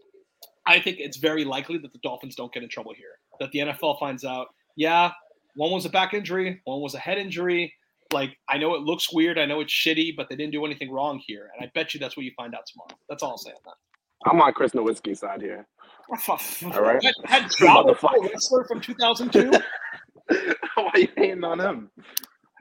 I think it's very likely that the Dolphins don't get in trouble here. That the NFL finds out, yeah, one was a back injury, one was a head injury. Like I know it looks weird, I know it's shitty, but they didn't do anything wrong here. And I bet you that's what you find out tomorrow. That's all I'll say on that. I'm on Chris Nowinski's side here. Oh, all right. Had, had Trout, wrestler from 2002 [laughs] Why are you hating on him?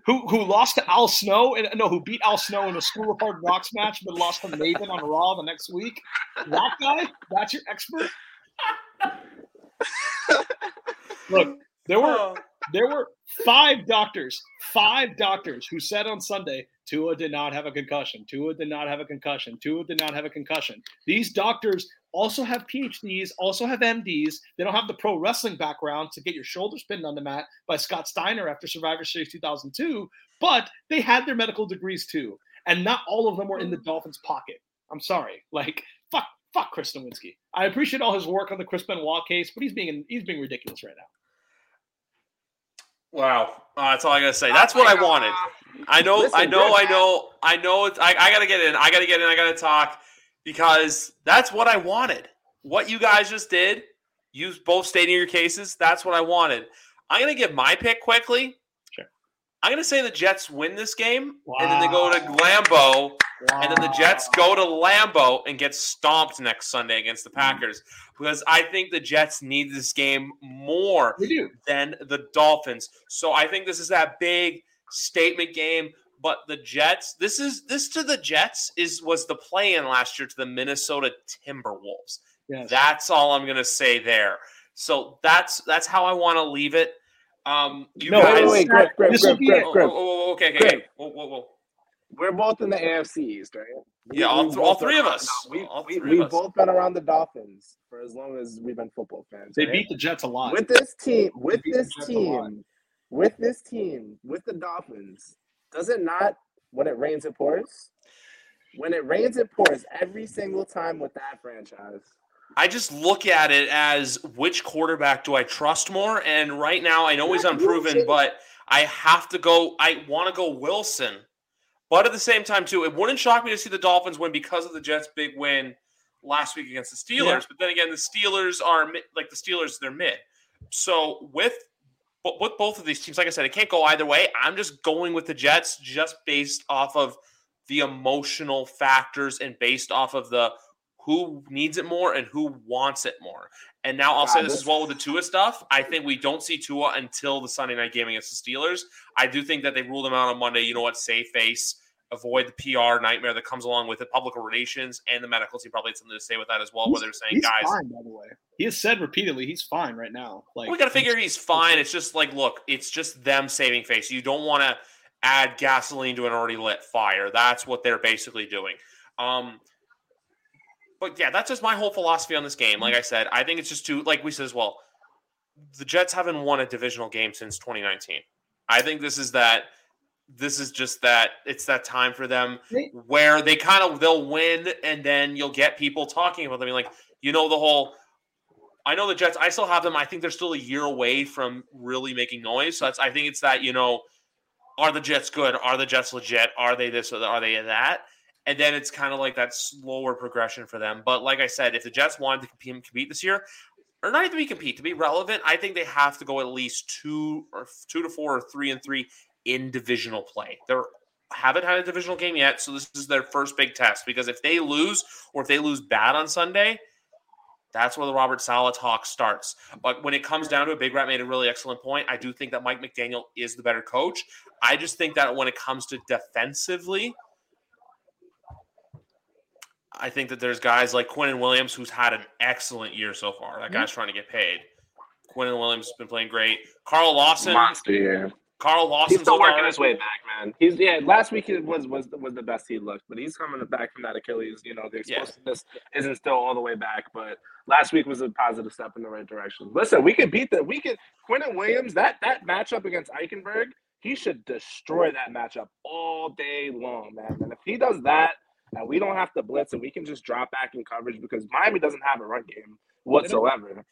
Who who lost to Al Snow and no, who beat Al Snow in a School of Hard Knocks match, but lost to Maven on Raw the next week. That guy, that's your expert. Look, there were oh. there were five doctors, five doctors who said on Sunday, Tua did not have a concussion. Tua did not have a concussion. Tua did not have a concussion. These doctors also have PhDs, also have MDs. They don't have the pro wrestling background to get your shoulders pinned on the mat by Scott Steiner after Survivor Series 2002, but they had their medical degrees too. And not all of them were in the Dolphins' pocket. I'm sorry. Like, fuck, fuck Chris Nowinski. I appreciate all his work on the Chris Benoit case, but he's being he's being ridiculous right now. Wow, uh, that's all I gotta say. That's what I wanted. I know, Listen, I know, I Griff. know, I know. It's, I, I gotta get in. I gotta get in. I gotta talk because that's what I wanted. What you guys just did, you both stating your cases. That's what I wanted. I'm gonna give my pick quickly. Sure. I'm gonna say the Jets win this game, and then they go to Lambeau, and then the Jets go to Lambeau and get stomped next Sunday against the Packers because I think the Jets need this game more do. than the Dolphins. So I think this is that big statement game. But the Jets, this is this to the Jets is was the play in last year to the Minnesota Timberwolves. Yes. That's all I'm gonna say there. So that's that's how I want to leave it. Um, you No, guys. Wait, wait, wait, Griff, Griff, This will Griff, be Griff, Griff. okay, okay, Griff. okay. Whoa, whoa, whoa. We're both in the AFC East, right? Yeah, all we've th- all both three been of around- us. no, we, All we, three of we've us. both been around the Dolphins for as long as we've been football fans. They right? beat the Jets a lot. with this team. With beat the this Jets a lot. team, with this team, with the Dolphins, does it not when it rains it pours? When it rains it pours every single time with that franchise. I just look at it as which quarterback do I trust more? And right now, I know he's unproven, but I have to go. I want to go Wilson. But at the same time, too, it wouldn't shock me to see the Dolphins win because of the Jets' big win last week against the Steelers. Yeah. But then again, the Steelers are like the Steelers; they're mid. So with with both of these teams, like I said, it can't go either way. I'm just going with the Jets, just based off of the emotional factors and based off of the who needs it more and who wants it more. And now I'll say this as well with the Tua stuff. I think we don't see Tua until the Sunday night game against the Steelers. I do think that they ruled him out on Monday. You know what? Save face, avoid the PR nightmare that comes along with it. Public relations and the medical team probably had something to say with that as well. He's, where they're saying, guys, fine, by the way, he has said repeatedly he's fine right now. Like we got to figure he's fine. It's just like, look, it's just them saving face. You don't want to add gasoline to an already lit fire. That's what they're basically doing. Um, but yeah, that's just my whole philosophy on this game. Like I said, I think it's just too, like we said as well, the Jets haven't won a divisional game since 2019. I think this is that. This is just that it's that time for them where they kind of they'll win and then you'll get people talking about them. Like you know the whole. I know the Jets. I still have them. I think they're still a year away from really making noise. So that's. I think it's that you know, are the Jets good? Are the Jets legit? Are they this? Or are they that? and then it's kind of like that slower progression for them. But like I said, if the Jets wanted to compete, compete this year, or not even be compete to be relevant, I think they have to go at least two or two to four or three and three in divisional play. They're haven't had a divisional game yet, so this is their first big test. Because if they lose or if they lose bad on Sunday, that's where the Robert Saleh talk starts. But when it comes down to it, Big Rat made a really excellent point. I do think that Mike McDaniel is the better coach. I just think that when it comes to defensively, I think that there's guys like Quinnen Williams who's had an excellent year so far. That guy's mm-hmm. trying to get paid. Quinnen Williams has been playing great. Carl Lawson, monster year. Carl Lawson, he's still working his way back, man. He's yeah. Last week was was was the best he looked, but he's coming back from that Achilles. You know, the explosiveness yeah. isn't still all the way back, but last week was a positive step in the right direction. Listen, we could beat the we could Quinnen Williams that that matchup against Eichenberg. He should destroy that matchup all day long, man. And if he does that and we don't have to blitz and we can just drop back in coverage because Miami doesn't have a run game whatsoever.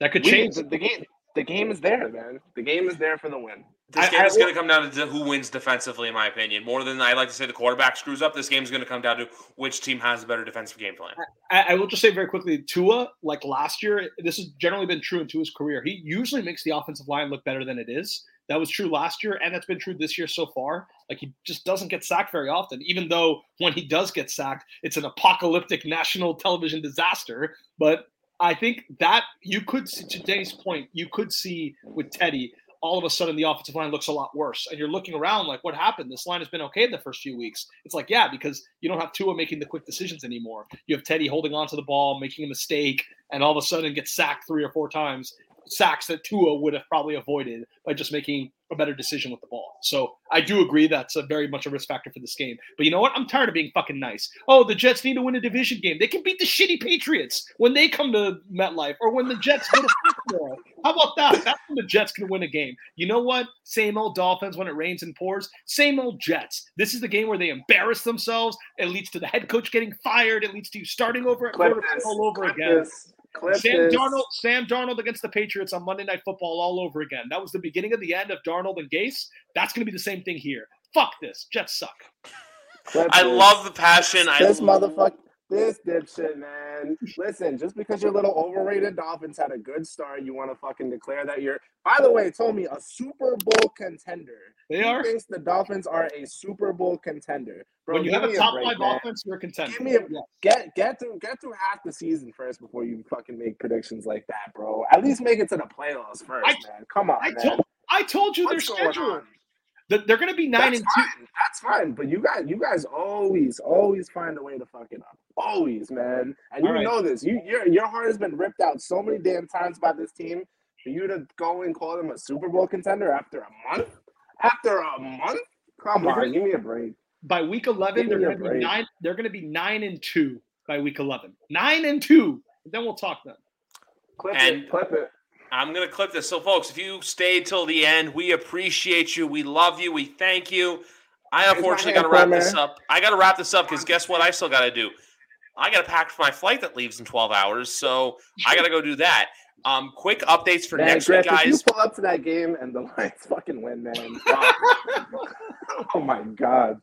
That could change. We, the, the, game. The game is there, man. The game is there for the win. This I, game I, is going to come down to who wins defensively, in my opinion. More than I like to say the quarterback screws up. This game is going to come down to which team has a better defensive game plan. I, I, will just say very quickly, Tua, like last year, this has generally been true in Tua's career. He usually makes the offensive line look better than it is. That was true last year, and that's been true this year so far. Like he just doesn't get sacked very often, even though when he does get sacked, it's an apocalyptic national television disaster. But I think that you could, see, to Danny's point, you could see with Teddy, all of a sudden the offensive line looks a lot worse. And you're looking around like, what happened? This line has been okay in the first few weeks. It's like, yeah, because you don't have Tua making the quick decisions anymore. You have Teddy holding on to the ball, making a mistake, and all of a sudden gets sacked three or four times sacks that Tua would have probably avoided by just making a better decision with the ball. So I do agree that's a very much a risk factor for this game. But you know what? I'm tired of being fucking nice. Oh, the Jets need to win a division game. They can beat the shitty Patriots when they come to MetLife or when the Jets go to Football. How about that? That's when the Jets can win a game. You know what? Same old Dolphins when it rains and pours. Same old Jets. This is the game where they embarrass themselves. It leads to the head coach getting fired. It leads to you starting over at quarterback all over again. This. Clip Sam Darnold, Sam Darnold against the Patriots on Monday Night Football all over again. That was the beginning of the end of Darnold and Gase. That's going to be the same thing here. Fuck this. Jets suck. Clip I this. love the passion. This I motherfucker. This dipshit, man. Listen, just because your little overrated Dolphins had a good start, you want to fucking declare that you're. By the way, told me a Super Bowl contender. They are. Thinks the Dolphins are a Super Bowl contender. Bro, when you have a top a break, five man. offense, you're a contender. Give me a, yes. get get through get through half the season first before you fucking make predictions like that, bro. At least make it to the playoffs first, I, man. Come on, I man. Told, I told you What's their schedule. They're going to be nine That's and fine. two. That's fine, but you guys, you guys always, always find a way to fuck it up. Always, man. And you right. know this. You, your, your heart has been ripped out so many damn times by this team. For you to go and call them a Super Bowl contender after a month, after a month, come on, gonna, give me a break. By week eleven, they're going to be nine. They're going to be nine and two by week eleven. Nine and two. Then we'll talk then. Clip and, it. Clip it. I'm gonna clip this. So, folks, if you stayed till the end, we appreciate you. We love you. We thank you. I unfortunately got to wrap this up. I got to wrap this up because guess what? I still got to do. I got to pack for my flight that leaves in 12 hours, so I got to go do that. Um, quick updates for man, next Griff, week, guys. If you pull up to that game and the [laughs] Lions fucking win, man. [laughs] oh my god.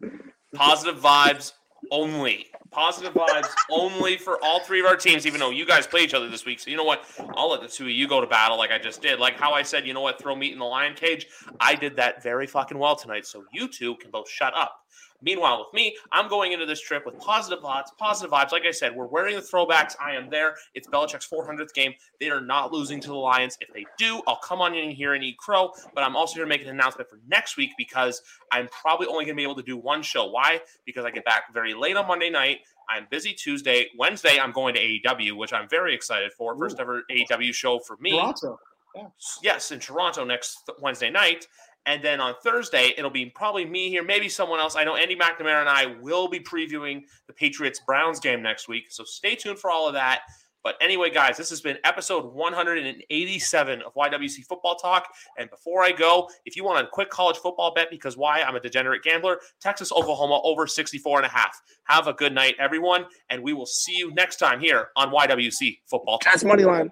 Positive vibes only. Positive vibes only for all three of our teams, even though you guys play each other this week. So you know what? I'll let the two of you go to battle like I just did. Like how I said, you know what, throw meat in the lion cage. I did that very fucking well tonight. So you two can both shut up. Meanwhile, with me, I'm going into this trip with positive thoughts, positive vibes. Like I said, we're wearing the throwbacks. I am there. It's Belichick's 400th game. They are not losing to the Lions. If they do, I'll come on in here and eat crow. But I'm also here to make an announcement for next week because I'm probably only going to be able to do one show. Why? Because I get back very late on Monday night. I'm busy Tuesday. Wednesday, I'm going to AEW, which I'm very excited for. First ever AEW show for me. Toronto. Yeah. Yes, in Toronto next Wednesday night. And then on Thursday, it'll be probably me here, maybe someone else. I know Andy McNamara and I will be previewing the Patriots Browns game next week. So stay tuned for all of that. But anyway, guys, this has been episode 187 of YWC Football Talk. And before I go, if you want a quick college football bet, because why? I'm a degenerate gambler, Texas, Oklahoma over 64 and a half. Have a good night, everyone. And we will see you next time here on YWC Football Talk. That's money line.